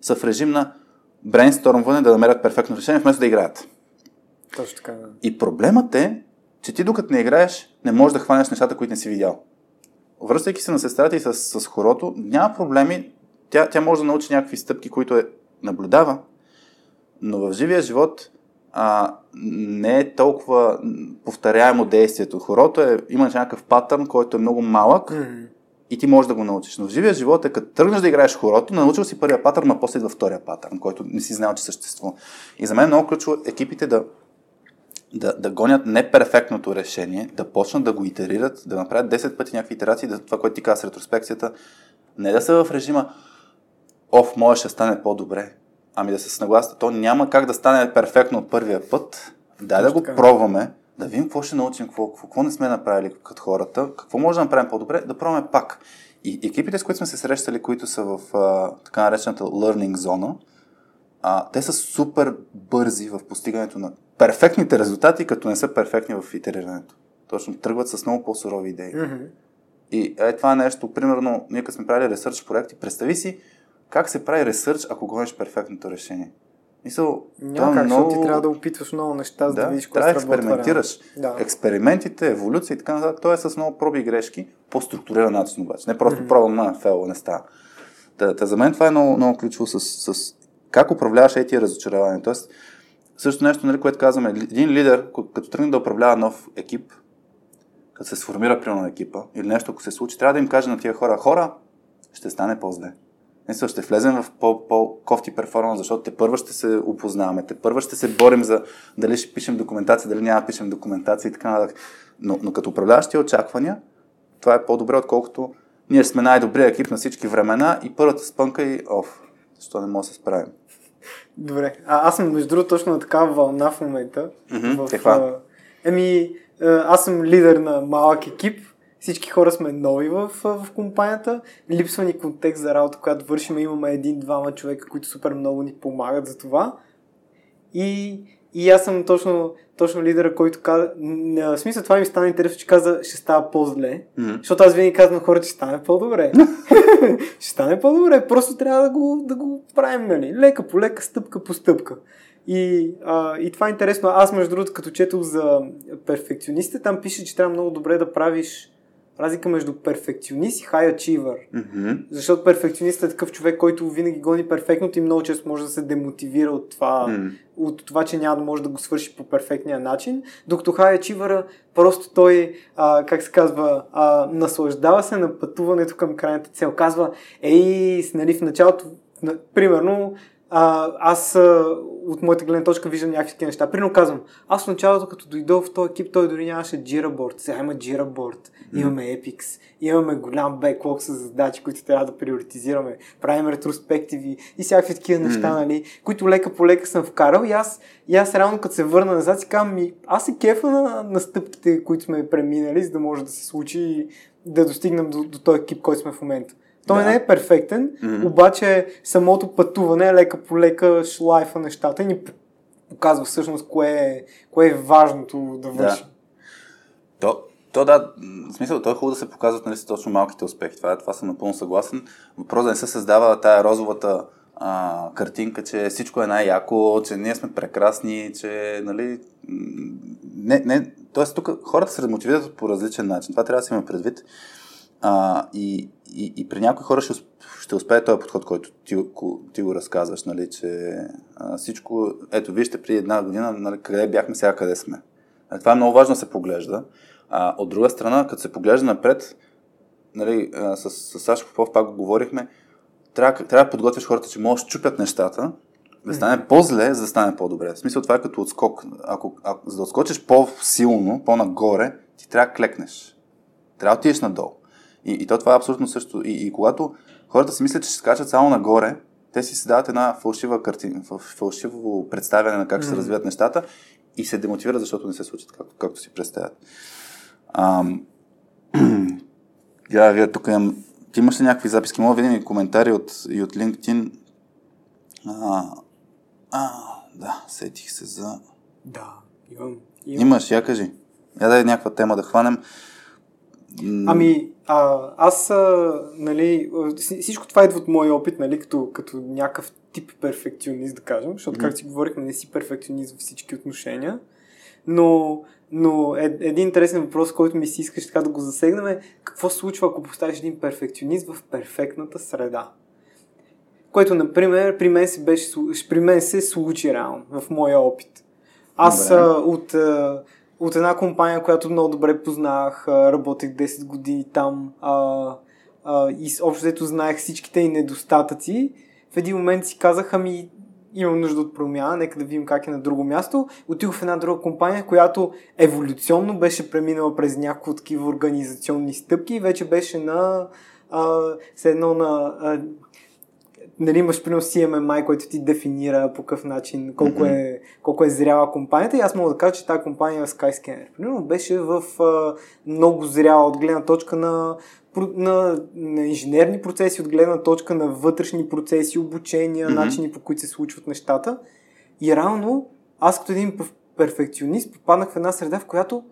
са в режим на брейнстормване да намерят перфектно решение, вместо да играят. Точно така. да. И проблемът е, че ти докато не играеш, не можеш да хванеш нещата, които не си видял. Връщайки се на сестрата и с, с хорото, няма проблеми. Тя, тя може да научи някакви стъпки, които е, наблюдава, но в живия живот а, не е толкова повторяемо действието. Хорото е, има някакъв патърн, който е много малък М. и ти можеш да го научиш. Но в живия живот е като тръгнеш да играеш хорото, научил си първия патърн, а после идва втория патърн, който не си знал, че съществува. И за мен е много ключово екипите да, да, да гонят неперфектното решение, да почнат да го итерират, да направят 10 пъти някакви итерации, да, това, което ти каза с ретроспекцията, не да са в режима оф, може ще стане по-добре, ами да се съгласят, то няма как да стане перфектно от първия път, дай да го така. пробваме, да видим какво ще научим, какво, какво, не сме направили като хората, какво може да направим по-добре, да пробваме пак. И екипите, с които сме се срещали, които са в а, така наречената learning зона, а, те са супер бързи в постигането на перфектните резултати, като не са перфектни в итерирането. Точно тръгват с много по-сурови идеи. И е това е нещо, примерно, ние като сме правили ресърч проекти, представи си как се прави ресърч, ако гониш перфектното решение. Мисъл, Няма е как, много... ти трябва да опитваш много неща, за да, Да, видиш трябва да експериментираш. Да. Експериментите, еволюция и така нататък, то е с много проби и грешки, по структуриран начин обаче. Не просто пробвам на фела, не става. Та, та, за мен това е много, много ключово с, с как управляваш е тия разочарования. Тоест, също нещо, нали, което казваме, един лидер, като тръгне да управлява нов екип, като се сформира примерно екипа или нещо, ако се случи, трябва да им каже на тия хора, хора, ще стане по-зле. Мисля, ще влезем в по- по-кофти перформанс, защото те първа ще се опознаваме, те първа ще се борим за дали ще пишем документация, дали няма да пишем документация и така нататък. Но, но като управляваш тия очаквания, това е по-добре, отколкото ние сме най-добрият екип на всички времена и първата спънка и оф, защо не мога да се справим. Добре. А, аз съм между другото точно на такава вълна в момента. Мгм, в, каква? а, Еми, аз съм лидер на малък екип. Всички хора сме нови в, в компанията. Липсва ни контекст за работа, която вършим. Имаме един-двама човека, които супер много ни помагат за това. И, и аз съм точно, точно лидера, който каза... В смисъл това ми стана интересно, че каза, ще става по-зле. Мгм. Защото аз винаги казвам на хората, че ще стане по-добре. ще стане по-добре. Просто трябва да го, да го правим, нали? Лека по лека, стъпка по стъпка. И, а, и това е интересно. Аз, между другото, като четох за перфекционистите, там пише, че трябва много добре да правиш разлика между перфекционист и high achiever. Мгм. Защото перфекционистът е такъв човек, който винаги гони перфектното и много често може да се демотивира от това, М. от това че няма да може да го свърши по перфектния начин. Докато high achiever просто той, а, как се казва, а, наслаждава се на пътуването към крайната цел. Казва, ей, нали, в началото, на, примерно, а, аз а, от моята гледна точка виждам някакви такива неща. Примерно казвам, аз в началото, като дойдох в този екип, той дори нямаше Jira. Сега има Jira Board, имаме Epix, имаме голям беклог с задачи, които трябва да приоритизираме, правим ретроспективи и всякакви такива неща, нали, които лека по лека съм вкарал и аз, и аз реално като се върна назад си казвам, ми, аз се кефа на, на стъпките, които сме преминали, за да може да се случи и да достигнем до, до този екип, който сме в момента. Той Да. не е перфектен, Мгм. обаче самото пътуване лека по лека шлайфа нещата и ни показва всъщност кое е, кое е важното да вършим. То, то да, в смисъл, то е хубаво да се показват нали, точно малките успехи. Това, е- това съм напълно съгласен. Въпрос да не се създава тая розовата а, картинка, че всичко е най-яко, че ние сме прекрасни, че, нали, не, не, тоест тук хората се мотивират по различен начин. Това трябва да се има предвид. А, и, и, и при някои хора ще, ще успее този подход, който ти, ти го разказваш, нали, че а, всичко, ето вижте, преди една година, нали, къде бяхме, сега къде сме. А, Това е много важно да се поглежда. А, от друга страна, като се поглежда напред, нали, а, с, с Сашо Попов пак го говорихме, трябва, трябва да подготвиш хората, че може да щупят нещата, да стане по-зле, за да стане по-добре. В смисъл това е като отскок. Ако, ако, за да отскочиш по-силно, по-нагоре, ти трябва да клекнеш. Трябва да отидеш надолу. И, и то това е абсолютно също. И, и когато хората си мислят, че ще скачат само нагоре, те си създават една фалшива картина, фалшиво представяне на как ще се развиват нещата и се демотивират, защото не се случат както, както си представят. Ам... Я, вие тук имам... Ти имаш ли някакви записки? Мога да видим и коментари от, и от LinkedIn. А, а, да, сетих се за... Да, имам. имам. Имаш, я кажи. Я да е някаква тема да хванем. Ами, а, аз, а, нали, всичко това идва от моя опит, нали, като, като някакъв тип перфекционист, да кажем, защото, както си говорихме, не си перфекционист във всички отношения, но, но е, един интересен въпрос, който ми се искаш така да го засегнем е какво се случва, ако поставиш един перфекционист в перфектната среда? Което, например, при мен се, беше, при мен се случи реално, в моя опит. Аз Добре. а, от, а, от една компания, която много добре познах, работех 10 години там а, а, и с- общо взето знаех всичките и недостатъци. В един момент си казах, ами имам нужда от промяна, нека да видим как е на друго място. Отидох в една друга компания, която еволюционно беше преминала през няколко такива организационни стъпки и вече беше на а, все едно на а, нали, имаш примерно CMMI, който ти дефинира по какъв начин, колко, Мгм. е, колко е зряла компанията и аз мога да кажа, че тази компания Skyscanner примерно беше в а, много зряла от гледна точка на, на, на инженерни процеси, от гледна точка на вътрешни процеси, обучения, Мгм. начини по които се случват нещата. И реално аз като един перф- перфекционист попаднах в една среда, в която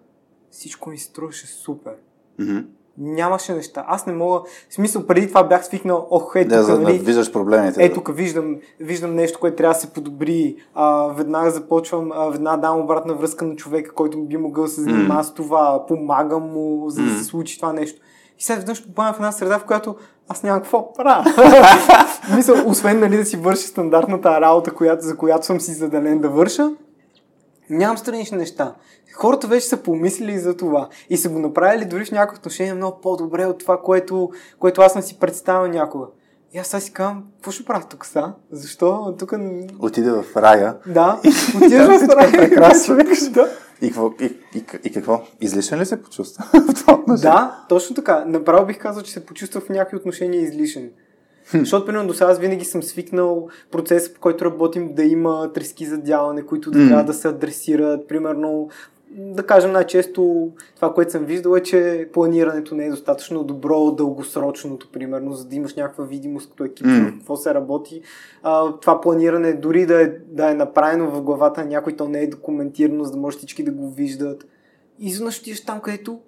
всичко ми струваше супер. мгм. Нямаше неща. Аз не мога. В смисъл, преди това бях свикнал, ох, ето, Да, да нали, виждаш проблемите. е, тук виждам, виждам нещо, което трябва да се подобри. А, веднага започвам, а, веднага давам обратна връзка на човека, който би могъл да се занимава с това, помагам му, за да се случи това нещо. И сега веднъж попадам в една среда, в която аз нямам какво правя. Мисля, освен нали, да си върша стандартната работа, която, за която съм си заделен да върша, нямам странични неща. Хората вече са помислили за това и са го направили дори в някои отношения много по-добре от това, което, което аз съм си представил някога. И аз сега си казвам, какво ще правя тук са? Защо? Тук... Отиде в рая. Да, отиваш в страна. прекрасно. да. И какво? И, и, и какво? Излишен ли се почувства? отношение? да, точно така. Направо бих казал, че се почувствах в някакви отношения излишен. Защото, примерно, до сега аз винаги съм свикнал процеса, по който работим, да има трески за дялане, които да трябва да се адресират. Примерно, да кажем най-често това, което съм виждал е, че планирането не е достатъчно добро, дългосрочното, примерно, за да имаш някаква видимост като екип, в какво се работи. А, това планиране, дори да е, да е направено в главата на някой, то не е документирано, за да може всички да го виждат. И изведнъж отиваш там, където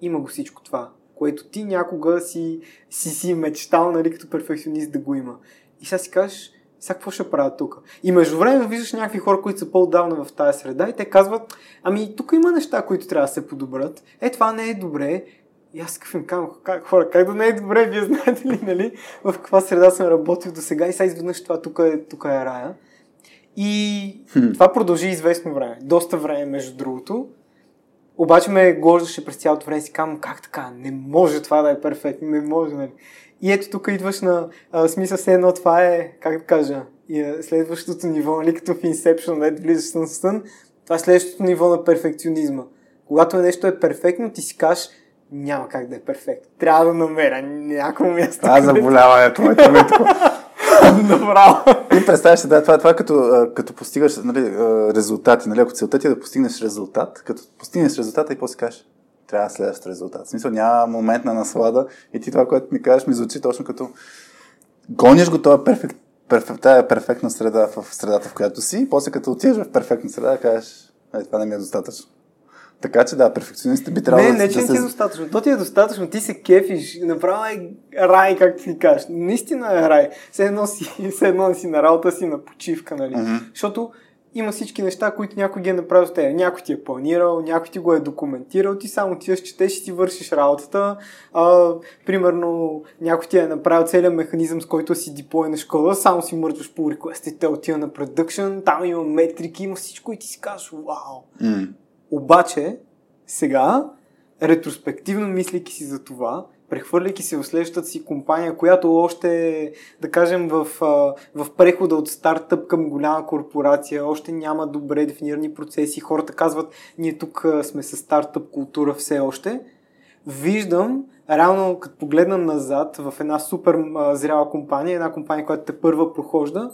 има го всичко това, което ти някога си си, си мечтал, нали, като перфекционист да го има. И сега си кажеш, сега какво ще правя тук? И между време виждаш някакви хора, които са по-давна в тази среда и те казват, ами тук има неща, които трябва да се подобрят. Е, това не е добре. И аз какъв им казвам, как, хора, как да не е добре, вие знаете ли, нали, в каква среда съм работил до сега и сега изведнъж това тук е, тук е рая. И Хм. това продължи известно време, доста време между другото. Обаче ме глождаше през цялото време и си казвам, как така, не може това да е перфектно, не може, нали. И ето тук идваш на а, смисъл все едно това е, как да кажа, и, а, следващото ниво, нали, като в Inception, да влизаш сън сън, това е следващото ниво на перфекционизма. Когато нещо е перфектно, ти си кажеш, няма как да е перфектно. Трябва да намеря някакво място. Това е заболяването. Е такова. Направо. И представяш се, да, това, това като, като постигаш нали, резултати. Нали? Ако целта ти е да постигнеш резултат, като постигнеш резултата и после кажеш, трябва да следващ резултат. В смисъл няма момент на наслада и ти това, което ми кажеш, ми звучи точно като гониш го това перфект, перфект, тая перфектна среда в средата, в която си, и после като отидеш в перфектна среда, кажеш, това не ми е достатъчно. Така че да, перфекционистите би трябвало Не, да, не, че да не ти е достатъчно. То ти е достатъчно, ти се кефиш, направо е рай, както ти кажеш. Наистина е рай. Все едно си, все едно си на работа си на почивка, нали? Защото има всички неща, които някой ги е направил с теб. Някой ти е планирал, някой ти го е документирал, ти само ти четеш и си вършиш работата. А, примерно, някой ти е направил целият механизъм, с който си диплой на школа, само си мърдваш по request и те отива на production, там има метрики, има всичко и ти си казваш, вау, М. обаче, сега, ретроспективно мислейки си за това, прехвърляйки се в следващата си компания, която още да кажем, в, в прехода от стартъп към голяма корпорация, още няма добре дефинирани процеси, хората казват, ние тук сме с стартъп култура все още, виждам, реално като погледна назад в една супер а, зряла компания, една компания, която те първа прохожда,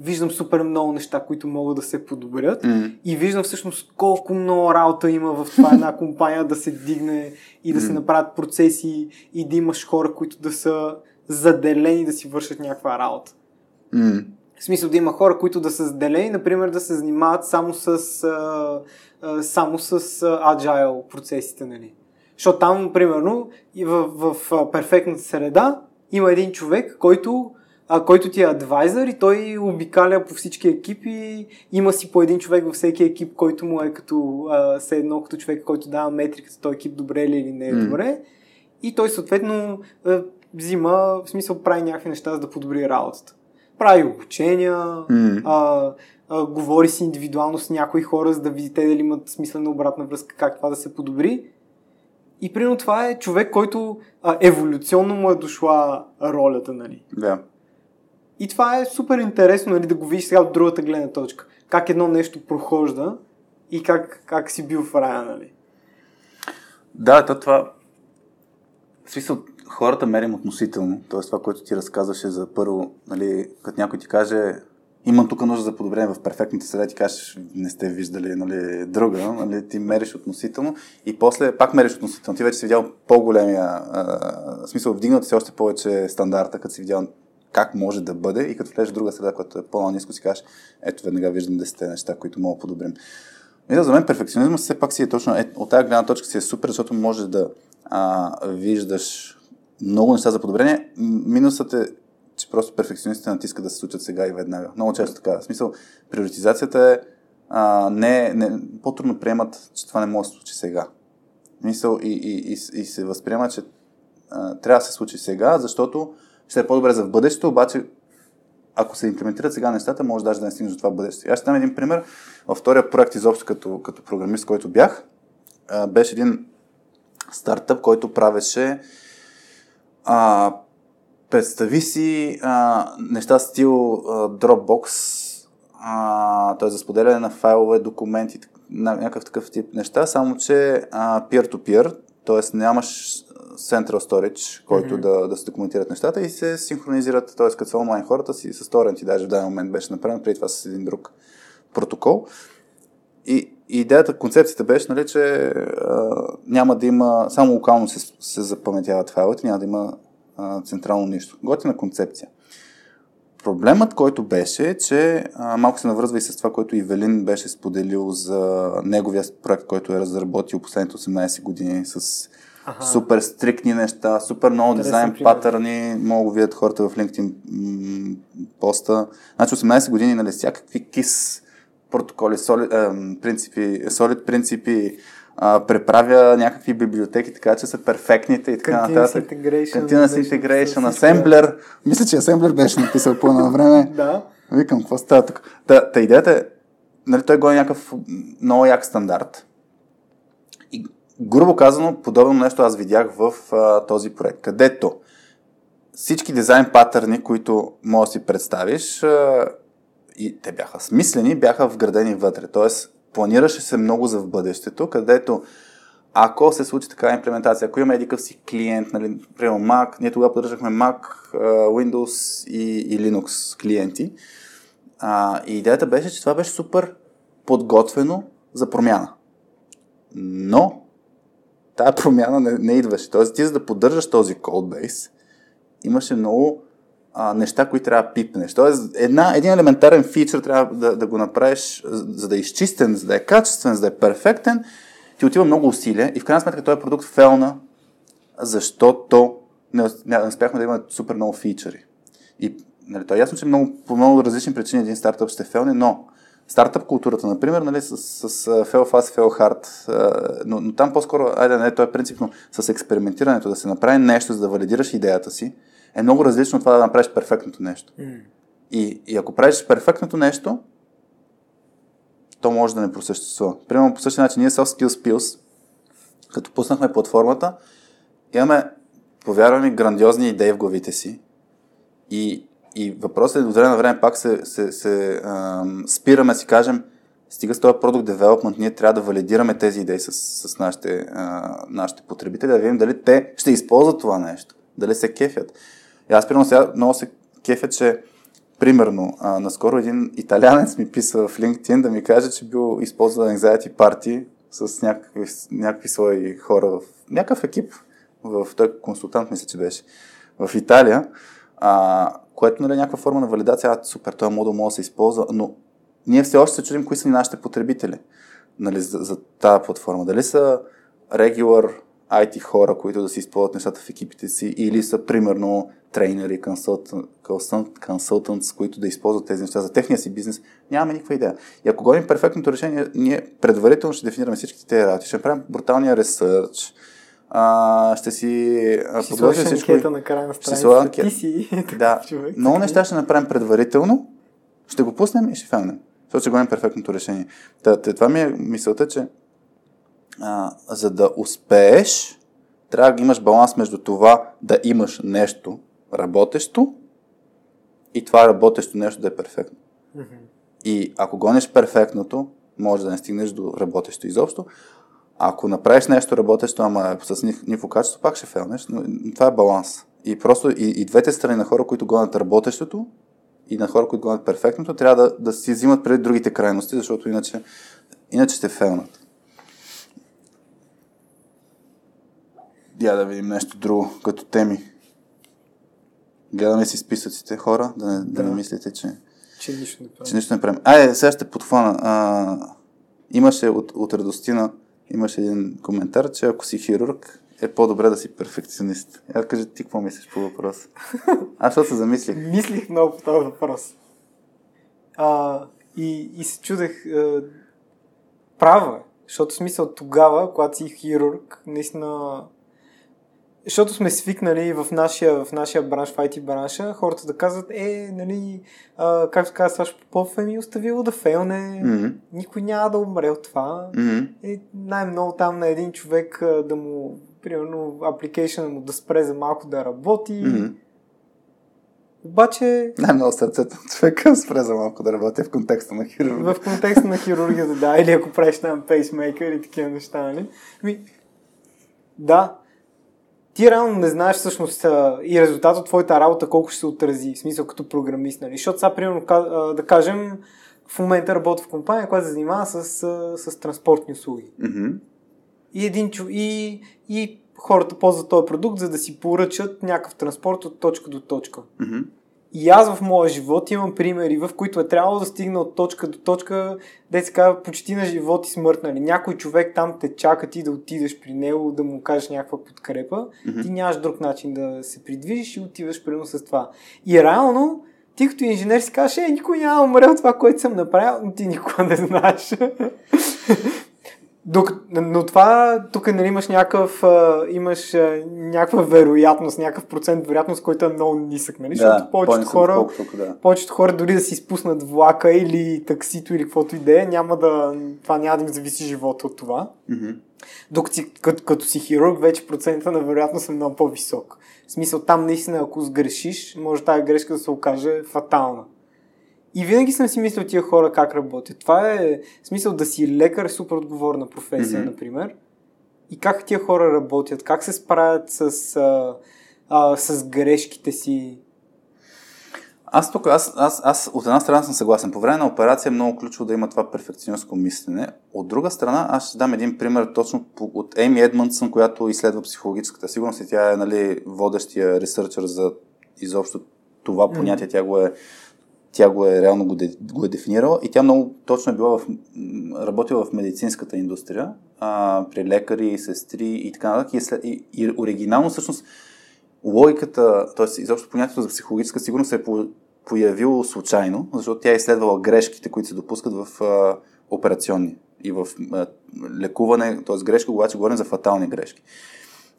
виждам супер много неща, които могат да се подобрят М. и виждам всъщност колко много работа има в това една компания да се дигне и да се направят процеси и да имаш хора, които да са заделени да си вършат някаква работа. М. В смисъл да има хора, които да са заделени, например да се занимават само с, а, а, само с а, agile процесите, нали? Защото там, примерно, в, в, в перфектната среда има един човек, който а, който ти е адвайзър и той обикаля по всички екипи. Има си по един човек във всеки екип, който му е като а, все едно като човек, който дава метриката, този екип добре ли или не е М. добре. И той съответно а, взима, в смисъл прави някакви неща, за да подобри работата. Прави обучения, М. а, а, говори си индивидуално с някои хора, за да видите дали имат смислена обратна връзка, как това да се подобри. И примерно това е човек, който а, еволюционно му е дошла ролята, нали? Да. И това е супер интересно нали, да го видиш сега от другата гледна точка. Как едно нещо прохожда и как, как си бил в рая, нали? Да, то това... В смисъл, хората мерим относително. Тоест това, което ти разказваше за първо, нали, като някой ти каже имам тук нужда за подобрение в перфектната среда, ти кажеш, не сте виждали нали, друга, нали, ти мериш относително и после пак мериш относително. Ти вече си видял по-големия, а, смисъл, вдигнат си още повече стандарта, като си видял как може да бъде и като влезеш в друга среда, която е по-низко, си кажеш, ето веднага виждам 10 неща, които мога да подобрим. Мисля, за мен перфекционизма все пак си е точно, е, от тази гледна точка си е супер, защото може да а, виждаш много неща за подобрение. Минусът е, че просто перфекционистите натискат да се случат сега и веднага. Много често така. В смисъл, приоритизацията е а, не, не, по-трудно приемат, че това не може да се случи сега. Мисъл и, и, и, и се възприема, че а, трябва да се случи сега, защото ще е по-добре за в бъдещето, обаче ако се имплементират сега нещата, може даже да не стигнеш до това бъдеще. Аз ще дам един пример. Във втория проект изобщо като, като програмист, който бях, а, беше един стартъп, който правеше а, представи си а, неща стил а, Dropbox, а, т.е. за споделяне на файлове, документи, на, някакъв такъв тип неща, само че а, peer-to-peer, т.е. нямаш Central Storage, който Мгм. да, да се документират нещата и се синхронизират, т.е. като са онлайн хората си с торренти, даже в даден момент беше направен, преди това с един друг протокол. И, и идеята, концепцията беше, нали, че а, няма да има, само локално се, се запаметяват файлите, няма да има а, централно нищо. Готина концепция. Проблемът, който беше, че а, малко се навръзва и с това, което Ивелин беше споделил за неговия проект, който е разработил последните 18 години с Аха. супер стрикни неща, супер много дизайн патърни, могат да го видят хората в LinkedIn м- поста. Значи 18 години, нали, всякакви кис протоколи, солид, е, принципи, солид принципи, а, преправя някакви библиотеки, така че са перфектните и така Continuous нататък. integration беше Integration. Assembler. Мисля, че Assembler беше написал по едно време. Да. Викам, какво става тук? Та, та идеята е, нали, той го е някакъв много як стандарт. И грубо казано, подобно нещо аз видях в а, този проект, където всички дизайн патърни, които можеш да си представиш, а, и те бяха смислени, бяха вградени вътре. Тоест, планираше се много за в бъдещето, където ако се случи такава имплементация, ако имаме едикъв си клиент, нали, примерно Mac, ние тогава поддържахме Mac, Windows и, и Linux клиенти, а, и идеята беше, че това беше супер подготвено за промяна. Но тая промяна не, не идваше. Тоест, ти за да поддържаш този кодбейс, имаше много а, неща, които трябва да пипнеш. Тоест, една, един елементарен фичър трябва да, да го направиш, за да е изчистен, за да е качествен, за да е перфектен, ти отива много усилия и в крайна сметка този продукт фелна, защото не, не, не успяхме да има супер много фичъри. И нали, то е ясно, че много, по много различни причини един стартъп ще фелне, но стартъп културата, например, нали, с, с, с fail fast, fail hard, но, но там по-скоро, айде, не, то е принципно с експериментирането, да се направи нещо, за да валидираш идеята си, е много различно от това да направиш перфектното нещо. И, и ако правиш перфектното нещо, то може да не просъществува. Примерно по същия начин ние Soft Skills Pills, като пуснахме платформата, имаме, повярвай ми, грандиозни идеи в главите си. И, и въпросът е, от време на време пак се, се, се ам, спираме, си кажем, стига с този продукт development, ние трябва да валидираме тези идеи с, с нашите, а, нашите потребители, да видим дали те ще използват това нещо, дали се кефят. И аз, примерно, сега много се кефя, че Примерно, а, наскоро един италянец ми писа в LinkedIn да ми каже, че бил използвал Anxiety Party с някакви, някакви свои хора в някакъв екип, в, той е консултант мисля, че беше, в Италия, а, което нали, е някаква форма на валидация, а, супер, този модул може да се използва, но ние все още се чудим кои са ни нашите потребители нали, за, за тази платформа. Дали са regular IT хора, които да си използват нещата в екипите си, или са примерно трейнери, консултант, които да използват тези неща за техния си бизнес, нямаме никаква идея. И ако говорим перфектното решение, ние предварително ще дефинираме всичките тези работи. Ще направим бруталния ресърч, а, ще си подложим всичко. анкета на края на Ще сложа Ти си Да, човек. много неща ще направим предварително, ще го пуснем и ще фанем. Защото ще говорим перфектното решение. Та, това ми е мисълта, че а, за да успееш, трябва да имаш баланс между това да имаш нещо работещо и това работещо нещо да е перфектно. И ако гониш перфектното, може да не стигнеш до работещо изобщо. Ако направиш нещо работещо, ама с ниво качество, пак ще фелнеш, но това е баланс. И просто и, и двете страни на хора, които гонят работещото и на хора, които гонят перфектното, трябва да, да си взимат преди другите крайности, защото иначе, иначе ще фелнат. Я да видим нещо друго, като теми. Гледаме си списъците хора, да не, да. Да. не мислите, че, Че нищо не че прави. нищо не правим. Айде, сега ще подхвана. А, имаше от, от Радостина, имаше един коментар, че ако си хирург, е по-добре да си перфекционист. Я кажи ти какво мислиш по въпроса. Аз защото се замислих. Мислих много по този въпрос. А, и, и се чудех. А, права е. Защото смисъл тогава, когато си хирург, наистина... Защото сме свикнали в нашия, в нашия бранш, в IT бранша, хората да казват, е, нали, а, както каза Сашо Попов, е ми оставило да фейлне, Мгм. никой няма да умре от това. Мгм. И най-много там на един човек а, да му, примерно, апликейшън му да спре за малко да работи. Мгм. Обаче Най-много сърцето на човека спре за малко да работи в контекста на хирурга. в контекста на хирургията, да, или ако правиш там пейсмейкър и такива неща, нали? Ми, да, ти реално не знаеш всъщност и резултат от твоята работа колко ще се отрази, в смисъл като програмист, нали? Защото сега, примерно, да кажем, в момента работя в компания, която се занимава с, с транспортни услуги. Мгм. И, един, и, и хората ползват този продукт, за да си поръчат някакъв транспорт от точка до точка. Мгм. И аз в моя живот имам примери, в които е трябвало да стигна от точка до точка, де се казва, почти на живот и смърт. Нали? Някой човек там те чака ти да отидеш при него, да му кажеш някаква подкрепа. Mm-hmm. Ти нямаш друг начин да се придвижиш и отиваш примерно с това. И реално, ти като инженер си кажеш, е, никой няма умре от това, което съм направил, но ти никога не знаеш. Док, но това, тук нали, имаш, някакъв, а, имаш а, някаква вероятност, някакъв процент вероятност, който е много нисък. Нали? Да, Защото повечето хора, да. повечето хора дори да си изпуснат влака или таксито или каквото и да е, няма да, това няма да им зависи живота от това. Mm-hmm. Докато си, като, като си хирург, вече процента на вероятност е много по-висок. В смисъл там наистина, ако сгрешиш, може тази грешка да се окаже фатална. И винаги съм си мислил тия хора как работят. Това е смисъл да си лекар супер отговорна професия, mm-hmm. например. И как тия хора работят, как се справят с, а, а, с грешките си. Аз тук, аз, аз, аз от една страна съм съгласен. По време на операция е много ключово да има това перфекционистко мислене. От друга страна, аз ще дам един пример точно от Еми Едмънсън, която изследва психологическата сигурност и тя е нали, водещия ресърчър за изобщо това понятие. Mm. Тя го е тя го е реално го, го е дефинирала и тя много точно е била в, работила в медицинската индустрия, а, при лекари, сестри и така нататък. И, след, и, и оригинално всъщност логиката, т.е. изобщо понятието за психологическа сигурност е по, появило случайно, защото тя е изследвала грешките, които се допускат в а, операционни и в а, лекуване, т.е. грешка, обаче говорим за фатални грешки.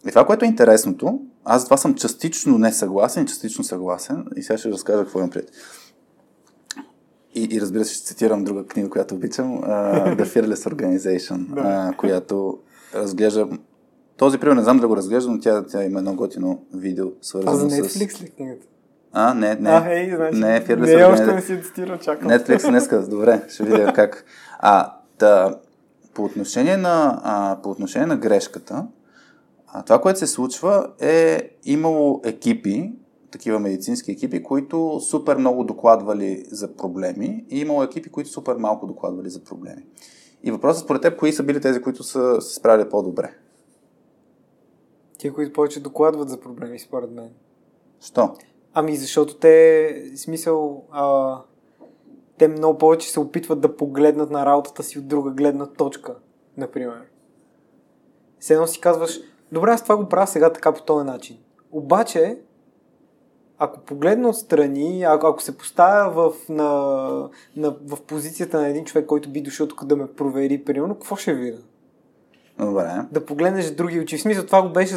И това, което е интересното, аз това съм частично не съгласен и частично съгласен и сега ще разкажа какво имам пред. И, и разбира се, ще цитирам друга книга, която обичам, uh, The Fearless Organization, uh, която разглежда този пример не знам да го разглеждам, но тя, тя има едно готино видео, свързано с... А за Netflix ли книгата? А, не, не. А, ей, значи, не, е Fearless не, още не си цитирал, чакам. Netflix днеска, добре, ще видя как. А, да, по отношение на, а, по отношение на грешката, а, това, което се случва е имало екипи, такива медицински екипи, които супер много докладвали за проблеми и имало екипи, които супер малко докладвали за проблеми. И въпросът според теб, кои са били тези, които са се справили по-добре? Тия, които повече докладват за проблеми, според мен. Що? Ами, защото те, смисъл, а, те много повече се опитват да погледнат на работата си от друга гледна точка, например. Все едно си казваш, добре, аз това го правя сега така по този начин. Обаче, ако погледна отстрани, ако, ако се поставя в, на, на, в позицията на един човек, който би дошъл тук да ме провери, примерно, какво ще видя? Добре. Да погледнеш други очи. В смисъл, това го беше,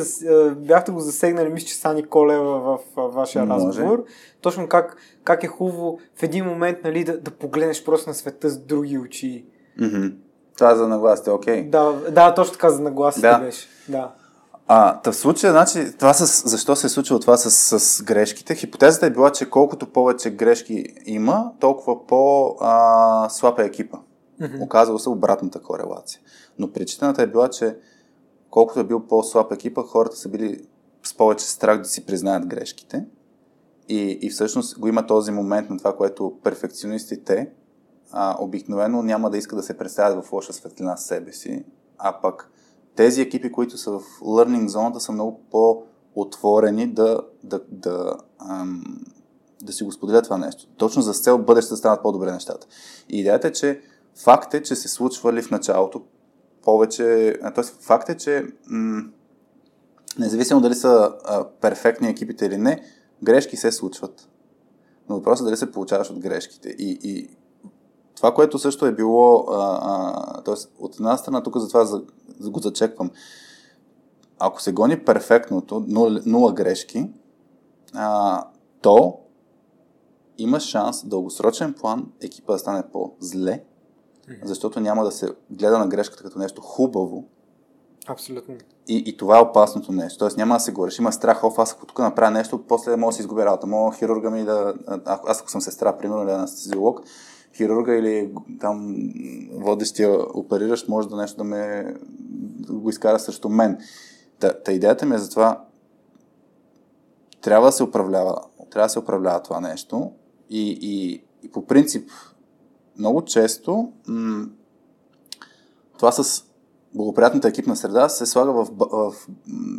бяхте го засегнали, мисля, че Сани Колева в, в вашия Може. разговор. Точно как, как е хубаво в един момент нали, да, да погледнеш просто на света с други очи. Mm-hmm. Това е за нагласите, окей. Okay. Да, да, точно така за нагласите да. беше. Да. А, та в случая, значи, това с, защо се е случило това с, с грешките? Хипотезата е била, че колкото повече грешки има, толкова по-слаб е екипа. Mm-hmm. Оказало се обратната корелация. Но причината е била, че колкото е бил по-слаб екипа, хората са били с повече страх да си признаят грешките. И, и всъщност го има този момент на това, което перфекционистите а, обикновено няма да искат да се представят в лоша светлина себе си, а пък тези екипи, които са в learning зоната, са много по-отворени да, да, да, ам, да си го споделят това нещо. Точно за цел бъдеще да станат по-добре нещата. И идеята е, че факт е, че се случвали в началото повече... Т.е. факт е, че м- независимо дали са а, перфектни екипите или не, грешки се случват. Но въпросът е дали се получаваш от грешките. И, и това, което също е било, а, а, т.е. от една страна, тук затова за, за го зачеквам, ако се гони перфектното, нула, нула грешки, а, то има шанс дългосрочен план екипа да стане по-зле, защото няма да се гледа на грешката като нещо хубаво. Абсолютно. И, и това е опасното нещо. Тоест няма да се говориш. Има страх, оф, аз ако тук направя нещо, после мога да си изгубя работа. Мога хирурга ми да... Аз ако съм сестра, примерно, или анестезиолог, хирурга или там водещия опериращ може да нещо да ме да го изкара срещу мен. Та, та идеята ми е за това трябва да се управлява, трябва да се управлява това нещо и, и, и по принцип много често м- това с благоприятната екипна среда се слага в, в, в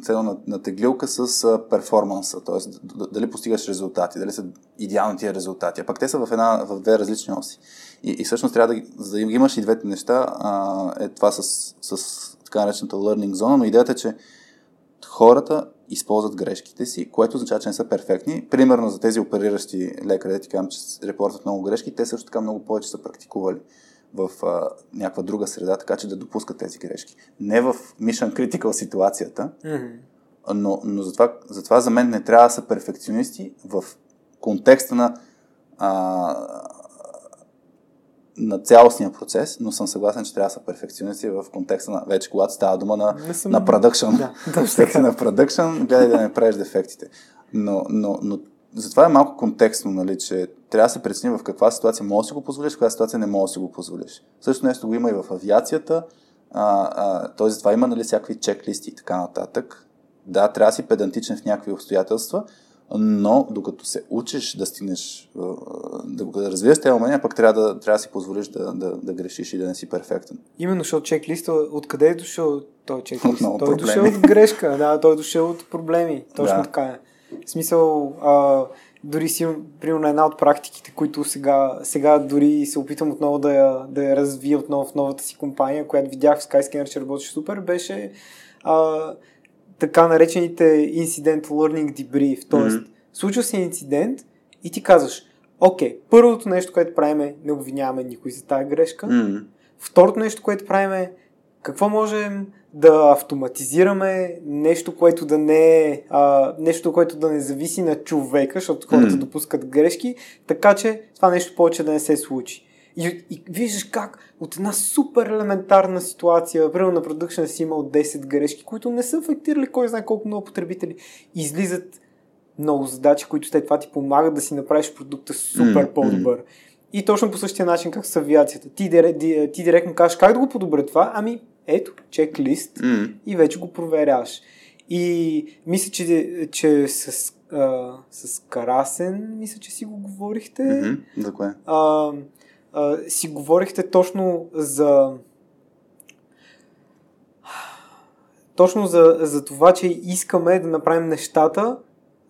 цено на, на теглилка с перформанса, т.е. дали постигаш резултати, дали са идеални тия резултати. А пък те са в, една, в две различни оси. И, и всъщност трябва да, за да имаш и двете неща, а, е това с, с така наречената learning зона, но идеята е, че хората използват грешките си, което означава, че не са перфектни. Примерно за тези опериращи лекари, да ти казвам, че репортват много грешки, те също така много повече са практикували в а, някаква друга среда, така че да допускат тези грешки. Не в mission critical ситуацията, Mm-hmm. но, но затова, затова за мен не трябва да са перфекционисти в контекста на, а, на цялостния процес, но съм съгласен, че трябва да са перфекционисти в контекста на вече, когато става дума на, Не съм- на продъкшн. Да, така. на продъкшн, гледай да не правиш дефектите. Но, но, но затова е малко контекстно, нали, че трябва да се прецени в каква ситуация можеш да си го позволиш, в каква ситуация не можеш да си го позволиш. Също нещо го има и в авиацията, а, а, т.е. затова има нали, всякакви чеклисти и така нататък. Да, трябва да си педантичен в някакви обстоятелства, но докато се учиш да стигнеш, да, да развиеш тези умения, пък трябва да, трябва да си позволиш да, да, да грешиш и да не си перфектен. Именно, защото чеклиста, откъде е дошъл той чеклист? От той е дошъл от грешка, да, той е дошъл от проблеми. Точно Да. така е. В смисъл, а, дори си, примерно една от практиките, които сега, сега дори се опитвам отново да я, да я развия отново в новата си компания, която видях в Skyscanner, че работеше супер, беше а, така наречените Incident Learning Debrief. Тоест, Мгм. случва се инцидент и ти казваш, окей, първото нещо, което правим е не обвиняваме никой за тази грешка. М, Второто нещо, което правим е какво можем да автоматизираме, нещо, което да не е, а, нещо, което да не зависи на човека, защото хората М. допускат грешки, така че това нещо повече да не се случи. И, и виждаш как от една супер елементарна ситуация, примерно на продъкшн си имал 10 грешки, които не са афектирали кой знае колко много потребители, излизат много задачи, които след това ти помагат да си направиш продукта супер М, по-добър. И точно по същия начин, как с авиацията. Ти, ди- ти директно кажеш как да го подобря това, ами ето, чек-лист м, и вече го проверяваш. И мисля, че, че с, а, с Карасен, мисля, че си го говорихте. мгм. За кое? А, а, си говорихте точно за точно за, за това, че искаме да направим нещата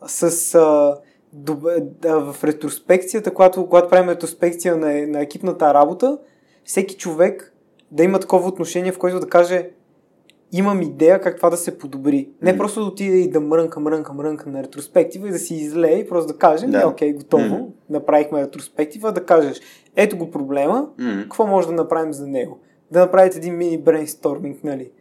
с а, да, в ретроспекцията, когато, когато правим ретроспекция на, на екипната работа, всеки човек да има такова отношение, в което да каже имам идея как това да се подобри. Не Мгм. просто да отиде и да мрънка, мрънка, мрънка на ретроспектива и да си излее и просто да кажем, Да. окей, готово, Мгм. направихме ретроспектива, да кажеш, ето го проблема, М, какво може да направим за него? Да направите един мини брейнсторминг, нали?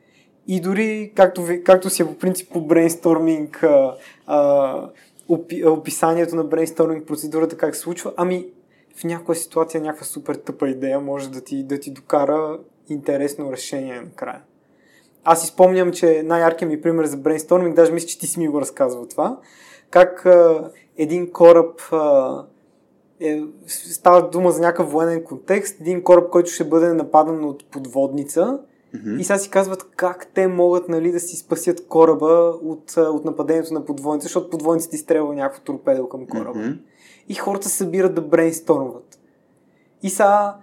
И дори, както, ви, както си е по принцип по брейнсторминг, а, а, опи, описанието на брейнсторминг процедурата как се случва, ами в някоя ситуация някаква супер тъпа идея може да ти, да ти докара интересно решение накрая. Аз си спомням, че най-яркият ми пример за брейнсторминг, даже мисля, че ти си ми го разказвал това, как а, един кораб а, е, става дума за някакъв военен контекст, един кораб, който ще бъде нападан от подводница мгм. и сега си казват как те могат нали, да си спасят кораба от, от нападението на подводница, защото подводницата изстрелва някакво торпедо към кораба. Мгм. И хората се събират да брейнстормват. И сега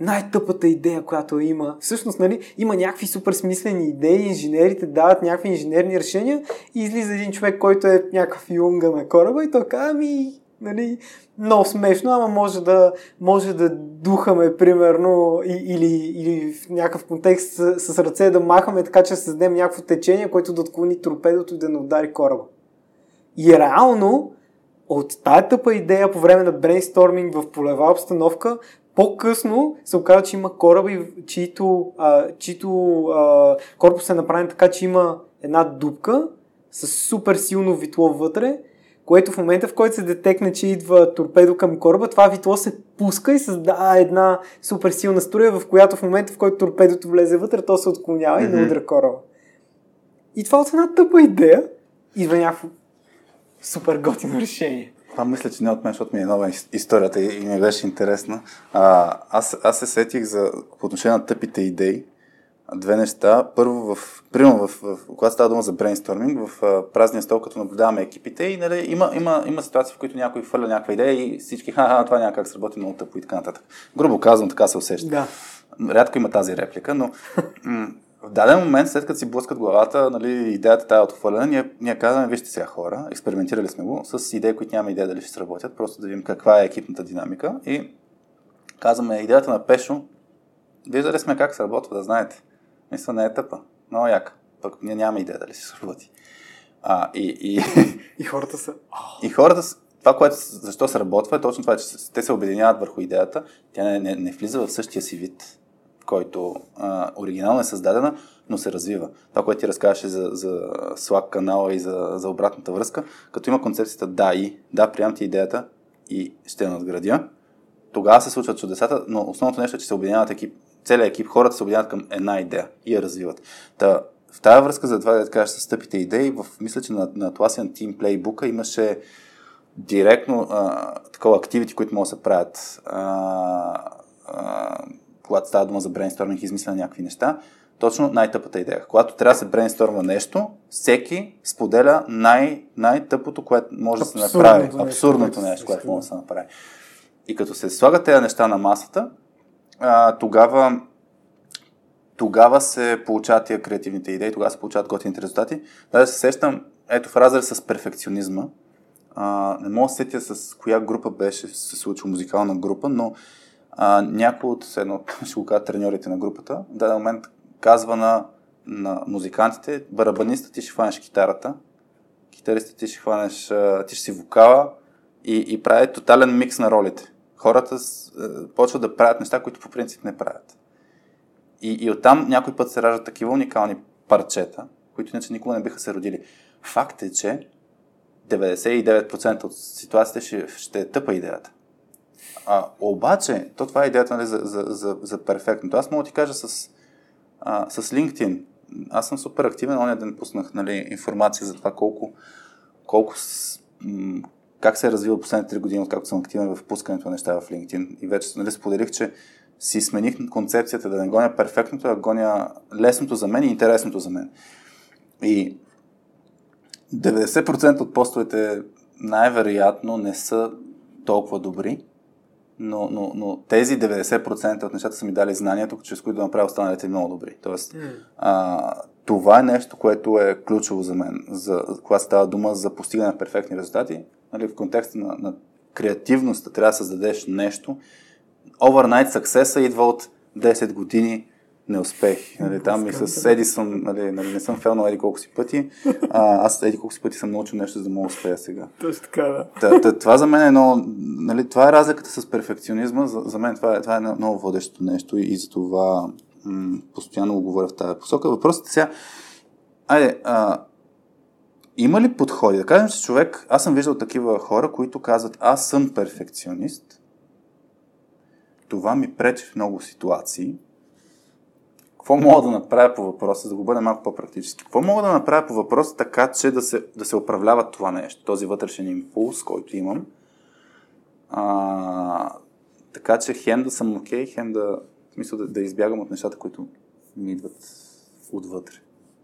най-тъпата идея, която има, всъщност, нали, има някакви супер смислени идеи, инженерите дават някакви инженерни решения и излиза един човек, който е някакъв юнга на кораба и той казва, ами, нали, много смешно, ама може да, може да духаме, примерно, и, или, или в някакъв контекст с, с ръце да махаме, така че да създадем някакво течение, което да отклони торпедото и да не удари кораба. И реално, от тая тъпа идея по време на брейнсторминг в полева обстановка, по-късно се оказа, че има кораби, чието, а, чието а, корпус е направен така, че има една дупка с супер силно витло вътре, което в момента, в който се детекне, че идва торпедо към кораба, това витло се пуска и създава една супер силна струя, в която в момента, в който торпедото влезе вътре, то се отклонява и не удря кораба. И това от една тъпа идея идва някакво супер готино решение. Това мисля, че не от мен, защото ми е нова ис- историята и, и ми беше интересна. А, аз, аз се сетих за, по отношение на тъпите идеи. Две неща. Първо, в, примерно, в, в, когато става дума за брейнсторминг, в а, празния стол, като наблюдаваме екипите, и нали, има, има, има ситуации, в които някой хвърля някаква идея и всички, ха, това няма как сработи много тъпо и така нататък. Грубо казвам, така се усеща. Да. Рядко има тази реплика, но в даден момент, след като си блъскат главата, нали, идеята тая е отхвърлена, ние, ние казваме, вижте сега хора, експериментирали сме го с идеи, които няма идея дали ще сработят, просто да видим каква е екипната динамика и казваме идеята на Пешо, виждали сме как сработва, да знаете. Мисля, не е тъпа. Много яка. Пък ние нямаме идея дали ще сработи. А, и, и, И хората са... и хората, с- това, което защо се работва, е точно това, че те се обединяват върху идеята. Тя не, не, не влиза в същия си вид, който а, оригинално е създадена, но се развива. Това, което ти разказваше за, за Slack канала и за, за обратната връзка, като има концепцията да и, да, приемам ти идеята и ще я надградя, тогава се случват чудесата, но основното нещо е, че се обединяват екип, целият екип, хората се обединяват към една идея и я развиват. Та, в тази връзка, за това да кажеш с тъпите идеи, в, мисля, че на, на Atlassian Team Playbook имаше директно а, такова активити, които могат да се правят, а, а, когато става дума за брейнсторминг и измислене на някакви неща. Точно най-тъпата идея. Когато трябва да се брейнсторма нещо, всеки споделя най- най-тъпото, което може да се направи. нещо, Абсурдното нещо, което може да се направи. И като се слагат тези неща на масата, а, тогава тогава се получават тия креативните идеи, тогава се получават готините резултати. Да се сещам, ето в разрез с перфекционизма, а, не мога да се сетя с коя група беше се случила музикална група, но а, някой от, едно, ще го кажа, треньорите на групата, в даден момент казва на, на музикантите, барабаниста ти ще хванеш китарата, китариста ти ще хванеш, ти ще си вокала и, и прави тотален микс на ролите. Хората с, а, почват да правят неща, които по принцип не правят. И, и оттам някой път се раждат такива уникални парчета, които иначе никога не биха се родили. Факт е, че 99% от ситуациите ще, ще е тъпа идеята. А, обаче, то това е идеята нали, за, за, за, за перфектното. Аз мога да ти кажа с, а, с LinkedIn. Аз съм супер активен, оня ден пуснах нали, информация за това колко, колко м- как се е развил последните 3 години, откакто съм активен в пускането на неща в LinkedIn. И вече нали, споделих, че си смених концепцията да не гоня перфектното, а гоня лесното за мен и интересното за мен. И 90% от постовете най-вероятно не са толкова добри, но, но, но тези 90% от нещата са ми дали знанието, чрез които да направя останалите много добри. Тоест, а, това е нещо, което е ключово за мен, за, когато става дума за постигане на перфектни резултати. Нали, в контекста на, на креативността трябва да създадеш нещо. Overnight success идва от 10 години неуспех. Нали, там и с Едисон, нали, нали, не съм фелнал еди колко си пъти. А, аз еди колко си пъти съм научил нещо, за да мога успея сега. Точно така, да. Та, та, това за мен е едно, нали, това е разликата с перфекционизма, за, за мен това е, това е много водещо нещо и, и за това м- постоянно го говоря в тази посока. Въпросът е сега, айде, а, има ли подходи? Да кажем, че човек, аз съм виждал такива хора, които казват, аз съм перфекционист, това ми пречи в много ситуации, какво мога да направя по въпроса, да го бъде малко по-практически? Какво мога да направя по въпроса така, че да се, да се управлява това нещо, този вътрешен импулс, който имам? А, така че хем да съм окей, okay, хем да, в смисъл да, да избягам от нещата, които ми идват отвътре.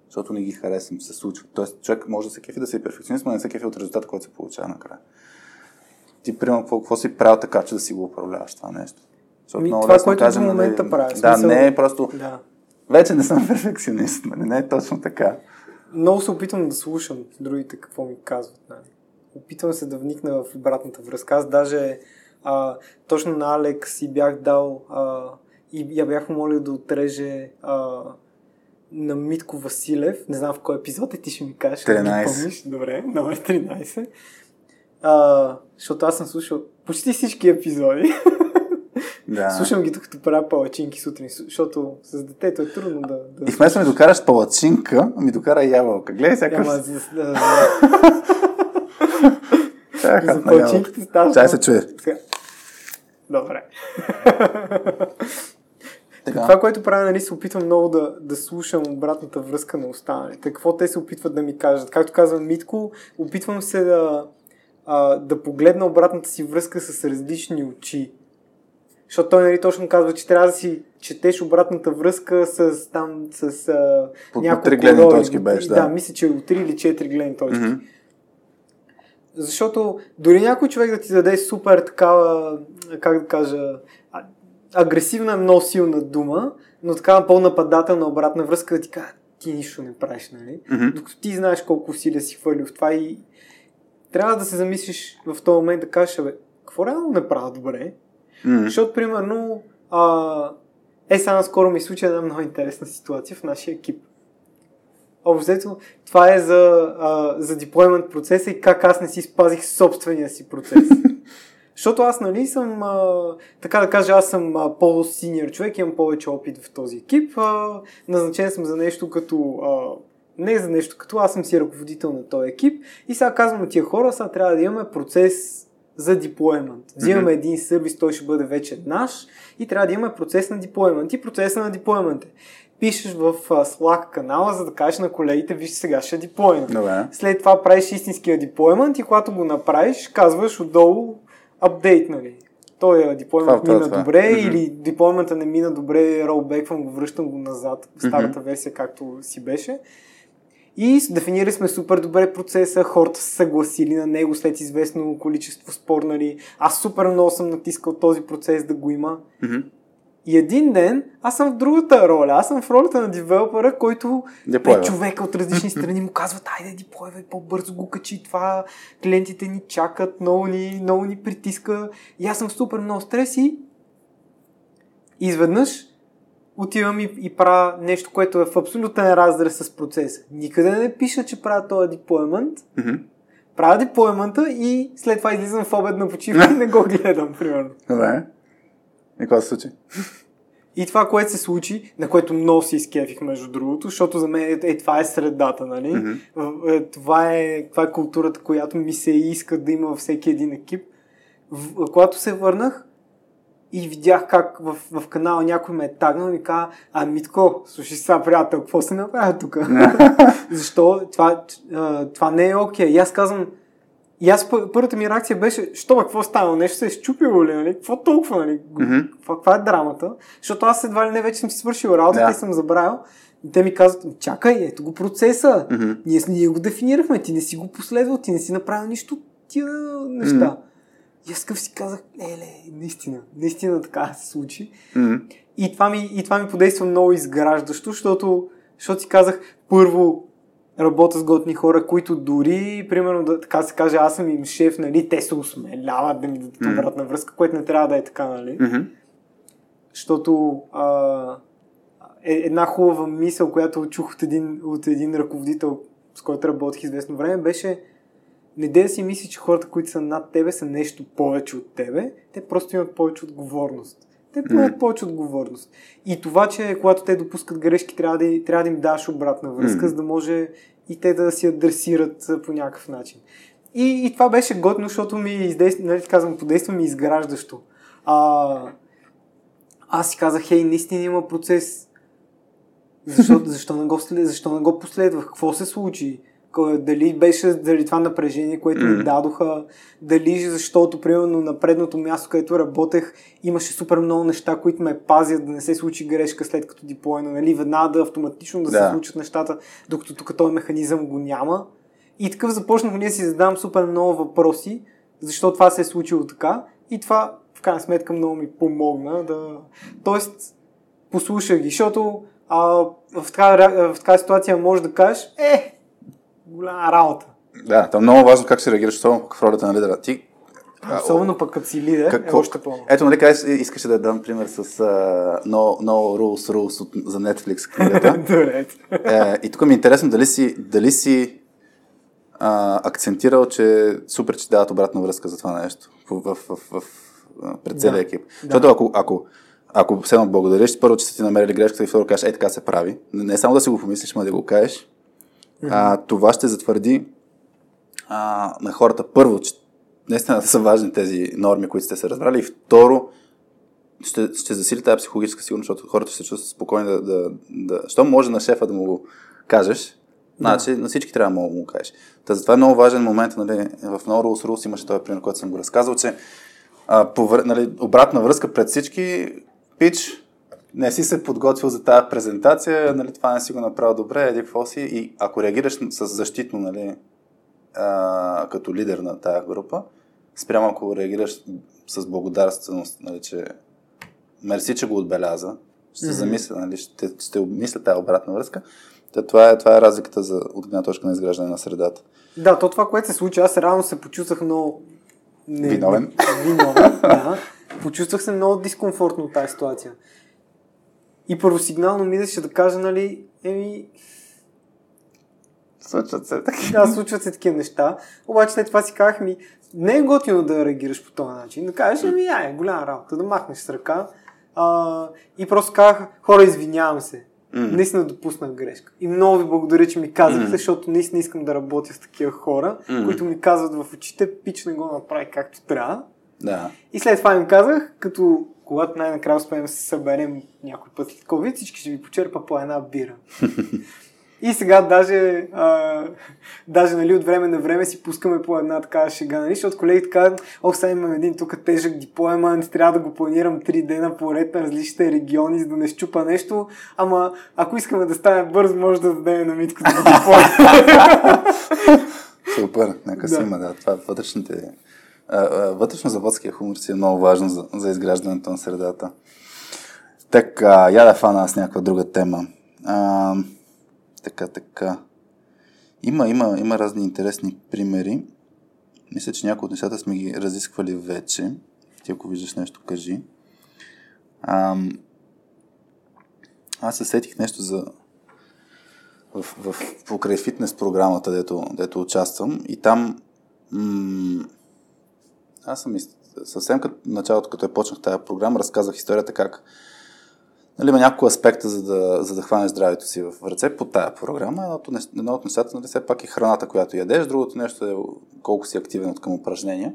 Защото не ги харесвам, се случва. Тоест, човек може да се кефи да се е перфекционист, но не се кефи от резултата, който се получава накрая. Ти, примерно, какво, какво си правил така, че да си го управляваш това нещо? Защото Ми, много това, което кажем, до момента нали, правя, в Да, смисъл- не е просто... Да. Вече не съм перфекционист, нали? Не е точно така. Много се опитвам да слушам другите какво ми казват. Нали. Опитвам се да вникна в обратната връзка. Аз даже а, точно на Алекс си бях дал а, и я бях молил да отреже а, на Митко Василев. Не знам в кой епизод е, ти ще ми кажеш. ако ги 13. Помниш. Добре, номер 13. А, защото аз съм слушал почти всички епизоди. Да. Слушам ги докато правя палачинки сутрин, защото с детето е трудно да... да И вместо ми докараш палачинка, ми докара ябълка. Гледай сега Ама как за, палачинките става... Чай се чуе. Добре. Така. Това, което правя, нали, се опитвам много да, да слушам обратната връзка на останалите. Какво те се опитват да ми кажат. Както казва Митко, опитвам се да, а, да погледна обратната си връзка с различни очи. Защото той нали, точно казва, че трябва да си четеш обратната връзка с там с а, По- по няколко три гледни точки беше, да. Да, мисля, че от 3 или 4 гледни точки. Защото дори някой човек да ти даде супер такава, как да кажа, агресивна е много силна дума, но така по-нападателна обратна връзка да ти кажа, ти нищо не правиш, нали? Мгм. Докато ти знаеш колко усилия си хвърлил в това и трябва да се замислиш в този момент да кажеш, бе, какво реално не правя добре? М. Защото, примерно, а, е, сега скоро ми случи една много интересна ситуация в нашия екип. Общо това е за, а, за deployment процеса и как аз не си спазих собствения си процес. Защото аз, нали, съм, а, така да кажа, аз съм а, по-синьор човек, имам повече опит в този екип. А, назначен съм за нещо като... А, не за нещо като, аз съм си ръководител на този екип и сега казвам на тия хора, сега трябва да имаме процес за deployment. Взимаме Мгм. един сервис, той ще бъде вече наш и трябва да имаме процес на deployment. И процеса на deployment е пишеш в а, Slack канала, за да кажеш на колегите, вижте сега ще деплойнем. Добре. След това правиш истинския деплоймент и когато го направиш, казваш отдолу апдейт, нали? Той е деплоймент Това, мина това, добре Мгм. или деплоймента не мина добре, ролбеквам го, връщам го назад в старата версия, както си беше. И дефинирали сме супер добре процеса, хората са съгласили на него след известно количество спорнали. Аз супер много съм натискал този процес да го има. Мгм. И един ден аз съм в другата роля. Аз съм в ролята на девелопера, който Деплойва. пет човека от различни страни му казват, айде деплойвай по-бързо го качи това, клиентите ни чакат, много ни, много ни притиска. И аз съм супер много стрес и изведнъж отивам и, и правя нещо, което е в абсолютен разрез с процеса. Никъде не пиша, че правя този деплоймент. Мгм. Правя деплоймента и след това излизам в обедна почивка и не го гледам, примерно. Добре. И какво се случи? И това, което се случи, на което много се изкефих, между другото, защото за мен е, е това е средата, нали? Е, Това, е, това е културата, която ми се иска да има във всеки един екип. В, когато се върнах и видях как в, в канала някой ме е тагнал и каза, а Митко, слушай сега, приятел, какво се направи тук? Защо? Това, това не е окей. И аз казвам, и аз пър- първата ми реакция беше, що бе, какво става? Нещо се е щупило ли? Нали? Какво толкова? Нали? Каква, е драмата? Защото аз едва ли не вече съм си свършил работата Да. и съм забравил. И те ми казват, чакай, ето го процеса. Мгм. Ние, ние го дефинирахме, ти не си го последвал, ти не си направил нищо тия неща. Мгм. И аз си казах, еле, наистина, наистина така се случи. Мгм. И това ми, и това ми подейства много изграждащо, защото, защото си казах, първо, работя с готни хора, които дори, примерно, да, така се каже, аз съм им шеф, нали, те се осмеляват да ми дадат Мгм. обратна връзка, което не трябва да е така, нали? Мгм. Защото а, е една хубава мисъл, която чух от един, от един ръководител, с който работих известно време, беше не да си мисли, че хората, които са над тебе, са нещо повече от тебе. Те просто имат повече отговорност. Те поемат повече отговорност. И това, че когато те допускат грешки, трябва да, трябва да им даш обратна връзка, за да може и те да си адресират по някакъв начин. И, и това беше годно, защото ми издейства, нали, казвам, подейства ми изграждащо. А, аз си казах, хей, наистина има процес. Защо, защо, не го, защо не го последвах? Какво се случи? Дали беше заради това напрежение, което ми дадоха, дали защото, примерно, на предното място, където работех, имаше супер много неща, които ме пазят да не се случи грешка след като диплойна, нали? Веднага автоматично да, Да. се случат нещата, докато тук този механизъм го няма. И такъв започнах ние да си задавам супер много въпроси, защо това се е случило така. И това, в крайна сметка, много ми помогна да... Тоест, послушах ги, защото а, в, така, ре- в така ситуация може да кажеш, е, голяма работа. Да, това е много важно как ще реагираш, особено в ролята на лидера. Ти, Особено пък като си лидер, какво- е още по Ето, нали, казваш, искаше да дам пример с uh, no, no Rules Rules от, за Netflix книгата. Добре. е, и тук ми е интересно дали си, дали си а, акцентирал, че супер, че дават обратна връзка за това нещо в, в, в, в, пред целия Да. екип. Да. Защото ако, ако, ако все едно благодариш, първо, че са ти намерили грешката и второ кажеш, е така се прави. Не, не само да си го помислиш, но да го кажеш. А, това ще затвърди а, на хората. Първо, че наистина са важни тези норми, които сте се разбрали. И второ, ще, ще засили тази психологическа сигурност, защото хората ще се чувстват спокойни да, да, да... Що може на шефа да му го кажеш, значи на всички трябва да му го кажеш. Та затова е много важен момент, нали, в No Rules Rules имаше този пример, който съм го разказал, че а, по, вр- нали, обратна връзка пред всички, пич, не си се подготвил за тази презентация, нали, това не си го направил добре, еди какво си, и ако реагираш с защитно, нали, а, като лидер на тази група, спрямо ако реагираш с благодарственост, нали, че мерси, че го отбеляза. Ще се замисля, нали, ще, ще обмисля тази обратна връзка. Та, това, е, това е разликата за, от гледна точка на изграждане на средата. Да, то това, което се случи, аз реално се почувствах много... Не, Виновен. Виновен, да. Почувствах се много дискомфортно от тази ситуация. И първосигнално мислеше да кажа, нали, еми, Случват се така. да, случват се такива неща. Обаче след това си казах ми, не е готино да реагираш по този начин. Да кажеш, ами, ай, голяма работа, да махнеш с ръка. А, и просто казах, хора, извинявам се. М. Наистина допуснах грешка. И много ви благодаря, че ми казахте, Мгм. защото наистина искам да работя с такива хора, Мгм. които ми казват в очите, пич не го направи както трябва. Да. И след това им казах, като когато най-накрая успеем да се съберем някой път след COVID, всички ще ви почерпа по една бира. И сега даже, а, даже нали, от време на време си пускаме по една такава шега, нали, защото колегите казват, ох, сега имам един тук тежък диплоема, не трябва да го планирам три дена поред на различните региони, за да не щупа нещо, ама ако искаме да стане бързо, може да дадем на Митко да го диплома. Супер, нека си има, да. Това вътрешните... а, а, Вътрешно-заводския хумор си е много важен за, за изграждането на средата. Така, я да фана аз някаква друга тема. А, така, така. Има, има, има разни интересни примери. Мисля, че някои от нещата сме ги разисквали вече. Ти ако виждаш нещо, кажи. Ам, аз се сетих нещо за в, в, покрай фитнес програмата, дето, дето участвам и там м- аз съм съвсем като началото, като я почнах тази програма, разказах историята как нали, има няколко аспекта, за да, за да хванеш здравето си в ръце по тая програма. Едното, нес- едно от нещата нали, все пак е храната, която ядеш, другото нещо е колко си активен от към упражнения.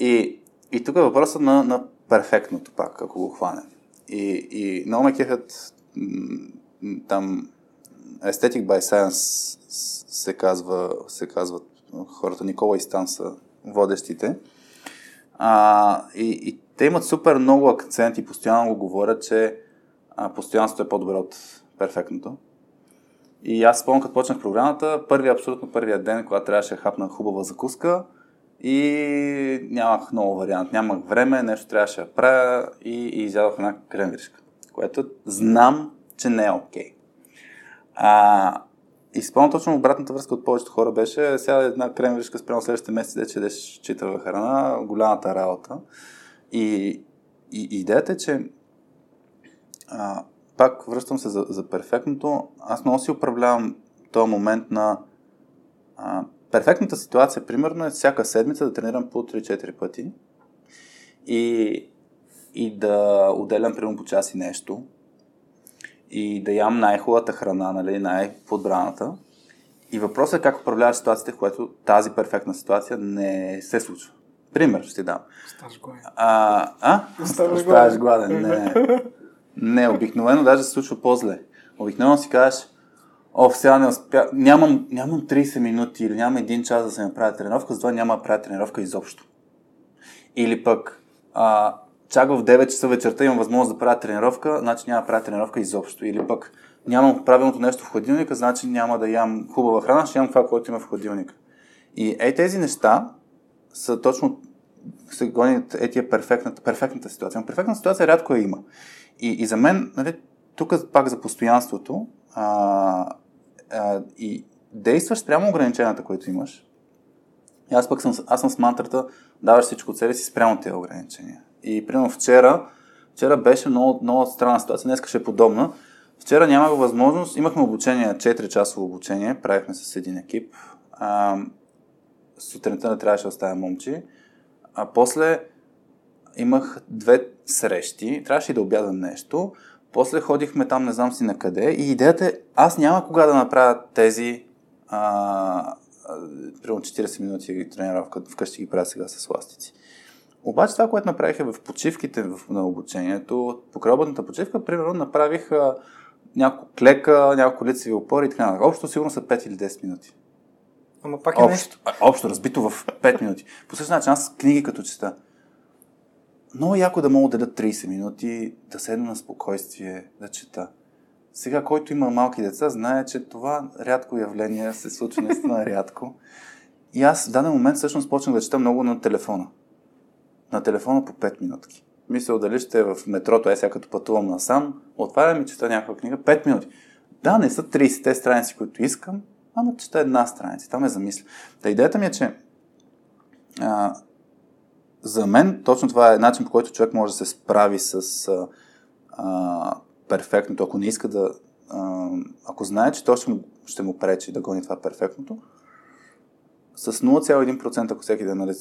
И, и тук е въпросът на, на перфектното пак, ако го хванем. И, и много ме кефят там Aesthetic by Science се казва, се казват хората. Никола и Стан са водещите. А, и, и те имат супер много акцент и постоянно го говорят, че а, постоянството е по-добре от перфектното. И аз спомням, като почнах програмата, първи, абсолютно първия ден, когато трябваше да хапна хубава закуска и нямах много вариант, нямах време, нещо трябваше да правя и, и изядох една кремвиришка, което знам, че не е окей. Okay. И спомням точно обратната връзка от повечето хора беше сега една кремвиришка спрямо следващите месеци, де че ядеш читава храна, голямата работа. И, и идеята е, че а, пак връщам се за, за перфектното. Аз много си управлявам този момент на а, перфектната ситуация, примерно, е всяка седмица да тренирам по 3-4 пъти и, и да отделям примерно по час и нещо и да ям най-хубавата храна, нали, най-подбраната. И въпросът е как управляваш ситуацията, в която тази перфектна ситуация не се случва. Пример ще ти дам. Ставаш гладен. А, а? Оставаш Оставаш гладен. Не. Не, обикновено даже се случва по-зле. Обикновено си кажеш, о, сега не успя, нямам, нямам 30 минути или нямам един час да се направя тренировка, затова няма да правя тренировка изобщо. Или пък, а, чак в 9 часа вечерта имам възможност да правя тренировка, значи няма да правя тренировка изобщо. Или пък, нямам правилното нещо в хладилника, значи няма да ям хубава храна, ще ям това, което има в хладилника. И е тези неща са точно се гонят е тия перфектната, перфектната ситуация. Но перфектната ситуация рядко я има. И, и за мен, нали, тук пак за постоянството а, а, и действаш прямо ограниченията, които имаш. И аз пък съм, аз съм с мантрата, даваш всичко от себе си спрямо тези ограничения. И примерно вчера, вчера беше много, много странна ситуация, днес ще е подобна. Вчера нямах възможност, имахме обучение, 4 часово обучение, правихме с един екип. А, сутринта не трябваше да оставя момче. А после имах две срещи, трябваше и да обядам нещо. После ходихме там, не знам си на къде. И идеята е, аз няма кога да направя тези а, примерно 40 минути тренировка, вкъщи ги правя сега с ластици. Обаче това, което направих е в почивките в, на обучението, по крайобъдната почивка, примерно направих няколко клека, няколко лицеви опори и така нататък. Общо сигурно са 5 или 10 минути. Ама пак е нещо. Общо, общо, разбито в 5 минути. По същия начин, аз книги като чета. Много яко да мога да отделя 30 минути, да седна на спокойствие, да чета. Сега, който има малки деца, знае, че това рядко явление се случва наистина рядко. И аз в даден момент всъщност почнах да чета много на телефона. На телефона по 5 минутки. Мисля, дали ще е в метрото, е сега като пътувам насам, отварям и чета някаква книга, 5 минути. Да, не са 30-те страници, които искам, ама чета една страница. Там е замисля. Та идеята ми е, че а, за мен точно това е начин, по който човек може да се справи с а, а, перфектното. Ако не иска да... А, ако знае, че то ще му, ще му пречи да гони това перфектното, с 0,1% ако всеки ден нали,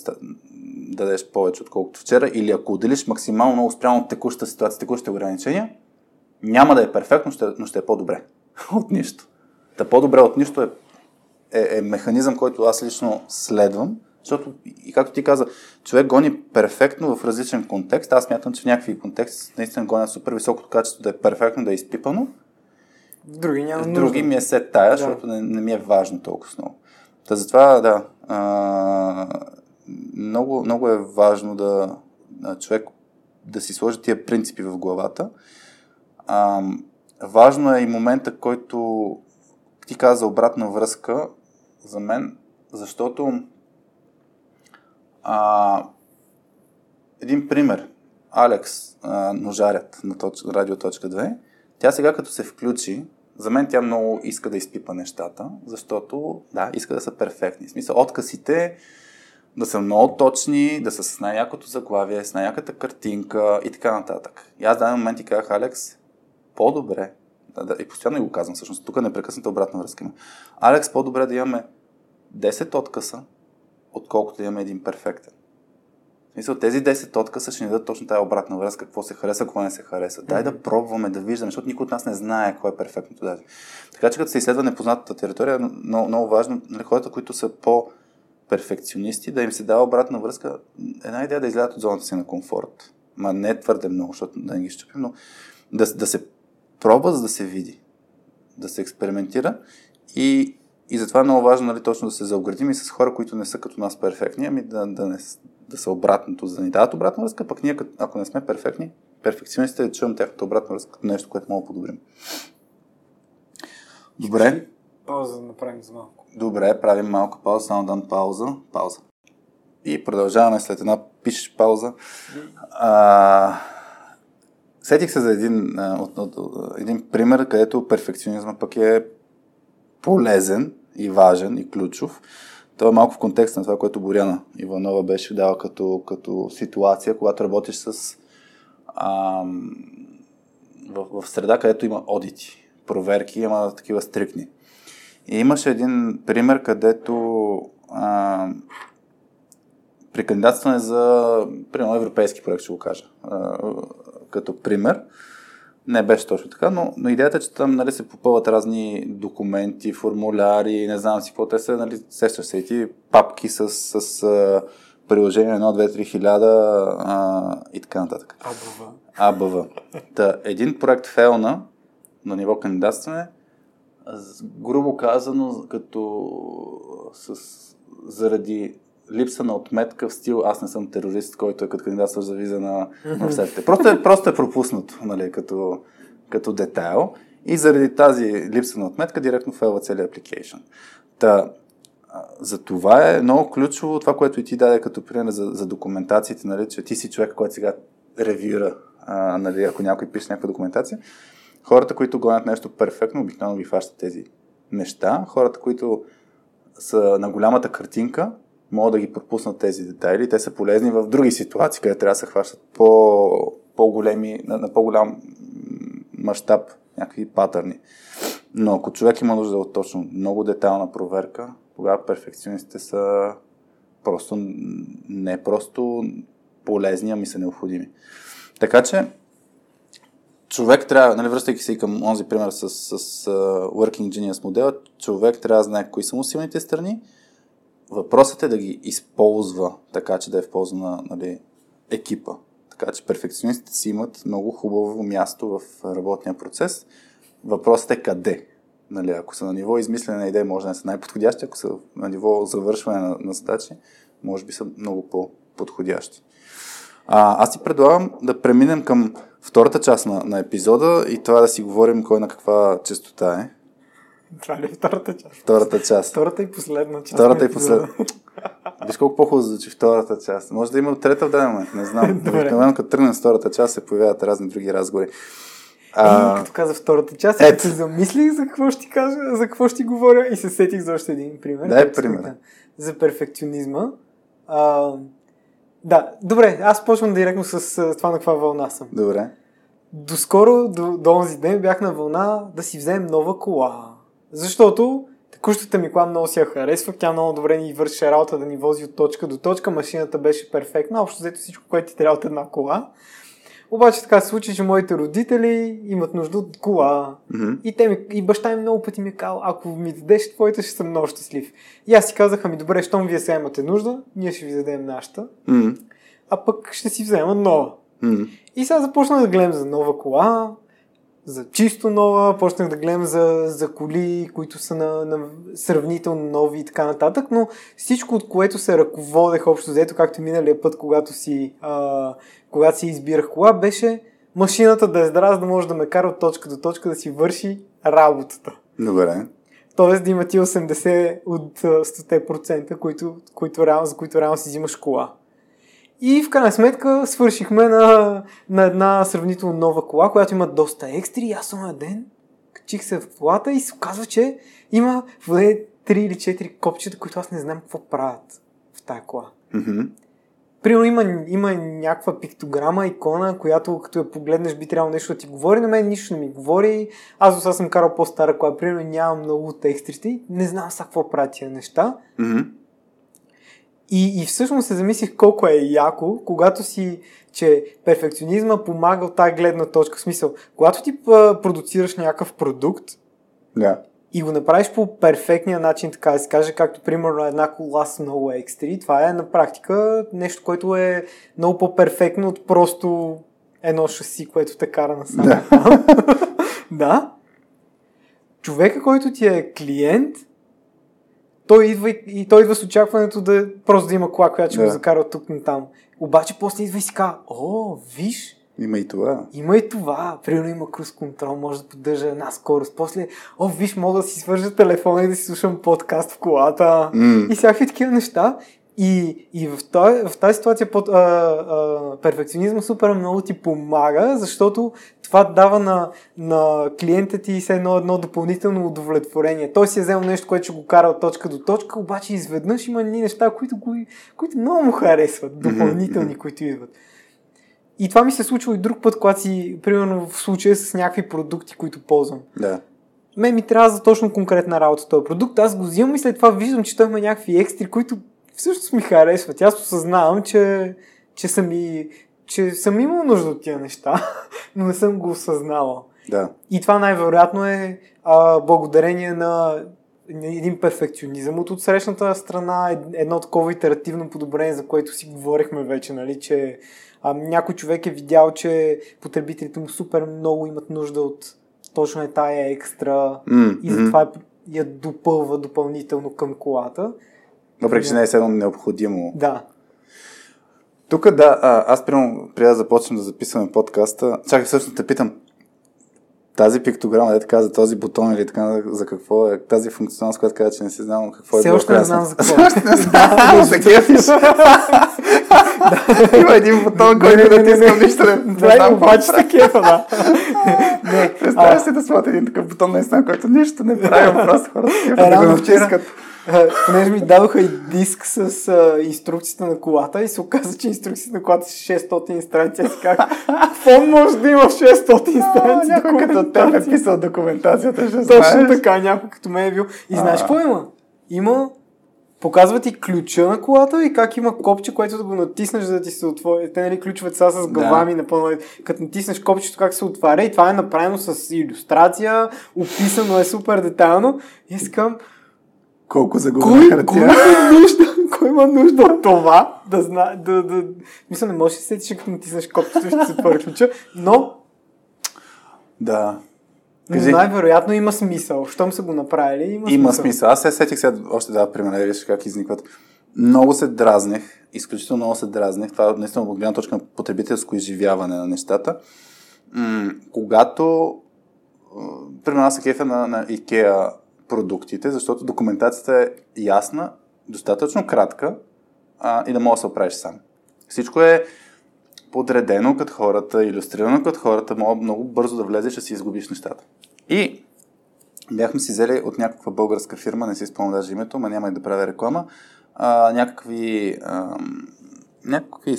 дадеш повече, отколкото вчера, или ако отделиш максимално много спрямо текущата ситуация, текущите ограничения, няма да е перфектно, ще, но ще е по-добре от нищо. Та по-добре от нищо е, е, е механизъм, който аз лично следвам, защото, и както ти каза, човек гони перфектно в различен контекст. Аз мятам, че в някакви контексти наистина гоня супер високото качество да е перфектно, да е изпипано. В други няма В други ми е сет тая, да. защото не, не ми е важно толкова много. Та затова, да, а, много, много е важно да а, човек да си сложи тия принципи в главата. А, важно е и момента, който ти каза обратна връзка за мен, защото а, един пример. Алекс, а, ножарят на точ, радио.2, тя сега като се включи, за мен тя много иска да изпипа нещата, защото, да, иска да са перфектни. В смисъл, откъсите да са много точни, да са с най-якото заглавие, с най-яката картинка и така нататък. И аз в даден момент ти казах, Алекс, по-добре, да, да, и постоянно го казвам всъщност, тук непрекъсната обратна връзка има. Алекс, по-добре да имаме 10 откъса, отколкото да имаме един перфектен. Смисъл, тези 10 откъса ще ни дадат точно тази обратна връзка, какво се хареса, какво не се хареса. Дай mm-hmm. да пробваме, да виждаме, защото никой от нас не знае кое е перфектното даже. Така че като се изследва непознатата територия, много, много важно, нали, хората, които са по перфекционисти, да им се дава обратна връзка. Една идея да излязат от зоната си на комфорт. Ма не твърде много, защото да не ги щупим, но да, да се пробва, за да се види. Да се експериментира и и затова е много важно нали, точно да се заоградим и с хора, които не са като нас перфектни, ами да, да, не, да са обратното, за да ни дадат обратна връзка, пък ние, ако не сме перфектни, перфекционистите да чуем тяхната обратна връзка като нещо, което мога да подобрим. Добре. Пауза да направим за малко. Добре, правим малко пауза, само дам пауза. Пауза. И продължаваме след една пишеш пауза. А, сетих се за един, от, от, от, един пример, където перфекционизма пък е полезен и важен и ключов. Това е малко в контекста на това, което Боряна Иванова беше дала като, като ситуация, когато работиш с ам, в, в среда, където има одити, проверки, има такива стрикни. И имаше един пример, където ам, при кандидатстване за, примерно, европейски проект, ще го кажа, а, като пример, не беше точно така, но, но идеята е, че там нали, се попълват разни документи, формуляри, не знам си какво те са, нали, сещаш се и ти, папки с, с а, приложение 1, 2, 3 хиляда а, и така нататък. АБВ. АБВ. Та, един проект фелна на ниво кандидатстване, грубо казано, като с, заради липса на отметка в стил аз не съм терорист, който е като кандидатстваш за виза на, на всеки. Просто е, просто е пропуснато, нали, като, като детайл. И заради тази липса на отметка директно фейлва целият application. Та, за това е много ключово това, което и ти даде като пример за, за документациите, нали, че ти си човек, който сега ревюра, а, нали, ако някой пише някаква документация. Хората, които гонят нещо перфектно, обикновено ги фащат тези неща. Хората, които са на голямата картинка, могат да ги пропуснат тези детайли. Те са полезни в други ситуации, където трябва да се хващат по, по-големи, на, на по-голям мащаб някакви патърни. Но ако човек има нужда от точно много детайлна проверка, тогава перфекционистите са просто не просто полезни, ами са необходими. Така че човек трябва, нали, връщайки се и към онзи пример с, с с Working Genius модела, човек трябва да знае кои са му силните страни, Въпросът е да ги използва така, че да е в полза на нали, екипа. Така че перфекционистите си имат много хубаво място в работния процес. Въпросът е къде. Нали, ако са на ниво измислене на идея, може да не са най-подходящи, ако са на ниво завършване на, на задачи, може би са много по-подходящи. А, аз ти предлагам да преминем към втората част на, на епизода и това да си говорим кой на каква частота е. Това ли е втората част? Втората част. Втората и последна част. Втората и последна. Виж колко по-хубаво звучи втората част. Може да има трета в даден момент, не знам. Обикновено като тръгнем с втората част се появяват разни други разговори. А... А, Като каза втората част, ето. се замислих за какво ще кажа, за какво ще говоря и се сетих за още един пример. Който пример. да- За перфекционизма. А, да, добре, аз почвам директно с това на каква вълна съм. добре. Доскоро, до, до онзи ден бях на вълна да си вземем нова кола. Защото текущата ми кола много си я харесва, тя много добре ни върши работа да ни вози от точка до точка, машината беше перфектна, общо взето всичко, което ти трябва от една кола. Обаче така се случи, че моите родители имат нужда от кола. Мгм. И, те ми, и баща ми много пъти ми е казал, ако ми дадеш твоята, ще съм много щастлив. И аз си казах, ами добре, щом вие сега имате нужда, ние ще ви дадем нашата, М, а пък ще си взема нова. м. И сега започнах да гледам за нова кола, за чисто нова, почнах да гледам за, за коли, които са на, на сравнително нови и така нататък, но всичко от което се ръководех общо взето, както и миналия път, когато си, а, когато си избирах кола, беше машината да е здрава, да може да ме кара от точка до точка да си върши работата. Добре. Тоест да има ти 80 от а, 100%, които, които реално, за които реално си взимаш кола. И в крайна сметка свършихме на, на една сравнително нова кола, която има доста екстри. И аз на ден качих се в колата и се оказва, че има поне 3 или 4 копчета, които аз не знам какво правят в тая кола. Мгм. Примерно има, има някаква пиктограма, икона, която като я погледнеш би трябвало нещо да ти говори. На мен нищо не ми говори. Аз до сега съм карал по-стара кола, примерно нямам много от текстрите. Не знам са какво правят тия неща. Мгм. И, и всъщност се замислих колко е яко, когато си, че перфекционизма помага от тази гледна точка. В смисъл, когато ти продуцираш някакъв продукт Да. и го направиш по перфектния начин, така да се каже, както примерно една кола с много екстри, това е на практика нещо, което е много по-перфектно от просто едно шаси, което те кара на Да. да. Човека, който ти е клиент, той идва и, и той идва с очакването да просто да има кола, която ще Да. го закара от тук на там. Обаче после идва и си казва, о, виж, Има и това. има и това. Примерно има круз контрол, може да поддържа една скорост. После, о, виж, мога да си свържа телефона и да си слушам подкаст в колата. М. И всякакви такива неща. И, и в, този, в тази ситуация под, а, а, перфекционизма супер много ти помага, защото това дава на, на клиента ти все едно, едно допълнително удовлетворение. Той си е взел нещо, което ще го кара от точка до точка, обаче изведнъж има едни неща, които, които много му харесват, допълнителни, които идват. И това ми се случва и друг път, когато си, примерно в случая с някакви продукти, които ползвам. Да. Мен ми трябва за точно конкретна работа този продукт. Аз го взимам и след това виждам, че той има някакви екстри, които всъщност ми харесват. Аз осъзнавам, че, че, съм, и, че съм имал нужда от тия неща, но не съм го осъзнавал. Да. И това най-вероятно е а, благодарение на един перфекционизъм от отсрещната страна, ед- едно такова итеративно подобрение, за което си говорихме вече, нали, че а, някой човек е видял, че потребителите му супер много имат нужда от точно е тая екстра М, и затова я допълва допълнително към колата. Въпреки, че не е седно необходимо. Да. Тук да, а, аз примерно, преди да започнем да записваме подкаста, чакай всъщност те питам, тази пиктограма, да така за този бутон или така, за какво е тази функционалност, която каза, че не си знам какво е Все още не знам за какво. Не знам. За кефиш. Има един бутон, който Не, не, не не, натискам не. нищо. Не, не знам е обаче такива, да. Не, Представяш си да смята един такъв бутон, наистина, който нищо не прави, просто хората Е, да го натискат. А, понеже ми дадоха и диск с а, инструкцията на колата и се оказа, че инструкцията на колата са 600 страници. Аз казах, какво може да има в 600 А, страници Някой като теб е писал документацията, ще Точно знаеш. така, някой като мен е бил. И знаеш какво има? Има Показва ти ключа на колата и как има копче, което да го натиснеш, за да ти се отвори. Те, нали, ключовете са с глава ми напълно. Като натиснеш копчето, как се отваря и това е направено с иллюстрация, описано е супер детайлно. Искам, Колко загубена кой, кой хартия. има нужда, кой има нужда от това да знае, да, да, мисля, не можеш да се сетиш, като натиснеш копчето, ще се отвори ключа, но Да. но Кажи. най-вероятно има смисъл. Щом са го направили, има, Има смисъл. Аз се сетих сега още да примера, виж как изникват. Много се дразнех, изключително много се дразнех. Това наистина от гледна точка на потребителско изживяване на нещата. М- когато, примерно аз се кефя на, на IKEA продуктите, защото документацията е ясна, достатъчно кратка, а, и да можеш да се оправиш сам. Всичко е подредено като хората, иллюстрирано като хората, мога много бързо да влезеш и си изгубиш нещата. И бяхме си взели от някаква българска фирма, не си спомням даже името, ма няма и да правя реклама, а, някакви, а, някакви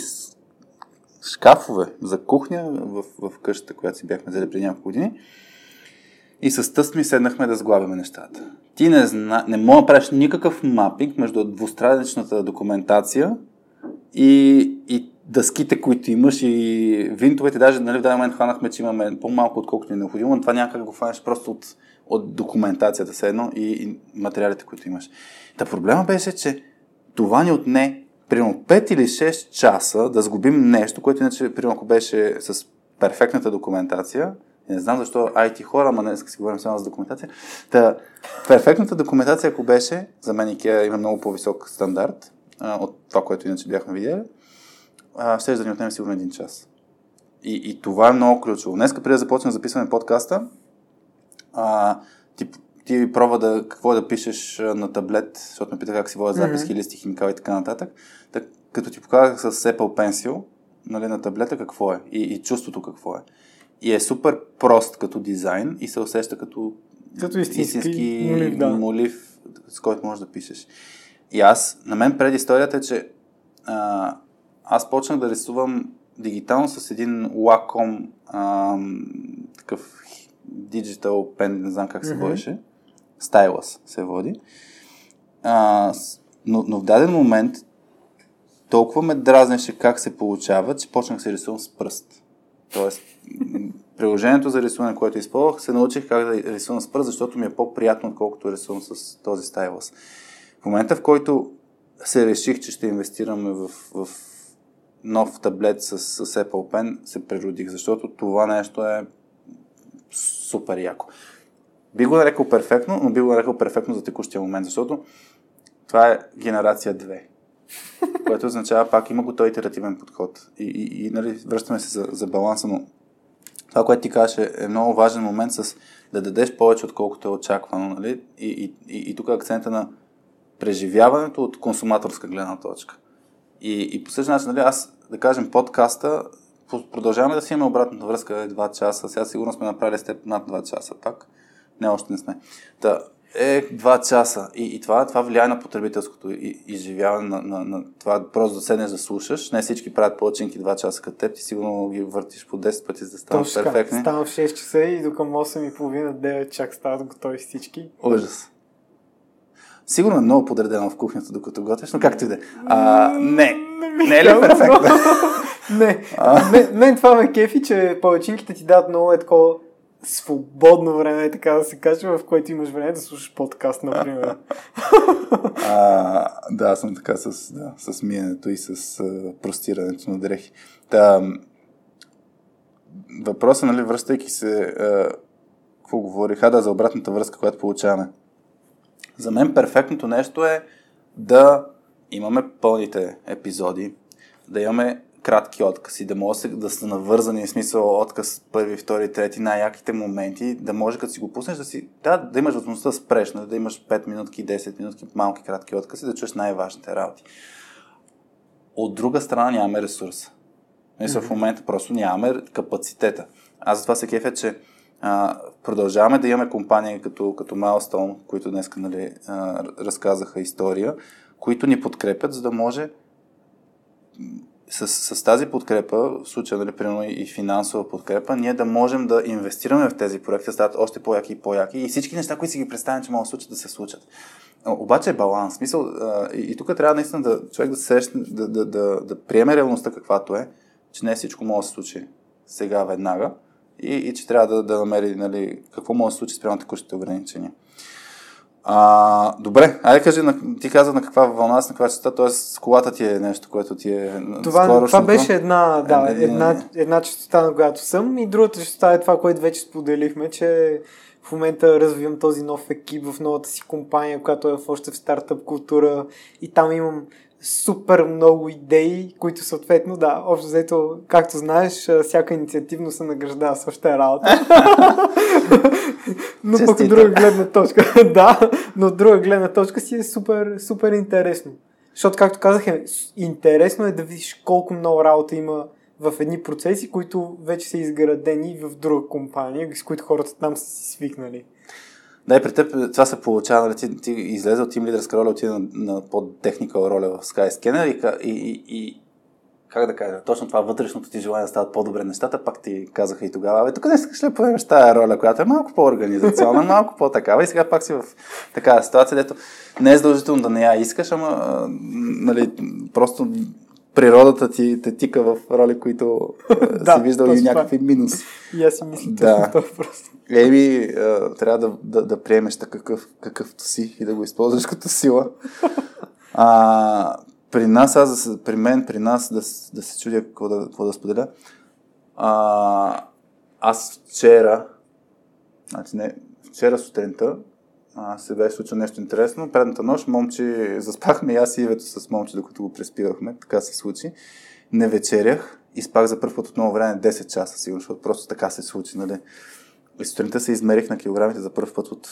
шкафове за кухня в, в къщата, която си бяхме взели преди няколко години. И с тъст ми седнахме да сглабяме нещата. Ти не, зна... не мога да правиш никакъв мапинг между двустраничната документация и, и дъските, които имаш и винтовете. Даже нали, в даден момент хванахме, че имаме по-малко отколкото е необходимо, но това някак го хванеш просто от, от документацията все едно и, и материалите, които имаш. Та проблема беше, че това ни отне примерно 5 или 6 часа да сгубим нещо, което иначе, примерно, ако беше с перфектната документация, не знам защо IT хора, ама днес си говорим само за документация. Та, перфектната документация, ако беше, за мен IKEA има много по-висок стандарт а, от това, което иначе бяхме видели, а, ще да ни отнеме сигурно един час. И, и това е много ключово. Днес, преди да започнем да записваме подкаста, а, ти, ти пробва да, какво е да пишеш на таблет, защото ме пита как си водят записки, mm-hmm. листи, химикали и така нататък. Так, като ти показах с Apple Pencil нали, на таблета какво е и, и чувството какво е. И е супер прост като дизайн и се усеща като, Като истински молив, да. молив, с който можеш да пишеш. И аз, на мен преди историята е, че а, аз почнах да рисувам дигитално с един Wacom а, такъв Digital Pen, не знам как се водеше. Stylus се води. А, но, но в даден момент толкова ме дразнеше как се получава, че почнах да се рисувам с пръст. Тоест, приложението за рисуване, което използвах, се научих как да рисувам с пръст, защото ми е по-приятно, отколкото рисувам с този стайлус. В момента, в който се реших, че ще инвестираме в, в нов таблет с, с Apple Pen, се преродих, защото това нещо е супер яко. Би го нарекал перфектно, но би го нарекал перфектно за текущия момент, защото това е генерация 2 което означава пак има го този итеративен подход. И, и, и нали, връщаме се за, за баланса, но това, което ти кажеш е много важен момент с да дадеш повече, отколкото е очаквано. Нали? И, и, и, и тук е акцента на преживяването от консуматорска гледна точка. И, и по същия начин, нали, аз, да кажем, подкаста, по- продължаваме да си имаме обратната връзка е 2 часа. Сега сигурно сме направили с теб над 2 часа пак. Не, още не сме. Та, е 2 часа. И, и това, това влияе на потребителското изживяване на, на, на това просто да седнеш да слушаш. Не всички правят плачинки 2 часа като теб. Ти сигурно ги въртиш по 10 пъти, за да станат Точно перфектни. Стана в 6 часа и до към 8.30-9 чак стават готови всички. Ужас. Сигурно е много подредено в кухнята, докато готвиш, но както и да е. Не. Не е ли перфектно? не. Мен, това ме кефи, че палачинките ти дадат много е такова свободно време, така да се каже, в което имаш време да слушаш подкаст, например. А, да, аз съм така с, да, с миенето и с а, простирането на дрехи. Та, въпросът, нали, връщайки се, а, какво говорих, а да, за обратната връзка, която получаваме. За мен перфектното нещо е да имаме пълните епизоди, да имаме кратки откази, да може да са навързани, в смисъл отказ първи, втори, трети, най-яките моменти, да може като си го пуснеш да си, да, да имаш възможността да спреш, нали, да имаш 5 минутки, 10 минутки, малки кратки откази, да чуеш най-важните работи. От друга страна нямаме ресурса. Мисля, в момента просто нямаме капацитета. Аз затова се кефя, че а, продължаваме да имаме компании като, като Milestone, които днес нали, а, разказаха история, които ни подкрепят, за да може с, с тази подкрепа, в случая, нали, примерно и финансова подкрепа, ние да можем да инвестираме в тези проекти, да стават още по-яки и по-яки и всички неща, които си ги представим, че могат да случат, да се случат. Обаче е баланс. Смисъл, и, и тук трябва наистина да, човек да се срещне, да, да, да, да приеме реалността каквато е, че не всичко може да се случи сега, веднага и, и че трябва да, да намери нали, какво може да се случи спрямо текущите ограничения. А, добре, айде кажи, на, ти каза на каква вълна си, на каква частота, т.е. колата ти е нещо, което ти е Това, това беше една, да, Е, една, една частота, на която съм и другата частота е това, което вече споделихме, че в момента развивам този нов екип в новата си компания, която е в още в стартъп култура и там имам супер много идеи, които съответно, да, общо взето, както знаеш, всяка инициативно се награждава с още работа. но пък от друга гледна точка, да, но от друга гледна точка си е супер, супер интересно. Защото, както казах, е, интересно е да видиш колко много работа има в едни процеси, които вече са изградени в друга компания, с които хората там са си свикнали. Да, и при теб това се получава, нали, ти, ти излезе от тим лидерска роля, отиде на, на по-техникал роля в Skyscanner и, и, и, как да кажа, точно това вътрешното ти желание да стават по-добре нещата, пак ти казаха и тогава, абе, тук не искаш ли поемеш тази роля, която е малко по-организационна, малко по-такава? И сега пак си в такава ситуация, дето не е задължително да не я искаш, ама нали, просто природата ти те тика в роли, които да, Да, си виждал и някакви минуси. И аз си мисля Да. това просто. Еми, а, трябва да, да, да приемеш такъв, какъвто си и да го използваш като сила. А, при нас, аз, при мен, при нас, да, да се чудя какво да, какво да споделя. А, аз вчера, значи не, вчера сутринта, а, се беше случило нещо интересно. Предната нощ момче, заспахме и аз и Ивето с момче, докато го преспивахме, така се случи. Не вечерях и спах за първ път от много време 10 часа, сигурно, защото просто така се случи, нали. И сутринта се измерих на килограмите за първ път от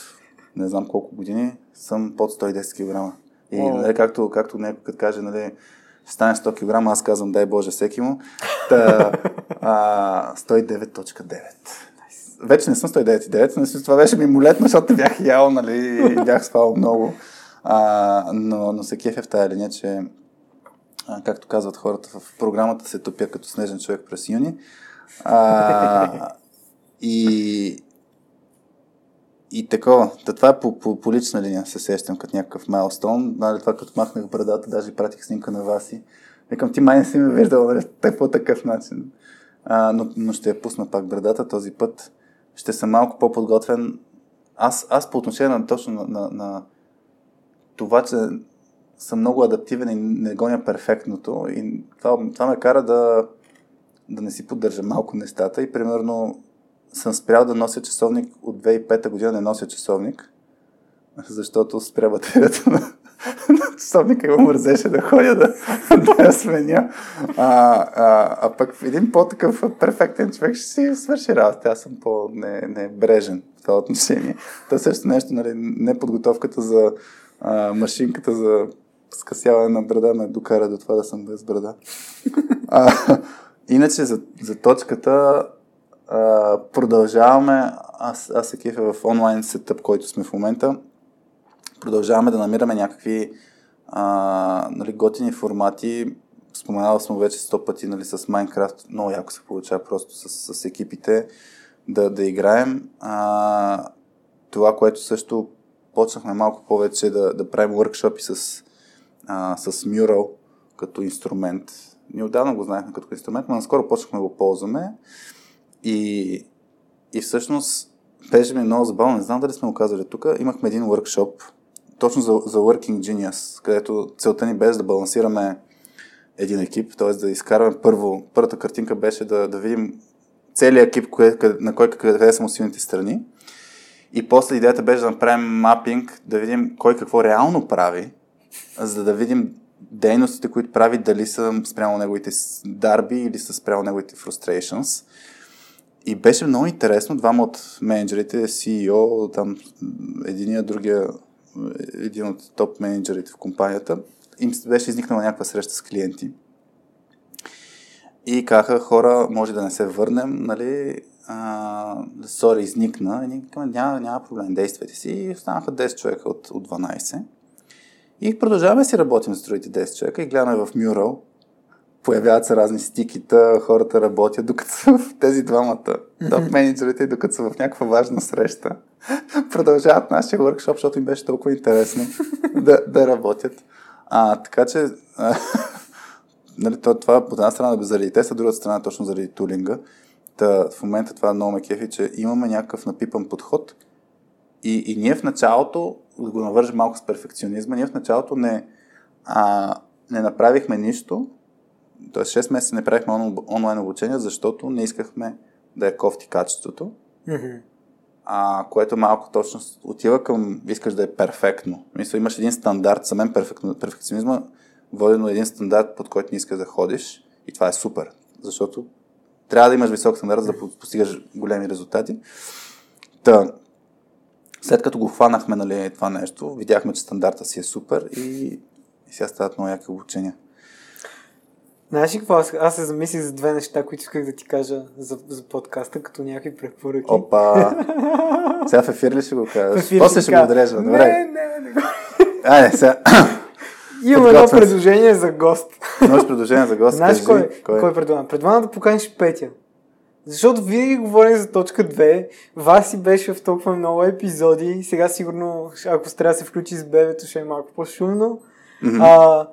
не знам колко години. Съм под 110 кг. И нали, както, както някой като каже, нали, стане 100 кг, аз казвам дай Боже всеки му. Та, а, 109.9. Вече не съм 109,9, но това беше мимолетно, защото бях ял, нали, и бях спал много. А, но, но се кефя в тази линия, че а, както казват хората, в програмата се топя като снежен човек през юни. А, и, и такова. Та това е по, по, по лична линия се сещам като някакъв майлстон. Нали, това като махнах брадата, даже пратих снимка на вас и викам, ти май не си ме виждал нали, по такъв начин. А, но, но ще я пусна пак брадата този път. Ще съм малко по-подготвен. Аз, аз по отношение на точно на, на, на това, че съм много адаптивен и не гоня перфектното и това, това ме кара да, да не си поддържа малко нещата и примерно съм спрял да нося часовник от 2005 година, не нося часовник, защото спря батерията на, и му мързеше да ходя да, да я сменя. А, а, а пък един по-такъв перфектен човек ще си свърши работа. Аз съм по-небрежен в това отношение. Та също нещо, нали, неподготовката за а, машинката за скъсяване на брада ме докара до това да съм без брада. А, иначе за, за точката а, продължаваме, аз, аз се кефя в онлайн сетъп, който сме в момента, продължаваме да намираме някакви а, нали, готини формати. Споменавал съм вече сто пъти нали, с Minecraft. Много яко се получава просто с, с екипите да, да играем. А, това, което също почнахме малко повече да, да правим workshop с, а, с Mural като инструмент. Ние отдавна го знаехме като инструмент, но наскоро почнахме да го ползваме. И, и всъщност беше ми много забавно, не знам дали сме го казали тук. Имахме един workshop, точно за, за Working Genius, където целта ни беше да балансираме един екип, т.е. да изкараме първо, първата картинка беше да, да видим целият екип, кое, къде, на кой къде, къде са му силните страни. И после идеята беше да направим мапинг, да видим кой какво реално прави, за да видим дейностите, които прави, дали са спрямо неговите дарби или са спрямо неговите frustrations. И беше много интересно. Двама от менеджерите, CEO, там единия, другия, един от топ менеджерите в компанията, им беше изникнала някаква среща с клиенти. И казаха, хора, може да не се върнем, нали, сори, изникна. И ние няма, няма проблем, действайте си. И останаха 10 човека от, от 12. И продължаваме си работим с другите 10 човека и гледаме в Mural. Появяват се разни стикита, хората работят, докато са в тези двамата топ менеджерите, докато са в някаква важна среща. Продължават нашия workshop, защото им беше толкова интересно да, да работят. А, така че, а, нали, това, от една страна заради теста, другата страна точно заради тулинга. Та, в момента това много ме кефи, че имаме някакъв напипан подход и, и ние в началото, да го навържем малко с перфекционизма, ние в началото не, а, не направихме нищо, т.е. 6 месеца не правихме он, онлайн обучение, защото не искахме да е кофти качеството, Mm-hmm. а, което малко точно отива към искаш да е перфектно. Мисля, имаш един стандарт, за мен перфект, перфекционизма води до един стандарт, под който не искаш да ходиш и това е супер, защото трябва да имаш висок стандарт, за да постигаш големи резултати. Та, след като го хванахме нали, това нещо, видяхме, че стандарта си е супер и, и И сега стават много яки обучения. Знаеш ли какво? Аз, аз се замислих за две неща, които исках да ти кажа за, за подкаста, като някакви препоръки. Опа! Сега в ефир ли ще го кажеш? После ще го отрежа. Не, Добре. не, не. го- Айде, сега. Имам едно предложение за гост. Имаш предложение за гост. Знаеш кой, кой? кой предлагам? Предлагам да поканиш Петя. Защото винаги говорим за точка 2. Васи беше в толкова много епизоди. Сега сигурно, ако трябва да се включи с бебето, ще е малко по-шумно. А,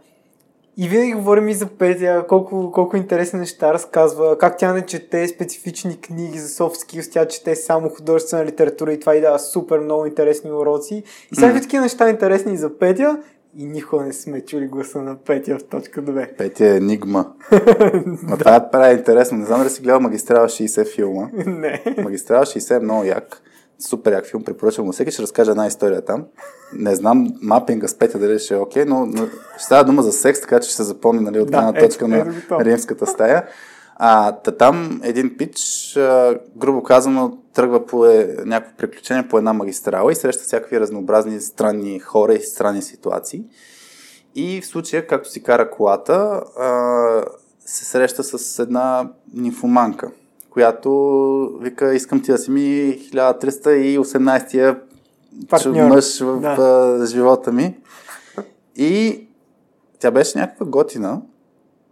и винаги говорим и за Петя, колко, колко интересни неща разказва, как тя не чете специфични книги за soft skills, тя чете само художествена литература и това и дава супер много интересни уроци. И всякакви Мгм. такива неща интересни за Петя и никога не сме чули гласа на Петя в точка 2. Петя е енигма. Ма това прави интересно. Не знам дали си гледал Магистрала 60 филма. не. Магистрала 60 е много як. Супер як филм, препоръчвам го. Всеки ще разкаже една история там. Не знам мапинга с Петя дали ще е окей, но, но ще става дума за секс, така че ще се запомни нали, от Да, гледна ето, точка на ето го то. римската стая. А, та там един пич, а, грубо казано, тръгва по е, някакво приключение по една магистрала и среща всякакви разнообразни странни хора и странни ситуации. И в случая, както си кара колата, а, се среща с една нимфоманка, която вика, искам ти да си ми 1318-я Партньор. мъж в Да. живота ми. И тя беше някаква готина,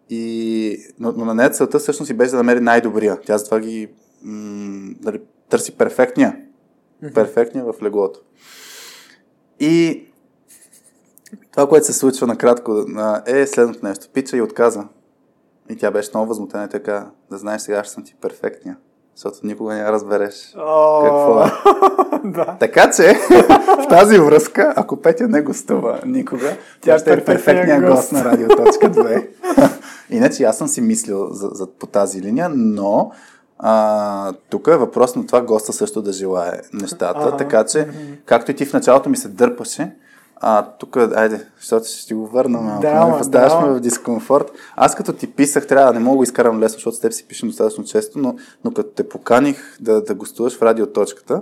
и, но, но на нея целта всъщност и беше да намери най-добрия. Тя затова ги м- дали, търси перфектния. Перфектния в леглото. И това, което се случва накратко е следното нещо. Пича и отказа. И тя беше много възмутена и така, да знаеш сега, ще съм ти перфектния. Защото никога не разбереш. О, Какво е? да. Така че, в тази връзка, ако Петя не гостува никога, Тя е ще е перфектният перфектният гост. гост на Радио.2. Иначе аз съм си мислил за, за, по тази линия, но а, тук е въпрос на това госта също да желае нещата. Ага. Така че, както и ти в началото ми се дърпаше, а, тук, айде, защото ще ти го върна малко, Драма, ме поставяш драма. ме в дискомфорт. Аз като ти писах, трябва да не мога да изкарам лесно, защото с теб си пишем достатъчно често, но, но като те поканих да, да гостуваш в радиоточката,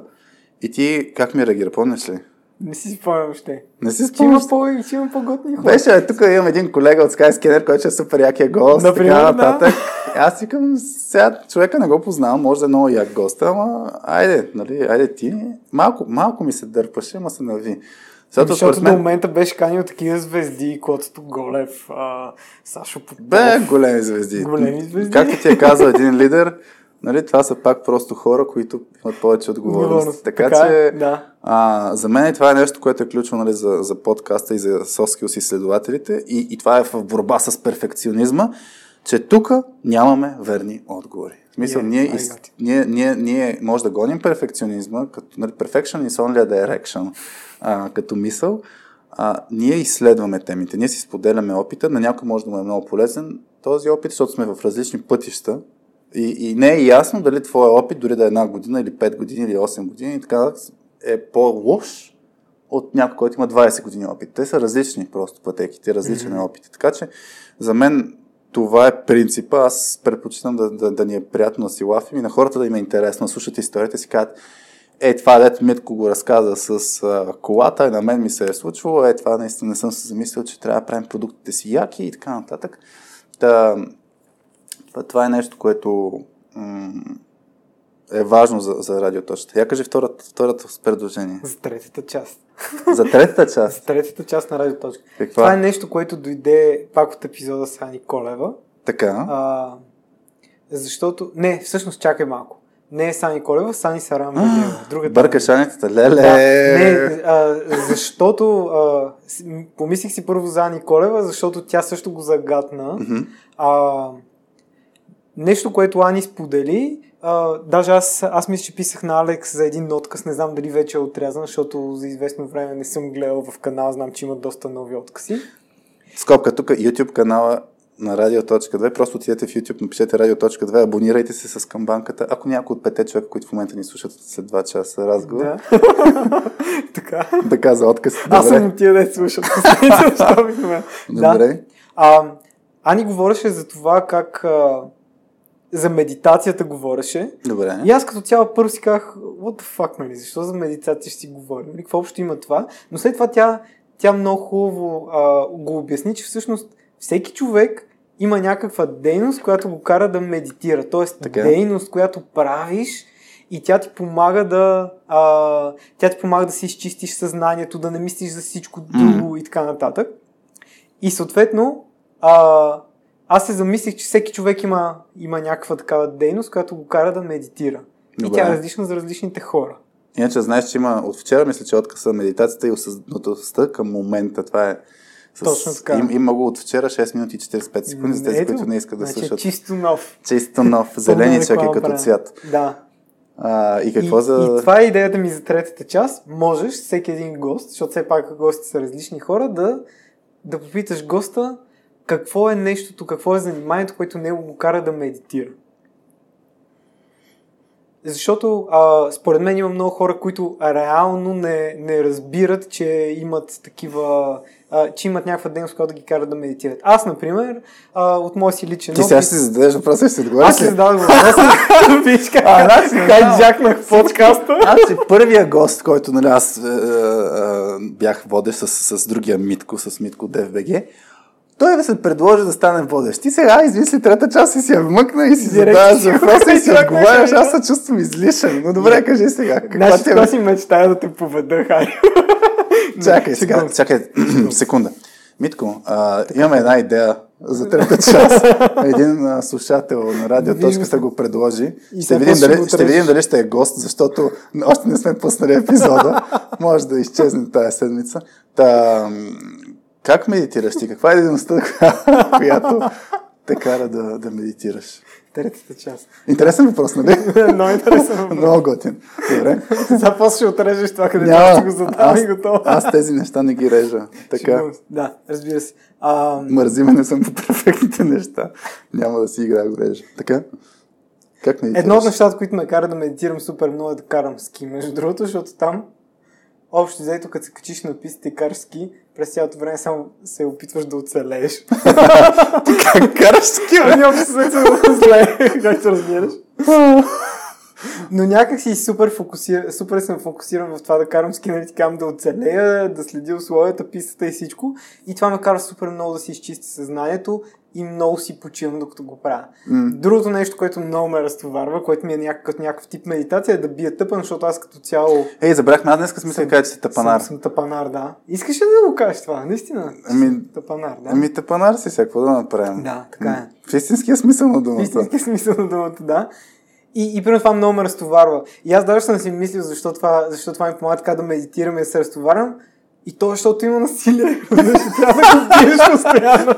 и ти как ми реагира, помниш ли? Не си спомням още. Не си Че спомняш? има, по, има по-готни хора. Беше, бе, тук имам един колега от Skyscanner, който е супер якия гост, Например, така да. нататък. Аз викам, сега човека не го познавам, може да е много як гост, ама айде, нали, айде ти. Малко, малко ми се дърпаше, ама се нави. Защото, Защото според до мен, момента беше канил такива звезди, Клоцето Голев, а, Сашо Попов. бе, големи звезди. Големи звезди. Както ти е казал един лидер, нали, това са пак просто хора, които имат повече отговорност. Така, Така е, че, да. а, за мен това е нещо, което е ключово нали, за, за подкаста и за soft skills изследователите. И, и това е в борба с перфекционизма, че тук нямаме верни отговори. Смисъл, Yeah, ние, I из, ние, ние, ние може да гоним перфекционизма, като нали, perfection is only a direction, а, като мисъл. А, ние изследваме темите, ние си споделяме опита, на някой може да му е много полезен този опит, защото сме в различни пътища и, и не е ясно дали твоя опит, дори да е една година или 5 години или 8 години, и така е по-лош от някой, който има 20 години опит. Те са различни просто пътеките, различен е опит. Така че за мен това е принципа. Аз предпочитам да, да, да ни е приятно да си лафим и на хората да им е интересно слушат историята си казват е, това дето Митко го разказа с а, колата и на мен ми се е случвало, е, това наистина не съм се замислил, че трябва да правим продуктите си яки и така нататък. Та, това, това е нещо, което м- е важно за, за радиоточата. Я кажи втората, втората предложение. За третата част. За третата За част. третата част на радиоточка. Каква? Това е нещо, което дойде пак от епизода с Ани Колева. Така. А, защото... Не, всъщност чакай малко. Не е Сани Колева, Сани Сарамбелева. Другата. Бъркаш Аницата. Леле! Да, не, а, защото а, помислих си първо за Ани Колева, защото тя също го загатна. Мгм. А, нещо, което Ани сподели, а, даже аз, аз мисля, че писах на Алекс за един отказ, не знам дали вече е отрязан, защото за известно време не съм гледал в канала, знам, че има доста нови откази. Скопка, тук YouTube канала на Радио.2. Просто отидете в YouTube, напишете Радио.2, абонирайте се с камбанката. Ако някой от пете човека, които в момента ни слушат след 2 часа разговор, да, така. да каза отказ. Аз Добре. съм от тия да слушат. Добре. Да. А, Ани говореше за това как за медитацията говореше. Добре. И аз като цяло първо си казах, what the fuck, нали, защо за медитация ще си говорим, нали, какво общо има това, но след това тя тя много хубаво а, го обясни, че всъщност всеки човек има някаква дейност, която го кара да медитира. Тоест Така. дейност, която правиш и тя ти помага да а, тя ти помага да си изчистиш съзнанието, да не мислиш за всичко друго и така нататък. И съответно, а, аз се замислих, че всеки човек има, има някаква такава дейност, която го кара да медитира. Добре. И тя е различна за различните хора. Иначе знаеш, че има от вчера, мисля, че откъса медитацията и осъзнатостта към момента. Това е с... Точно така. Им, има го от вчера 6 минути и 45 секунди, за тези, Ето, които не искат да значи, слушат. Чисто нов. Чисто нов, зеленичък е реклама като цвят. Да. А, и какво и, за... и това е идеята ми за третата част. Можеш всеки един гост, защото все пак гостите са различни хора, да, да попиташ госта какво е нещото, какво е заниманието, което него го кара да медитира. Защото а, според мен има много хора, които реално не, не разбират, че имат такива, а, че имат някаква дейност, която да ги кара да медитират. Аз, например, а, от моя си личен Ти сега опит- ще си зададеш въпроса ще отговориш. Аз си ли? зададох въпроса. Виж как, А, значи, как да. джакнах подкаста. Аз си първия гост, който нали, аз е, е, е, бях водещ с, с другия Митко, с Митко ДФБГ, той се предложи да стане водещ. Ти сега измисли трета част и си я вмъкна и си задаваш въпроса и си го отговаряш. Аз се чувствам излишен. Но добре, кажи сега. Значи, е? това си мечтая да те поведа, хай. Чакай сега, Секунда. чакай, секунда. Митко, а, имаме една идея за трета част. Един а, слушател на радиоточката го предложи. И Ще видим, дали, ще видим дали ще е гост, защото още не сме пуснали епизода. Може да изчезне тази седмица. Та, как медитираш ти? Каква е дейността, която те кара да, да медитираш? Третата част. Интересен въпрос, нали? Много интересен въпрос. Много готин. Добре. Сега после ще отрежеш това, където Няма. ще го задам и готово. аз тези неща не ги режа. Така. Да, разбира се. А, Мързиме не съм по перфектните неща. Няма да си играя го режа. Така? Как медитираш? едно от нещата, които ме кара да медитирам супер много е да карам ски, между другото, защото там общо взето, като се качиш на пистата и караш ски, през цялото време само се опитваш да оцелееш. как караш бе? Няма се зле, както разбираш. Но някак си супер, фокусир... супер съм фокусиран в това да карам ски, ти казвам да оцелея, да следя условията, пистата и всичко. И това ме кара супер много да си изчисти съзнанието и много си почивам докато го правя. М. Другото нещо, което много ме разтоварва, което ми е някакъв, някакъв тип медитация, е да бия тъпан, защото аз като цяло Ей, забрахме, аз днес да кажа, че си тъпанар. съм, съм тъпанар, да. Искаш ли да го кажеш това? Наистина. Ами- Тъпанар, да. Ами тъпанар си, сега, какво да направим? Да, така е. В истинския смисъл на В думата. истинския смисъл на думата, да. И, и примерно това много ме разтоварва. И аз даже съм си мислил защо това, защо това ми помага така да медитирам и да се разтоварям. И то, защото има насилие. Трябва да го биеш постоянно.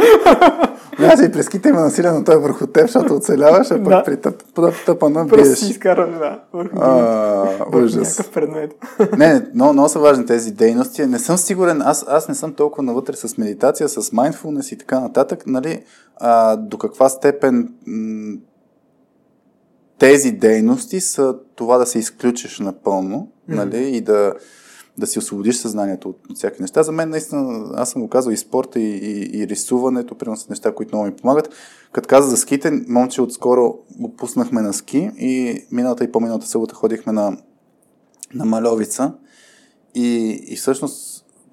Аз и през кита има насилие, но той е върху теб, защото оцеляваш, а пък Да. при тъп, тъп, тъпана Просто биеш. си изкарваш, да. Върху, А, ужас. предмет. Не, не, много, много са важни тези дейности. Не съм сигурен, аз, аз не съм толкова навътре с медитация, с mindfulness и така нататък, нали, а, до каква степен м- тези дейности са това да се изключиш напълно, нали, и да, да си освободиш съзнанието от, от всяки неща. За мен наистина, аз съм го казал и спорта, и, и, и рисуването, примерно са неща, които много ми помагат. Като каза за ските, момче отскоро го пуснахме на ски и миналата и по-миналата събота ходихме на, на Маловица. И, и всъщност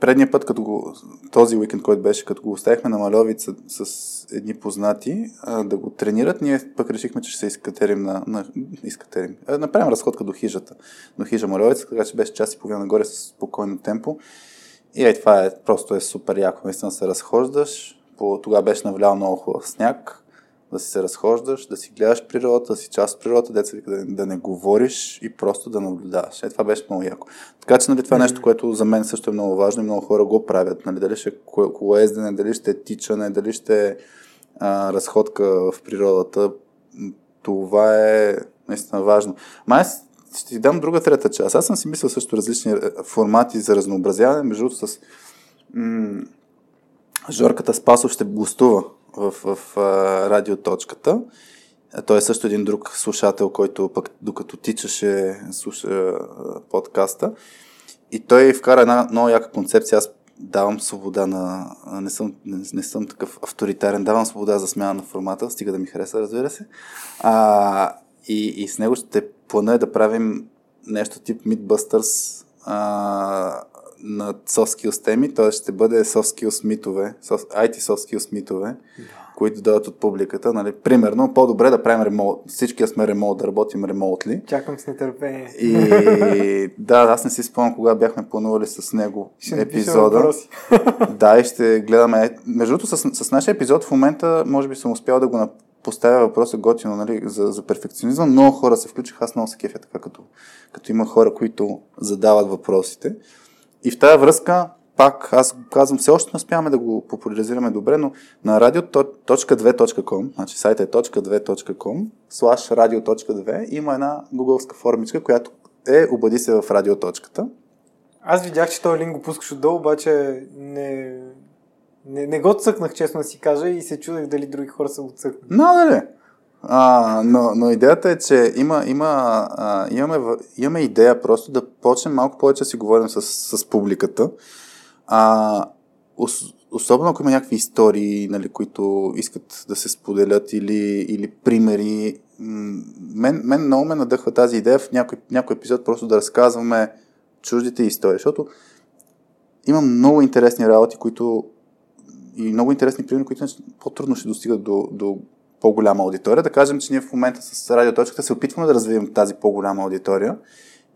предния път, като го, този уикенд, който беше, като го оставихме на Маловица с едни познати а, да го тренират, ние пък решихме, че ще се изкатерим на, на изкатерим, а, направим разходка до хижата, до хижа Маловица, така че беше час и половина нагоре с спокойно темпо. И е, това е, просто е супер яко, наистина се разхождаш, по, тогава беше навлял много хубав сняг, да си се разхождаш, да си гледаш природата, да си част от природата, деца да, да не говориш и просто да наблюдаваш. Е, това беше много яко. Така че нали, това е нещо, което за мен също е много важно и много хора го правят. Нали, дали ще ко- колоездене, дали ще е тичане, дали ще а, разходка в природата. Това е наистина важно. Ма аз ще ти дам друга трета част. Аз съм си мислил също различни е, формати за разнообразяване, между с м- Жорката Спасов ще гостува в, в а, радиоточката. Той е също един друг слушател, който пък докато тичаше слуша подкаста. И той вкара една много яка концепция. Аз давам свобода на... Не съм, не, не съм такъв авторитарен. Давам свобода за смяна на формата. Стига да ми хареса, разбира се. А, и, и с него ще плана е да правим нещо тип Mythbusters. А, на soft skills теми, т.е. ще бъде soft skills митове, IT soft skills митове, които дойдат от публиката. Нали? Примерно, по-добре да правим ремонт. Всички да сме ремонт, да работим ремонтли. Чакам с нетърпение. И да, аз не си спомням кога бяхме планували с него Ще епизода. Да, и ще гледаме. Между другото, с, с нашия епизод в момента, може би съм успял да го поставя въпроса готино нали, за, за перфекционизъм. Много хора се включиха, аз много се кефя така, като, като има хора, които задават въпросите. И в тази връзка, пак, аз го казвам, все още не успяваме да го популяризираме добре, но на radio.2.com, значи сайта е .2.com, slash radio.2, има една гугълска формичка, която е обади се в радиоточката. Аз видях, че този линк го пускаш отдолу, обаче не, не, не го цъкнах, честно да си кажа, и се чудех дали други хора са го цъкнали. No, нали? А, но, но идеята е, че има, има, а, имаме, имаме идея просто да почнем малко повече да си говорим с, с публиката. А, ос, особено ако има някакви истории, нали, които искат да се споделят или, или примери. Мен, мен много ме надъхва тази идея в някой, някой епизод просто да разказваме чуждите истории, защото има много интересни работи, които и много интересни примери, които по-трудно ще достигат до, до по-голяма аудитория. Да кажем, че ние в момента с радиоточката се опитваме да развием тази по-голяма аудитория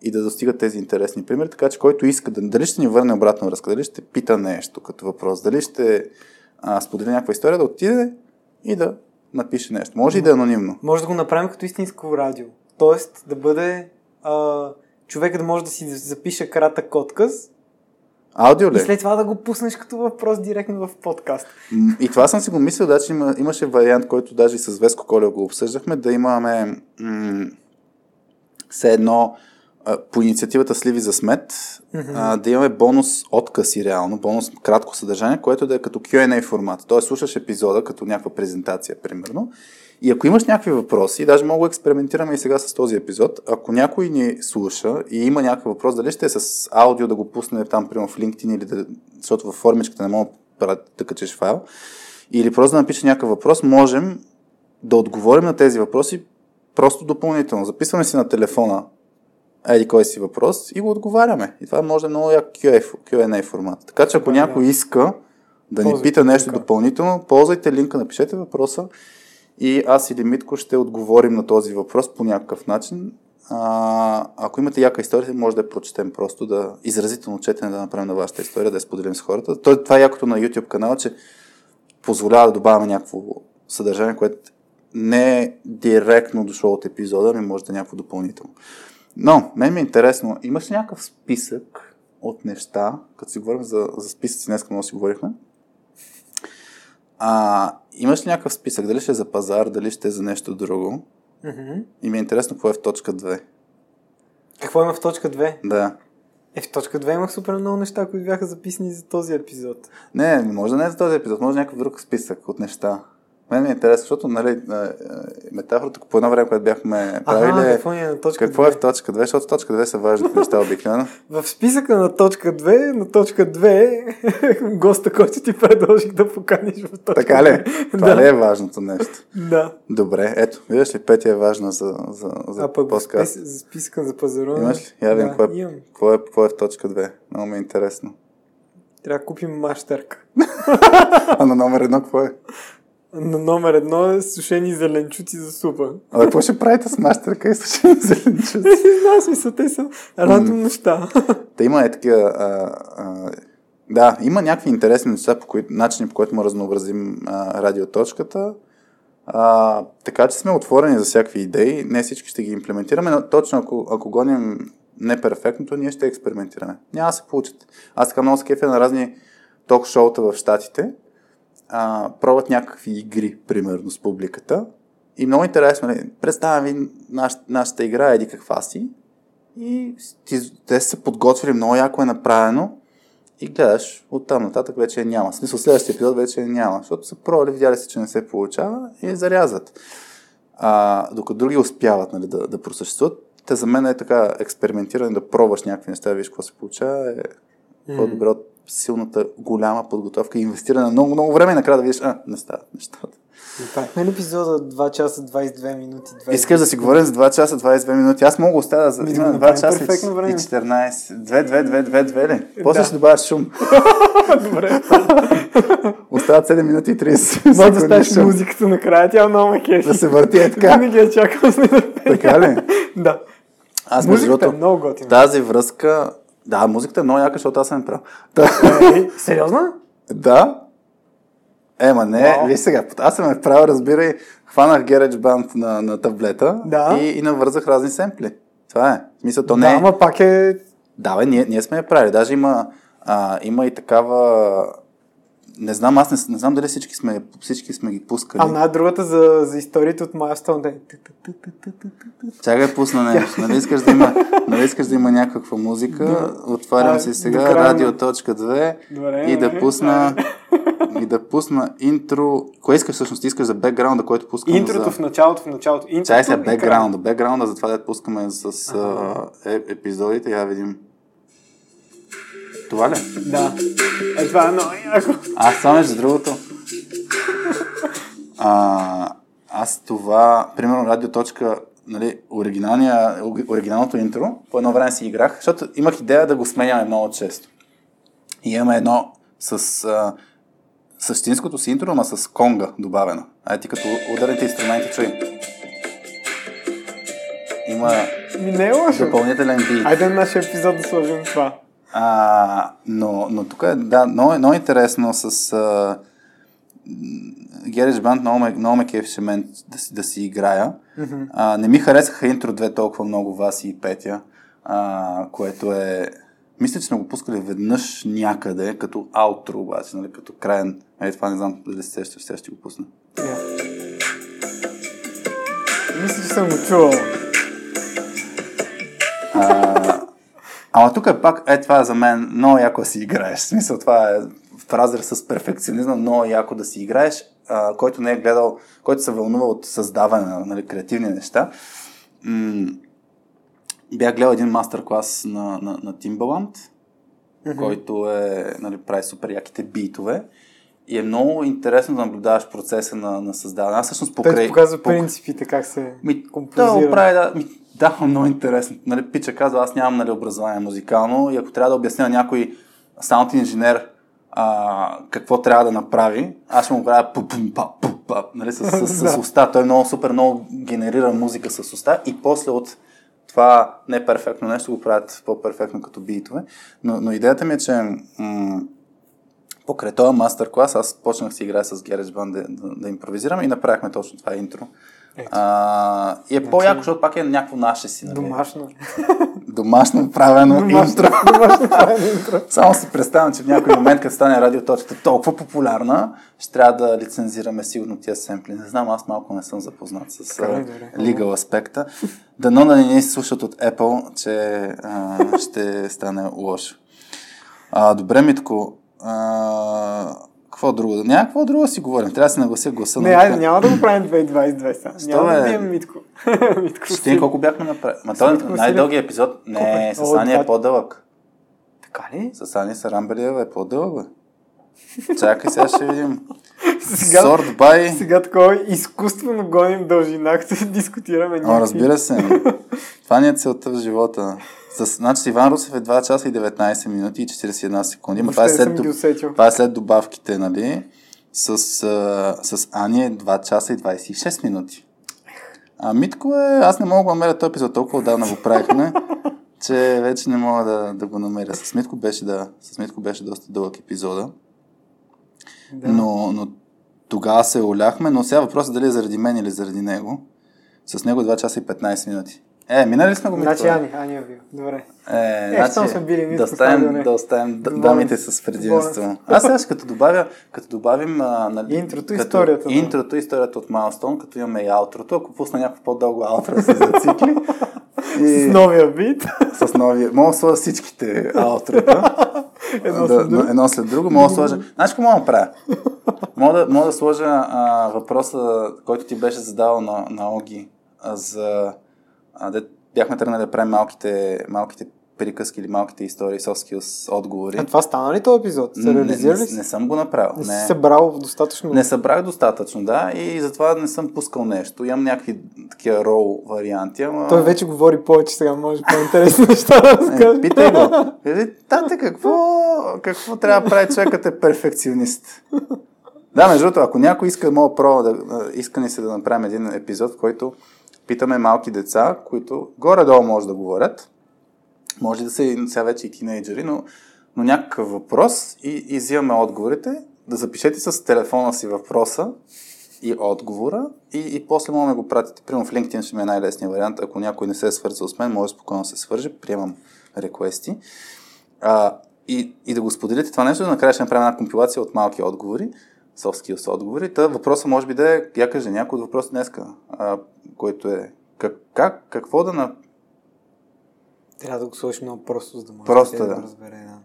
и да достигат тези интересни примери, така че който иска да, дали ще ни върне обратна връзка, дали ще пита нещо като въпрос, дали ще а, сподели някаква история, да отиде и да напише нещо. Може и да е анонимно. Може да го направим като истинско радио. Тоест да бъде а, човека да може да си запише кратък отказ Аудио и ли? след това да го пуснеш като въпрос директно в подкаст. И това съм си го мислил, да, че има, имаше вариант, който даже и с Веско Колев го обсъждахме, да имаме м- все едно по инициативата Сливи за смет, а, да имаме бонус откъси реално, бонус кратко съдържание, което да е като Q&A формат. Тоест слушаш епизода като някаква презентация, примерно. И ако имаш някакви въпроси, даже мога да експериментираме и сега с този епизод, ако някой ни слуша и има някакъв въпрос, дали ще е с аудио да го пусне там, примерно в LinkedIn или да, защото във формичката не мога да, да качеш файл, или просто да напише някакъв въпрос, можем да отговорим на тези въпроси просто допълнително. Записваме си на телефона еди кой си въпрос и го отговаряме. И това може да е много як QA, Q&A формат. Така че ако някой да. иска да ни пита нещо линка. допълнително, ползвайте линка, напишете въпроса и аз или Митко ще отговорим на този въпрос по някакъв начин. А, ако имате яка история, може да я прочетем просто, да изразително четене да направим на вашата история, да я споделим с хората. То, това е якото на YouTube канала, че позволява да добавяме някакво съдържание, което не е директно дошло от епизода, ами може да е някакво допълнително. Но, мен ми е интересно, имаш ли някакъв списък от неща, като си говорим за, за списъци, днес много си говорихме, а, имаш ли някакъв списък, дали ще е за пазар, дали ще е за нещо друго? Мгм. И ми е интересно какво е в точка 2. Какво има в точка 2? Да. Е, в точка 2 имах супер много неща, които бяха записани за този епизод. Не, може да не е за този епизод, може някакъв друг списък от неща. Мен ми е интересно, защото нали, метафората по едно време, когато бяхме правили, Ага, е какво е на точка какво 2? е в точка 2, защото точка 2 са важните неща обикновено. В списъка на точка 2, на точка 2 е госта, който ти предложих да поканиш в точка Така ли? 2. Това да. ли е важното нещо? Да. Добре, ето, виждаш ли, Петя е важна за, за, за а пък в подкаст. спис... за списъка за пазаруване... Имаш ли? Я видим да, е, имам. какво, е, какво е в точка 2. Много ми е интересно. Трябва да купим мащерка. А на номер едно какво е? На номер едно е сушени зеленчуци за супа. А какво ще правите с мастерка и сушени зеленчуци? Не знам, смисъл, те са рандом неща. Та има е такива... А, а, да, има някакви интересни неща, по които, начини по които му разнообразим а, радиоточката. А, така че сме отворени за всякакви идеи. Не всички ще ги имплементираме, но точно ако, ако гоним неперфектното, ние ще експериментираме. Няма да се получат. Аз така много се кефя на разни ток-шоута в Штатите. А, пробват някакви игри, примерно, с публиката. И много интересно, нали, представям ви наш, нашата игра, еди каква си. И те са се подготвили, много яко е направено. И гледаш, оттам нататък вече няма. В смисъл, следващия епизод вече няма. Защото са пробвали, видяли се, че не се получава и зарязват. А, докато други успяват нали, да, да просъществуват, те за мен е така експериментиране, да пробваш някакви неща, виж какво се получава, е по-добре от силната, голяма подготовка и инвестиране на много, много време и накрая да видиш, а, не стават нещата. Направихме ли епизода 2 часа 22 минути? 20... Искаш да си говорим за 2 часа 22 минути. Аз мога оставя за Ми да има го 2 направим часа и, перфектно време. и 14. 2, 2, 2, 2, 2 ли? После Да. ще добавяш шум. Добре. Остават 7 минути и 30 Може да ставиш музиката накрая, тя много ме кефи. Да се върти е така. Винаги я чакам с нетърпение. Така ли? Да. Аз Музиката е много готина. тази връзка... Да, музиката е много яка, защото аз съм правил. Е, Сериозно? да. Ема не, Вау. виж сега, аз съм правил, разбирай, хванах GarageBand на, на таблета Да. и, и навързах разни семпли. Това е. В смисъл, то не Да, е... ама пак е... Да, бе, ние, ние сме я правили. Даже има, а, има и такава... Не знам, аз не, не знам дали всички сме, всички сме ги пускали. А най другата за, за историите от Milestone да е... Чакай пусна нещо. Нали искаш да има, нали искаш да има някаква музика? Отварям А, си сега края на- радио.2 Добре, и да пусна и да пусна интро. Кое искаш всъщност? Искаш за бекграунда, който пускам Интрото за... в началото, в началото. Чай края. бекграунда. Бекграунда, затова да пускаме с а, е, епизодите. Я видим. Това ли? Да. Е, това е много яко. Аз това между другото. А, аз това, примерно, радиоточка, нали, оригиналното интро, по едно време си играх, защото имах идея да го сменяме много често. И имаме едно с а, същинското си интро, ама с конга добавено. Ай ти като ударните инструменти чуй. Има Ми не е лошо. допълнителен бит. Айде на нашия епизод да сложим това. А, но, но тук е, да, много, много интересно с а, GarageBand, много ме, много ме кефеше мен да си, да си играя. А, не ми харесаха интро две толкова много Васи и Петя, а, което е... Мисля, че сме го пускали веднъж някъде, като аутро, обаче, нали, като краен. Ей, това не знам дали се сещаш, сега ще го пусна. Я. Мисля, че съм го чувал. А, ама тук е пак, е това е за мен много яко да си играеш. В смисъл това е в разрез с перфекционизма, много яко да си играеш, а, който не е гледал, който се вълнува от създаване на нали, креативни неща. М- бях гледал един мастер-клас на, на, на Timbaland, който е, нали, прави супер яките битове. И е много интересно да наблюдаваш процеса на, на създаване. Аз всъщност Той покрай... ти показва пок- принципите, как се ми, да, композира. го прави, да, ми, да, много интересно. Нали, Пича казва, аз нямам нали, образование музикално и ако трябва да обясня някой саунд инженер а, какво трябва да направи, аз ще му правя пу пум па пу па нали, с, с, с, с уста. Той много супер много генерира музика с уста и после от това не перфектно нещо го правят по-перфектно като битове. Но, но идеята ми е, че м- покрай този мастер-клас аз почнах си играя с GarageBand да, да, да импровизирам и направихме точно това интро. А, и е по-яко, защото пак е някакво наше си. Нали? Домашно. Домашно правено Домашно, интро. домашно правено интро. Само си представям, че в някой момент, като стане радиоточката толкова популярна, ще трябва да лицензираме сигурно тия семпли. Не знам, аз малко не съм запознат с legal аспекта. Дано да не ни слушат от Apple, че а, ще стане лошо. А, добре, Митко. А, какво друго? Няма какво друго да си говорим. Трябва да си наглася гласа. Не, на айде, Митко. няма да го правим 2022 сега. Що, Няма да бием Митко. Митко Ще си. колко бяхме направили. Ма той е Митко най-дългият епизод. Не, е? с Ани е по-дълъг. Така ли? С Ани Сарамбелиева е по-дълъг, бе. Чакай, сега ще видим. Сега, Сорт бай. сега такова изкуствено гоним дължина, като дискутираме О, разбира се. Това ни е целта в живота. С, значи Иван Русев е 2 часа и 19 минути и 41 секунди. Ма това, е след, това е след добавките, нали? С, а, с Ани е 2 часа и 26 минути. А Митко е... Аз не мога да намеря този епизод, толкова отдавна го правихме, че вече не мога да, да го намеря. С Митко беше, да, с Митко беше доста дълъг епизода. Да. Но, но тогава се оляхме, но сега въпросът е дали е заради мен или заради него. С него е 2 часа и 15 минути. Е, минали сме го Митко, Значи? Ани, Ани е бил. Добре. Е, Е, щом сме били Митко, да оставим, да оставим дамите с предимство. Аз сега ще като добавя, като добавим а, нали, Интрото като, историята, да. Интрото историята от Milestone, като имаме и аутрото, ако пусна някакво по-дълго аутро се зацикли. С и новия бит. с новия. Мога да сложа всичките аутрота. Едно да, след друго. едно след друго. Мога да сложа. Знаеш какво мога да направя? Мога да, мога да сложа а, въпроса, който ти беше задал на, на Оги, а, за. А, де, бяхме тръгнали да правим малките, малките приказки или малките истории, soft skills отговори. А това стана ли този епизод? Се не, реализира не, ли си? не, съм го направил. Не не. си събрал достатъчно... Не събрах достатъчно, да, и затова не съм пускал нещо. Имам някакви такива рол варианти, ама... Той вече говори повече сега, може по-интересни неща да Е, разкаже. питай го. Кажи, тате, какво, какво трябва да прави човекът е перфекционист? Да, между другото, ако някой иска, мога про да, иска ни се да направим един епизод, в който питаме малки деца, които горе-долу може да говорят, може да са сега вече и тинейджери, но, но някакъв въпрос и, и взимаме отговорите, да запишете с телефона си въпроса и отговора и, и после може да го пратите. Примерно в LinkedIn ще ми е най-лесният вариант. Ако някой не се е свързал с мен, може спокойно да се свърже, приемам реквести. А, и, и да го споделите това нещо, накрая ще направим една компилация от малки отговори, soft skills отговори. Та въпросът може би да е, я кажа някой от въпроса днеска, а, който е как, как, какво да на... Трябва да го сложиш много просто, за да може Просто, да да. го разбере. Да.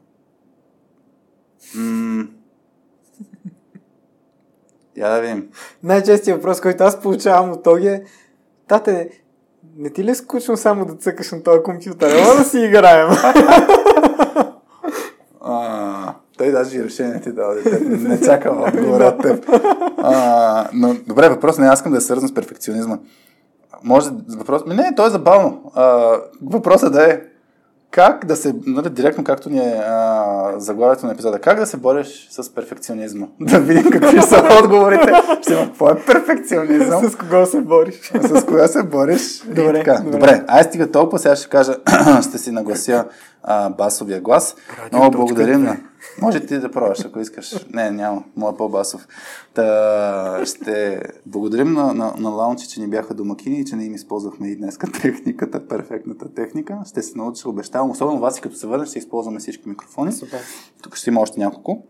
М- я да видим. Най-честият въпрос, който аз получавам от Тоги е Тате, не ти ли е скучно само да цъкаш на този компютър? Ела да си играем. Той даже и решение ти дава дете. Не чакам отговора от теб. А, но, добре, въпрос не аз искам да е свързан с перфекционизма. Може въпрос... Ми, не, то е забавно. А, въпросът да е как да се, нали, директно както ни е а, заглавието на епизода, как да се бориш с перфекционизма? Да видим какви са отговорите. Ще има, какво е перфекционизъм? С кого се бориш? С кога се бориш? И Добре, така. добре. добре. Ай стига толкова, сега ще кажа, ще си наглася а, басовия глас. Много благодарим на... Може ти да пробваш, ако искаш. Не, няма. Моя по-басов. Та, ще благодарим на, на, на Лаунчи, че ни бяха домакини и че не им използвахме и днеска техниката, перфектната техника. Ще се науча, обещавам. Особено вас, и като се върнеш, ще използваме всички микрофони. Супер. Тук ще има още няколко.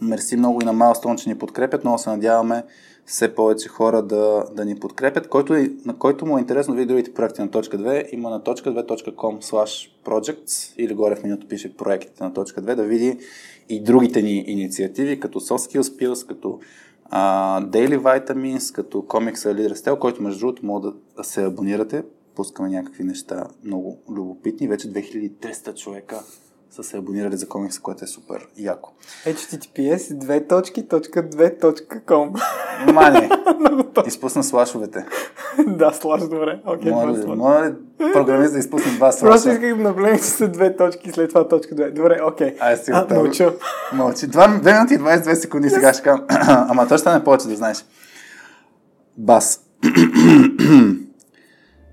Мерси много и на Milestone, че ни подкрепят. Много се надяваме все повече хора да, да ни подкрепят. Който, на който му е интересно види другите проекти на точка 2, има на точка 2.com slash projects или горе в менюто пише проектите на точка 2, да види и другите ни инициативи, като Soft Skills Pills, като а, Daily Vitamins, като Comics Leader Style, който между другото може да се абонирате. Пускаме някакви неща много любопитни. Вече 2300 човека са се абонирали за комикса, което е супер яко. https две точки, точка две точка. Мани, изпусна слашовете. да, слаж добре. Окей, Моля, okay, ли- моля ли програмист да изпусне два Просто слаша? исках да наблегна, че са две точки, след това точка две. Добре, окей. Ай, си А, мълча. Мълчи. 2 минути и 22 секунди сега ще кажа. Ама то ще стане повече да знаеш. Бас.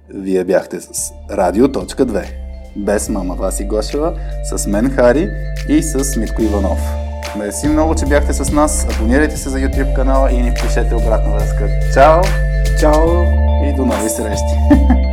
Вие бяхте с Радио.2. Без мама Васи Гошева, с мен Хари и с Митко Иванов. Мерси много, че бяхте с нас. Абонирайте се за YouTube канала и ни пишете обратна връзка. Чао Чао. и до нови срещи!